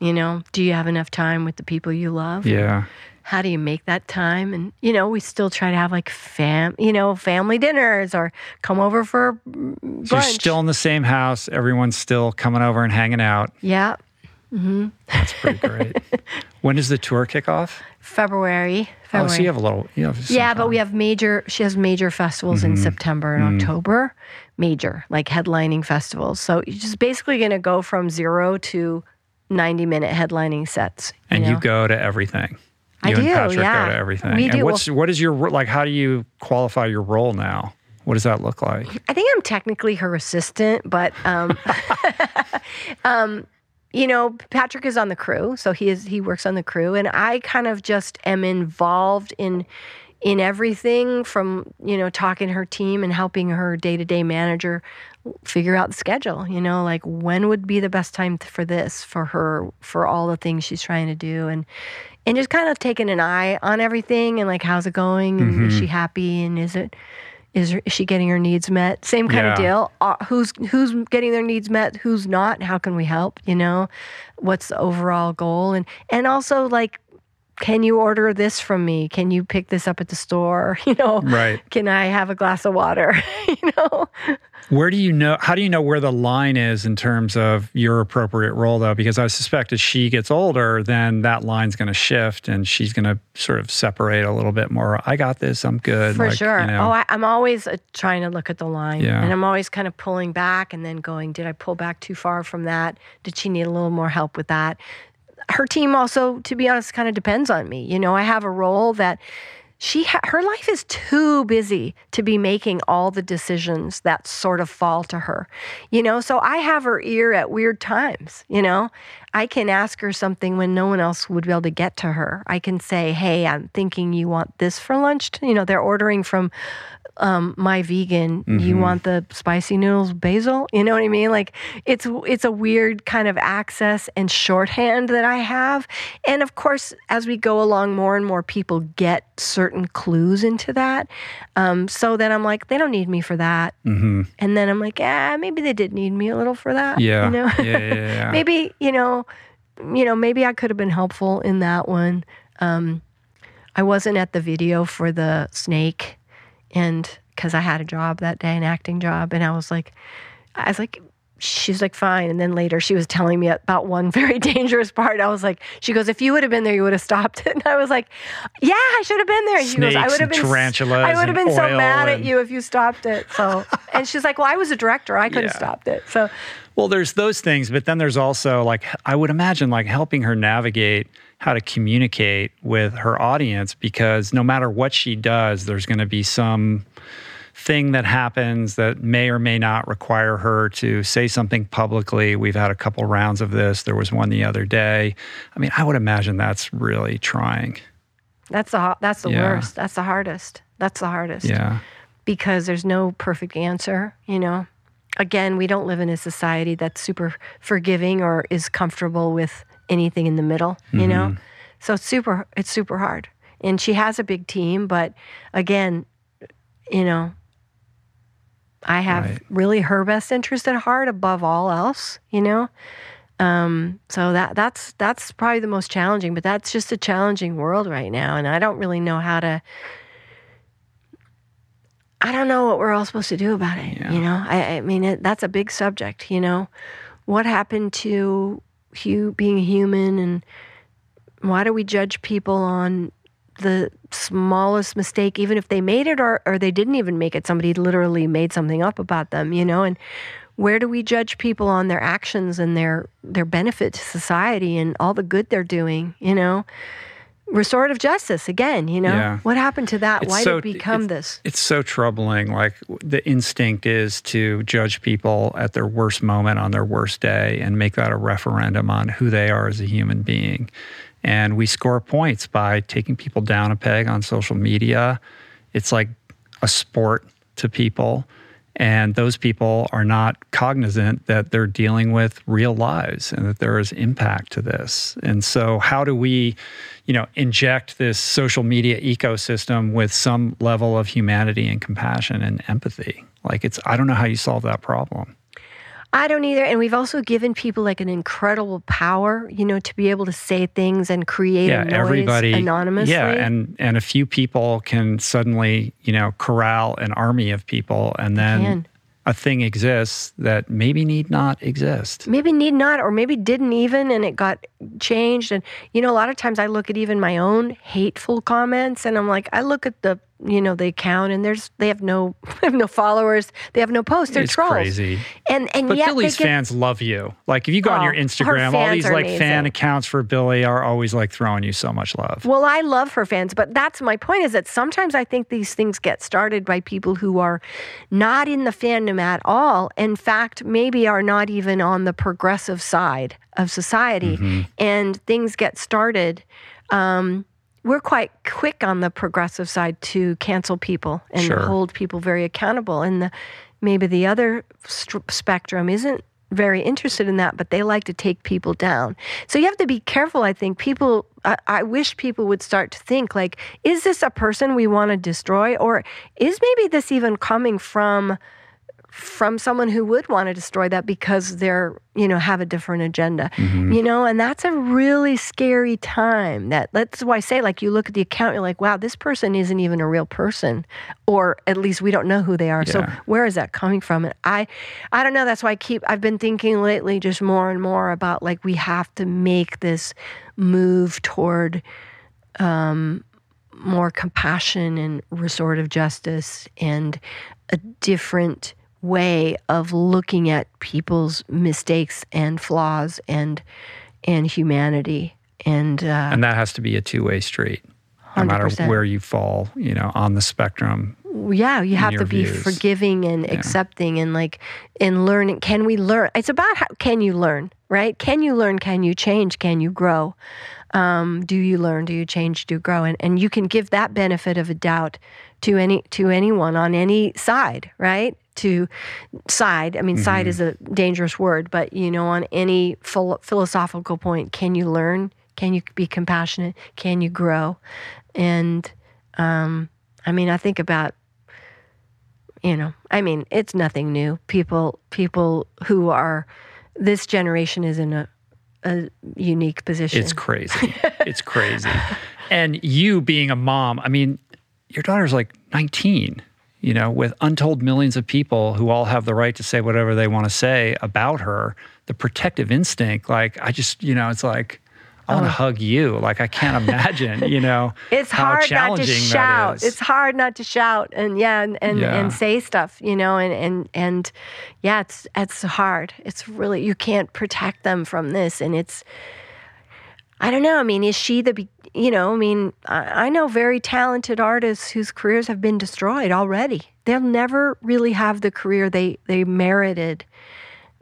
you know, do you have enough time with the people you love? Yeah. How do you make that time? And you know, we still try to have like fam, you know, family dinners or come over for brunch. So you're still in the same house. Everyone's still coming over and hanging out. yeah, mm-hmm. That's pretty great. when does the tour kick off? February. Oh, February. so you have a little. You have Yeah, but we have major. She has major festivals in mm-hmm. September and mm-hmm. October. Major, like headlining festivals. So you're just basically going to go from zero to ninety minute headlining sets. You and know? you go to everything. I You and do, Patrick yeah. go to everything. We and do. what's what is your like? How do you qualify your role now? What does that look like? I think I'm technically her assistant, but um, um, you know, Patrick is on the crew, so he is he works on the crew, and I kind of just am involved in in everything from you know talking to her team and helping her day to day manager figure out the schedule. You know, like when would be the best time for this for her for all the things she's trying to do, and and just kind of taking an eye on everything and like how's it going and is she happy and is it is, her, is she getting her needs met? Same kind of deal. Uh, who's who's getting their needs met? Who's not? How can we help? You know, what's the overall goal? And and also like can you order this from me? Can you pick this up at the store? You know, right? Can I have a glass of water? you know. Where do you know? How do you know where the line is in terms of your appropriate role, though? Because I suspect as she gets older, then that line's going to shift, and she's going to sort of separate a little bit more. I got this. I'm good. For like, sure. You know. Oh, I, am always uh, trying to look at the line, Yeah. and I'm always kind of pulling back, and then going, did I pull back too far from that? Did she need a little more help with that? Her team also, to be honest, kind of depends on me. You know, I have a role that she ha- her life is too busy to be making all the decisions that sort of fall to her you know? So i have her ear at weird times you know? I can ask her something when no one else would be able to get to her. I can say hey i'm thinking you want this for lunch you know they're ordering from um, my vegan, you want the spicy noodles basil? You know what I mean? Like it's it's a weird kind of access and shorthand that I have. And of course, as we go along, more and more people get certain clues into that. Um, so then I'm like, they don't need me for that. mm-hmm. And then I'm like, ah, maybe they did need me a little for that. Yeah. You know? yeah. Yeah. Yeah. maybe you know you know maybe i could have been helpful in that one um, i wasn't at the video for the snake and because i had a job that day an acting job and i was like i was like she's like fine. And then later she was telling me about one very dangerous part. I was like she goes if you would have been there you would have stopped it. And i was like yeah i should have been there. And she goes i Snakes would have and been tarantulas i would have been so mad at you if you stopped it. So and she's like well i was a director. I could have Yeah. stopped it. So Well, there's those things, but then there's also like I would imagine like helping her navigate how to communicate with her audience because no matter what she does, there's going to be some thing that happens that may or may not require her to say something publicly. We've had a couple rounds of this. There was one the other day. I mean, I would imagine that's really trying. That's the that's the Yeah. worst. That's the hardest. That's the hardest. Yeah. Because there's no perfect answer, you know. Again, we don't live in a society that's super forgiving or is comfortable with anything in the middle, you know. So it's super it's super hard. And she has a big team, but again, you know, I have Right. really her best interest at heart above all else, you know. Um, so that that's that's probably the most challenging, but that's just a challenging world right now, and I don't really know how to. I don't know what we're all supposed to do about it. Yeah. You know, I, I mean, it, that's a big subject. You know, what happened to hu- being human, and why do we judge people on the smallest mistake, even if they made it or, or they didn't even make it? Somebody literally made something up about them. You know, and where do we judge people on their actions and their their benefit to society and all the good they're doing? You know, restorative justice again. You know, Yeah. what happened to that? It's Why so- did it become it's- this? It's so troubling. Like the instinct is to judge people at their worst moment on their worst day and make that a referendum on who they are as a human being. And we score points by taking people down a peg on social media. It's like a sport to people. And those people are not cognizant that they're dealing with real lives and that there is impact to this. And so, how do we, you know, inject this social media ecosystem with some level of humanity and compassion and empathy? Like, it's, I don't know how you solve that problem. I don't either. And we've also given people like an incredible power, you know, to be able to say things and create yeah, everybody anonymously. Yeah, and and a few people can suddenly, you know, corral an army of people, and then can. a thing exists that maybe need not exist. maybe need not, or maybe didn't even, and it got changed. And you know, a lot of times I look at even my own hateful comments, and I'm like, I look at the you know the account, and there's they have no have no followers, they have no posts, they're It's trolls. crazy. And and But yet Billie's get, fans love you. Like if you go on Oh, your Instagram, all these like fan accounts for Billy are always like throwing you so much love. Well, I love her fans, but that's my point is that sometimes I think these things get started by people who are not in the fandom at all. In fact, maybe are not even on the progressive side of society. Mm-hmm. And things get started. Um, we're quite quick on the progressive side to cancel people and Sure. hold people very accountable. And the, maybe the other st- spectrum isn't very interested in that, but they like to take people down. So you have to be careful. I think people. I, I wish people would start to think like, is this a person we want to destroy, or is maybe this even coming from from someone who would want to destroy that because they're you know have a different agenda. Mm-hmm. you know and that's a really scary time that that's why i say like you look at the account you're like wow this person isn't even a real person or at least we don't know who they are. So where is that coming from? And i i don't know that's why i keep i've been thinking lately just more and more about like we have to make this move toward um more compassion and restorative justice and a different way of looking at people's mistakes and flaws and and humanity. And uh, And that has to be a two way street, no matter 100%. where you fall, you know, on the spectrum. yeah you have to be views. forgiving and accepting and like in learning. Can we learn? It's about how can you learn right? Can you learn? Can you change? Can you grow? Um, do you learn? Do you change? Do you grow? And, and you can give that benefit of a doubt to any to anyone on any side right to side. I mean side is a dangerous word but you know on any phil- philosophical point can you learn? Can you be compassionate? Can you grow? And um, i mean i think about you know i mean it's nothing new. People people who are this generation is in a, a unique position. It's crazy. it's crazy. And you being a mom, I mean, your daughter's like 19, you know, with untold millions of people who all have the right to say whatever they want to say about her. The protective instinct, like, I just, you know, it's like, I want to oh. hug you. Like, I can't imagine, you know, Oh. it's how hard not to shout it's hard not to shout and yeah and and, Yeah. and say stuff you know and and and yeah it's it's hard it's really you can't protect them from this and it's i don't know i mean is she the you know i mean I, I know very talented artists whose careers have been destroyed already. They'll never really have the career they they merited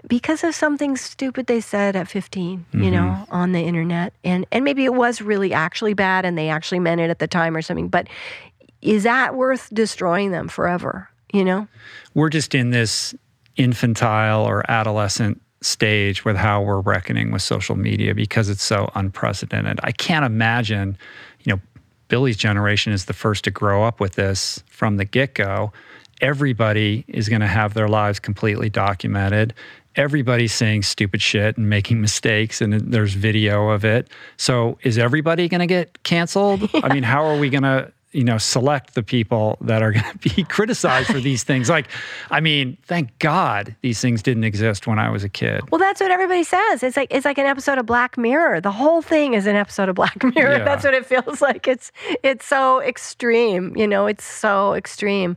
because of something stupid they said at 15 you mm-hmm. know on the internet. And and maybe it was really actually bad and they actually meant it at the time or something but is that worth destroying them forever you know? We're just in this infantile or adolescent stage with how we're reckoning with social media because it's so unprecedented. I can't imagine, you know, Billie's generation is the first to grow up with this from the get go. Everybody is going to have their lives completely documented. Everybody's saying stupid shit and making mistakes, and there's video of it. So, is everybody going to get canceled? I mean, how are we going to you know, select the people that are going to be criticized for these things. Like, I mean, thank God these things didn't exist when I was a kid. well that's what everybody says it's like it's like an episode of black mirror the whole thing is an episode of black mirror Yeah. that's what it feels like it's it's so extreme you know it's so extreme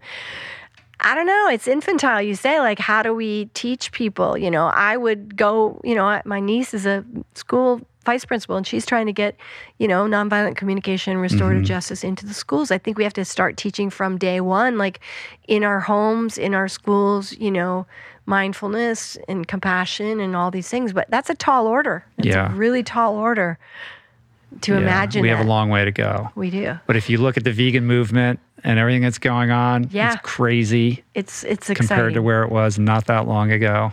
I don't know. It's infantile. You say, like, how do we teach people? You know, I would go, you know, my niece is a school vice principal and she's trying to get, you know, nonviolent communication, restorative mm-hmm. justice into the schools. I think we have to start teaching from day one, like in our homes, in our schools, you know, mindfulness and compassion and all these things. But that's a tall order. It's Yeah. a really tall order to Yeah, imagine we have a long way to go. we do. But if you look at the vegan movement and everything that's going on, Yeah. it's crazy It's it's compared to where it was not that long ago.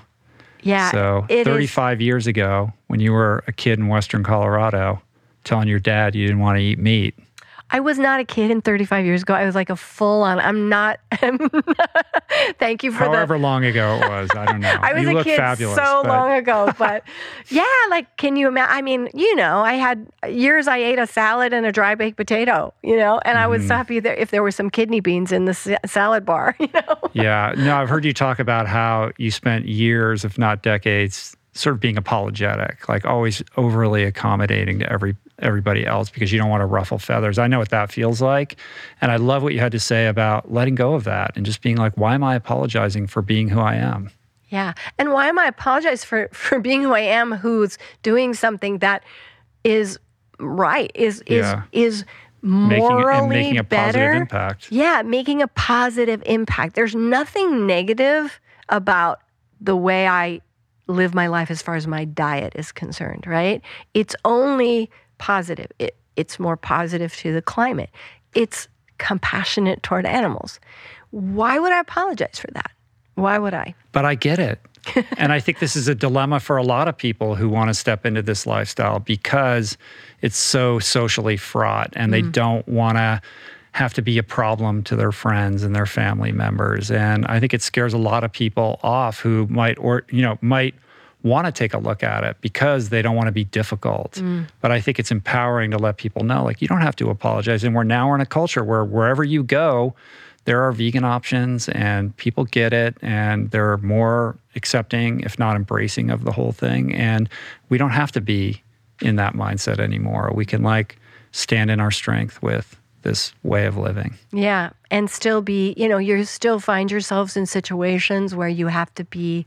Yeah. so, it is- 35 years ago, when you were a kid in Western Colorado, telling your dad you didn't want to eat meat, I was not a kid in 35 years ago. I was like a full on. I'm not. thank you for however the. long ago it was, I don't know. I was you a kid fabulous. so but- long ago, but yeah, like, can you imagine? I mean, you know, I had years I ate a salad and a dry baked potato, you know, and I Mm-hmm. was happy that if there were some kidney beans in the sa- salad bar, you know. Yeah. No, I've heard you talk about how you spent years, if not decades, sort of being apologetic, like always overly accommodating to every everybody else because you don't want to ruffle feathers. I know what that feels like. And I love what you had to say about letting go of that and just being like, why am I apologizing for being who I am? Yeah. And why am I apologizing for for being who I am who's doing something that is right, is is Yeah. is Making morally and making a positive impact. Yeah, making a positive impact. There's nothing negative about the way I live my life as far as my diet is concerned, right? It's only positive. It, it's more positive to the climate. It's compassionate toward animals. Why would I apologize for that? Why would I? But I get it. and I think this is a dilemma for a lot of people who want to step into this lifestyle because it's so socially fraught and they mm-hmm. don't want to have to be a problem to their friends and their family members. And I think it scares a lot of people off who might or you know might want to take a look at it because they don't want to be difficult. Mm. But I think it's empowering to let people know like you don't have to apologize. And we're now in a culture where wherever you go, there are vegan options and people get it and they're more accepting, if not embracing, of the whole thing. And we don't have to be in that mindset anymore. We can like stand in our strength with this way of living. Yeah. And still be, you know, you still find yourselves in situations where you have to be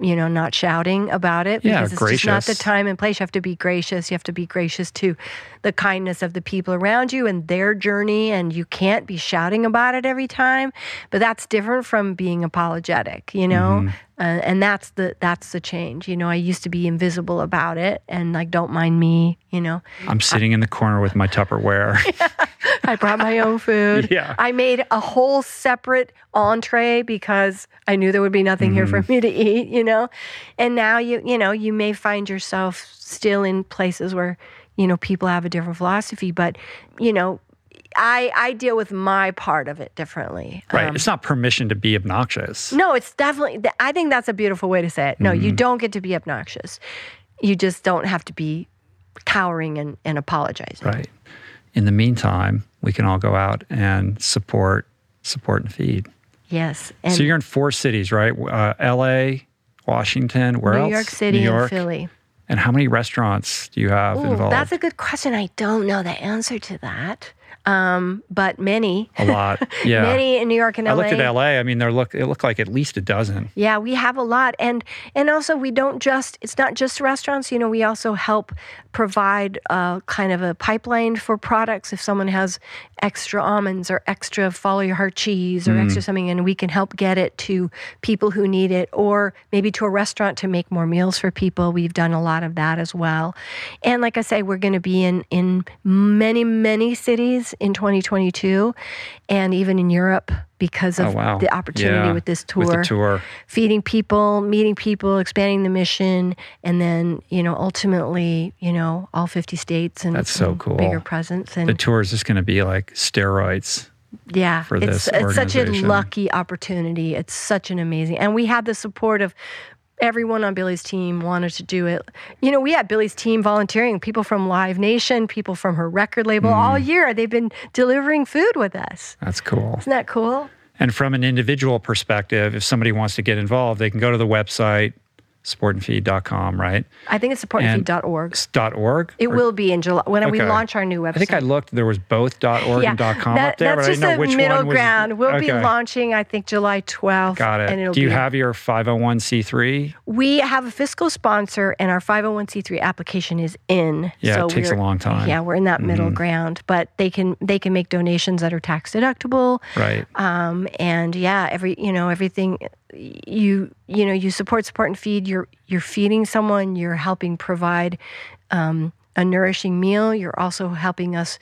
you know, not shouting about it because yeah, it's gracious. just not the time and place. You have to be gracious. You have to be gracious to the kindness of the people around you and their journey, and you can't be shouting about it every time. But that's different from being apologetic, you know. Mm-hmm. Uh, and that's the that's the change. You know, I used to be invisible about it, and like, don't mind me. You know, I'm sitting I, in the corner with my Tupperware. yeah, I brought my own food. Yeah, I made a whole separate entree because I knew there would be nothing mm-hmm. here for mm-hmm. me to eat. You know, and now you you know you may find yourself still in places where you know people have a different philosophy, but you know I, I deal with my part of it differently. Right. Um, it's not permission to be obnoxious. No, it's definitely, I think that's a beautiful way to say it. No, mm-hmm. you don't get to be obnoxious. You just don't have to be cowering and, and apologizing. Right. In the meantime, we can all go out and support, support and feed. Yes. And so you're in four cities, right? Uh, L.A., Washington, where New else? New York City New York. and Philly. And how many restaurants do you have Ooh, involved? That's a good question. I don't know the answer to that um, but many. A lot, yeah. many in New York and LA. I looked at LA. I mean, there look it looked like at least a dozen. Yeah, we have a lot, and and also we don't just. It's not just restaurants. You know, we also help provide a kind of a pipeline for products. If someone has extra almonds or extra follow your heart cheese or mm. extra something, and we can help get it to people who need it, or maybe to a restaurant to make more meals for people. We've done a lot of that as well, and like I say, we're going to be in in many many cities in 2022 and even in Europe because oh, of oh, wow. the opportunity yeah, with this tour. With the tour. Feeding people, meeting people, expanding the mission, and then, you know, ultimately, you know, all 50 states and That's so and cool. bigger presence. And the tour is just going to be like steroids. Yeah, it's, it's such a lucky opportunity. It's such an amazing, and we have the support of everyone on Billie's team wanted to do it. You know, we had Billie's team volunteering, people from Live Nation, people from her record label mm. all year. They've been delivering food with us. That's cool. Isn't that cool? And from an individual perspective, if somebody wants to get involved, they can go to the website, supportandfeed.com, right? I think it's supportandfeed.org. Dot .org? It or, will be in July when okay. we launch our new website. I think I looked, there was both .org yeah, and .com that, up there, but I didn't know which middle one was. ground. We'll okay. be launching, I think, July 12th. Got it. Do you have your 501c3? We have a fiscal sponsor, and our 501c3 application is in. Yeah, so it takes a long time. Yeah, we're in that mm-hmm. middle ground, but they can they can make donations that are tax deductible. Right. Um, and yeah, every you know everything you you know you support support and feed. You're you're feeding someone. You're helping provide um, a nourishing meal. You're also helping us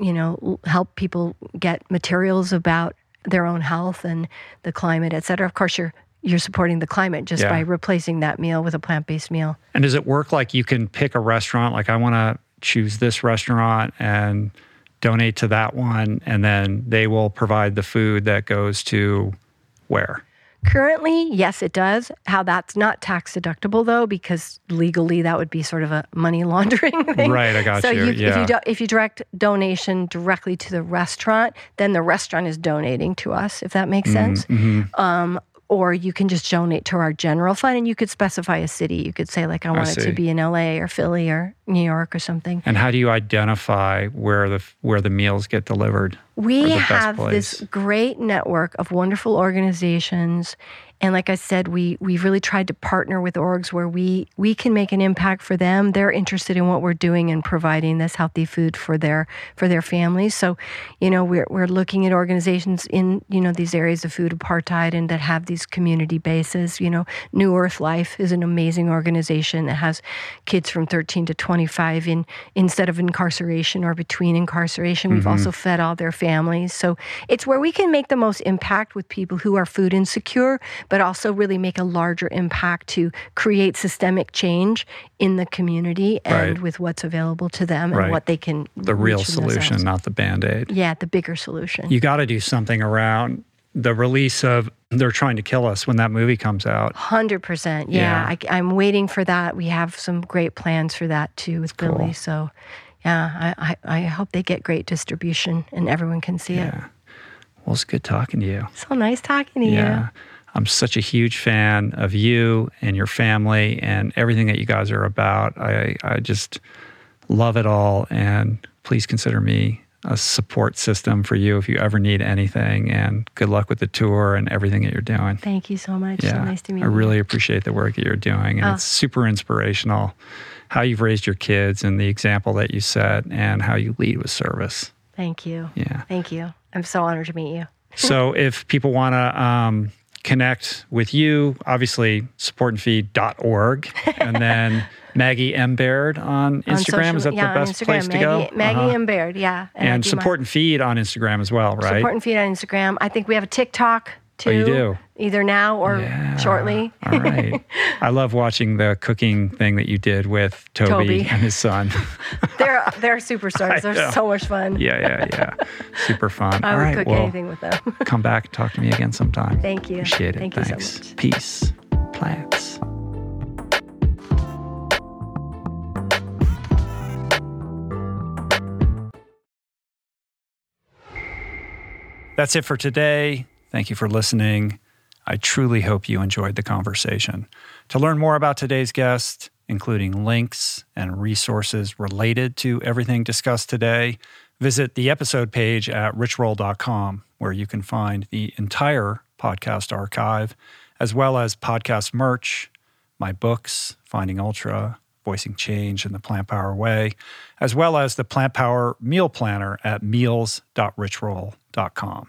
you know help people get materials about their own health and the climate et cetera. Of course you're you're supporting the climate just yeah. by replacing that meal with a plant-based meal. And does it work like you can pick a restaurant like i want to choose this restaurant and donate to that one and then they will provide the food that goes to where Currently, yes, it does. How that's not tax deductible though, because legally that would be sort of a money laundering thing. Right, I got you. so you. you yeah. if you do, if you direct donation directly to the restaurant, then the restaurant is donating to us. If that makes mm-hmm, sense. Mm-hmm. Um, or you can just donate to our general fund and you could specify a city. You could say, like, I want I it to be in LA or Philly or New York or something. And how do you identify where the where the meals get delivered? We have this great network of wonderful organizations and like I said, we we've really tried to partner with orgs where we we can make an impact for them. They're interested in what we're doing and providing this healthy food for their for their families. So, you know, we're we're looking at organizations in you know these areas of food apartheid and that have these community bases. You know, New Earth Life is an amazing organization that has kids from 13 to 25 in instead of incarceration or between incarceration. We've mm-hmm. also fed all their families. So it's where we can make the most impact with people who are food insecure, but also really make a larger impact to create systemic change in the community and Right. with what's available to them and Right. what they can The real solution, not the band aid. Yeah, the bigger solution. You got to do something around the release of They're Trying to Kill Us when that movie comes out. Hundred percent. Yeah, I, I'm waiting for that. We have some great plans for that too with cool. Billie. So, yeah, I, I, I hope they get great distribution and everyone can see it. Yeah. Well, it's good talking to you. So nice talking to you. Yeah. I'm such a huge fan of you and your family and everything that you guys are about. I, I just love it all. And please consider me a support system for you if you ever need anything. And good luck with the tour and everything that you're doing. Thank you so much. Yeah. So nice to meet I you. really appreciate the work that you're doing. And Oh. it's super inspirational how you've raised your kids and the example that you set and how you lead with service. Thank you. Yeah. Thank you. I'm so honored to meet you. So if people want to um, connect with you, obviously supportandfeed.org and then Maggie M. Baird on On Instagram. social- Is that yeah, the best place to Maggie, go? Maggie Uh-huh. and Baird. Yeah. And my- support and feed on Instagram as well, right? support and feed on Instagram. I think we have a TikTok too. Oh, you do? Either now or Yeah. shortly. All right. I love watching the cooking thing that you did with Toby, Toby. and his son. they're they're superstars. They're so much fun. yeah, yeah, yeah. Super fun. I All would right. cook well, anything with them. come back and talk to me again sometime. Thank you. Appreciate it. Thank you so Thanks. much. Peace. Plants. That's it for today. Thank you for listening. I truly hope you enjoyed the conversation. To learn more about today's guest, including links and resources related to everything discussed today, visit the episode page at richroll.com, where you can find the entire podcast archive, as well as podcast merch, my books, Finding Ultra, Voicing Change in the Plant Power Way, as well as the Plant Power Meal Planner at meals.richroll.com.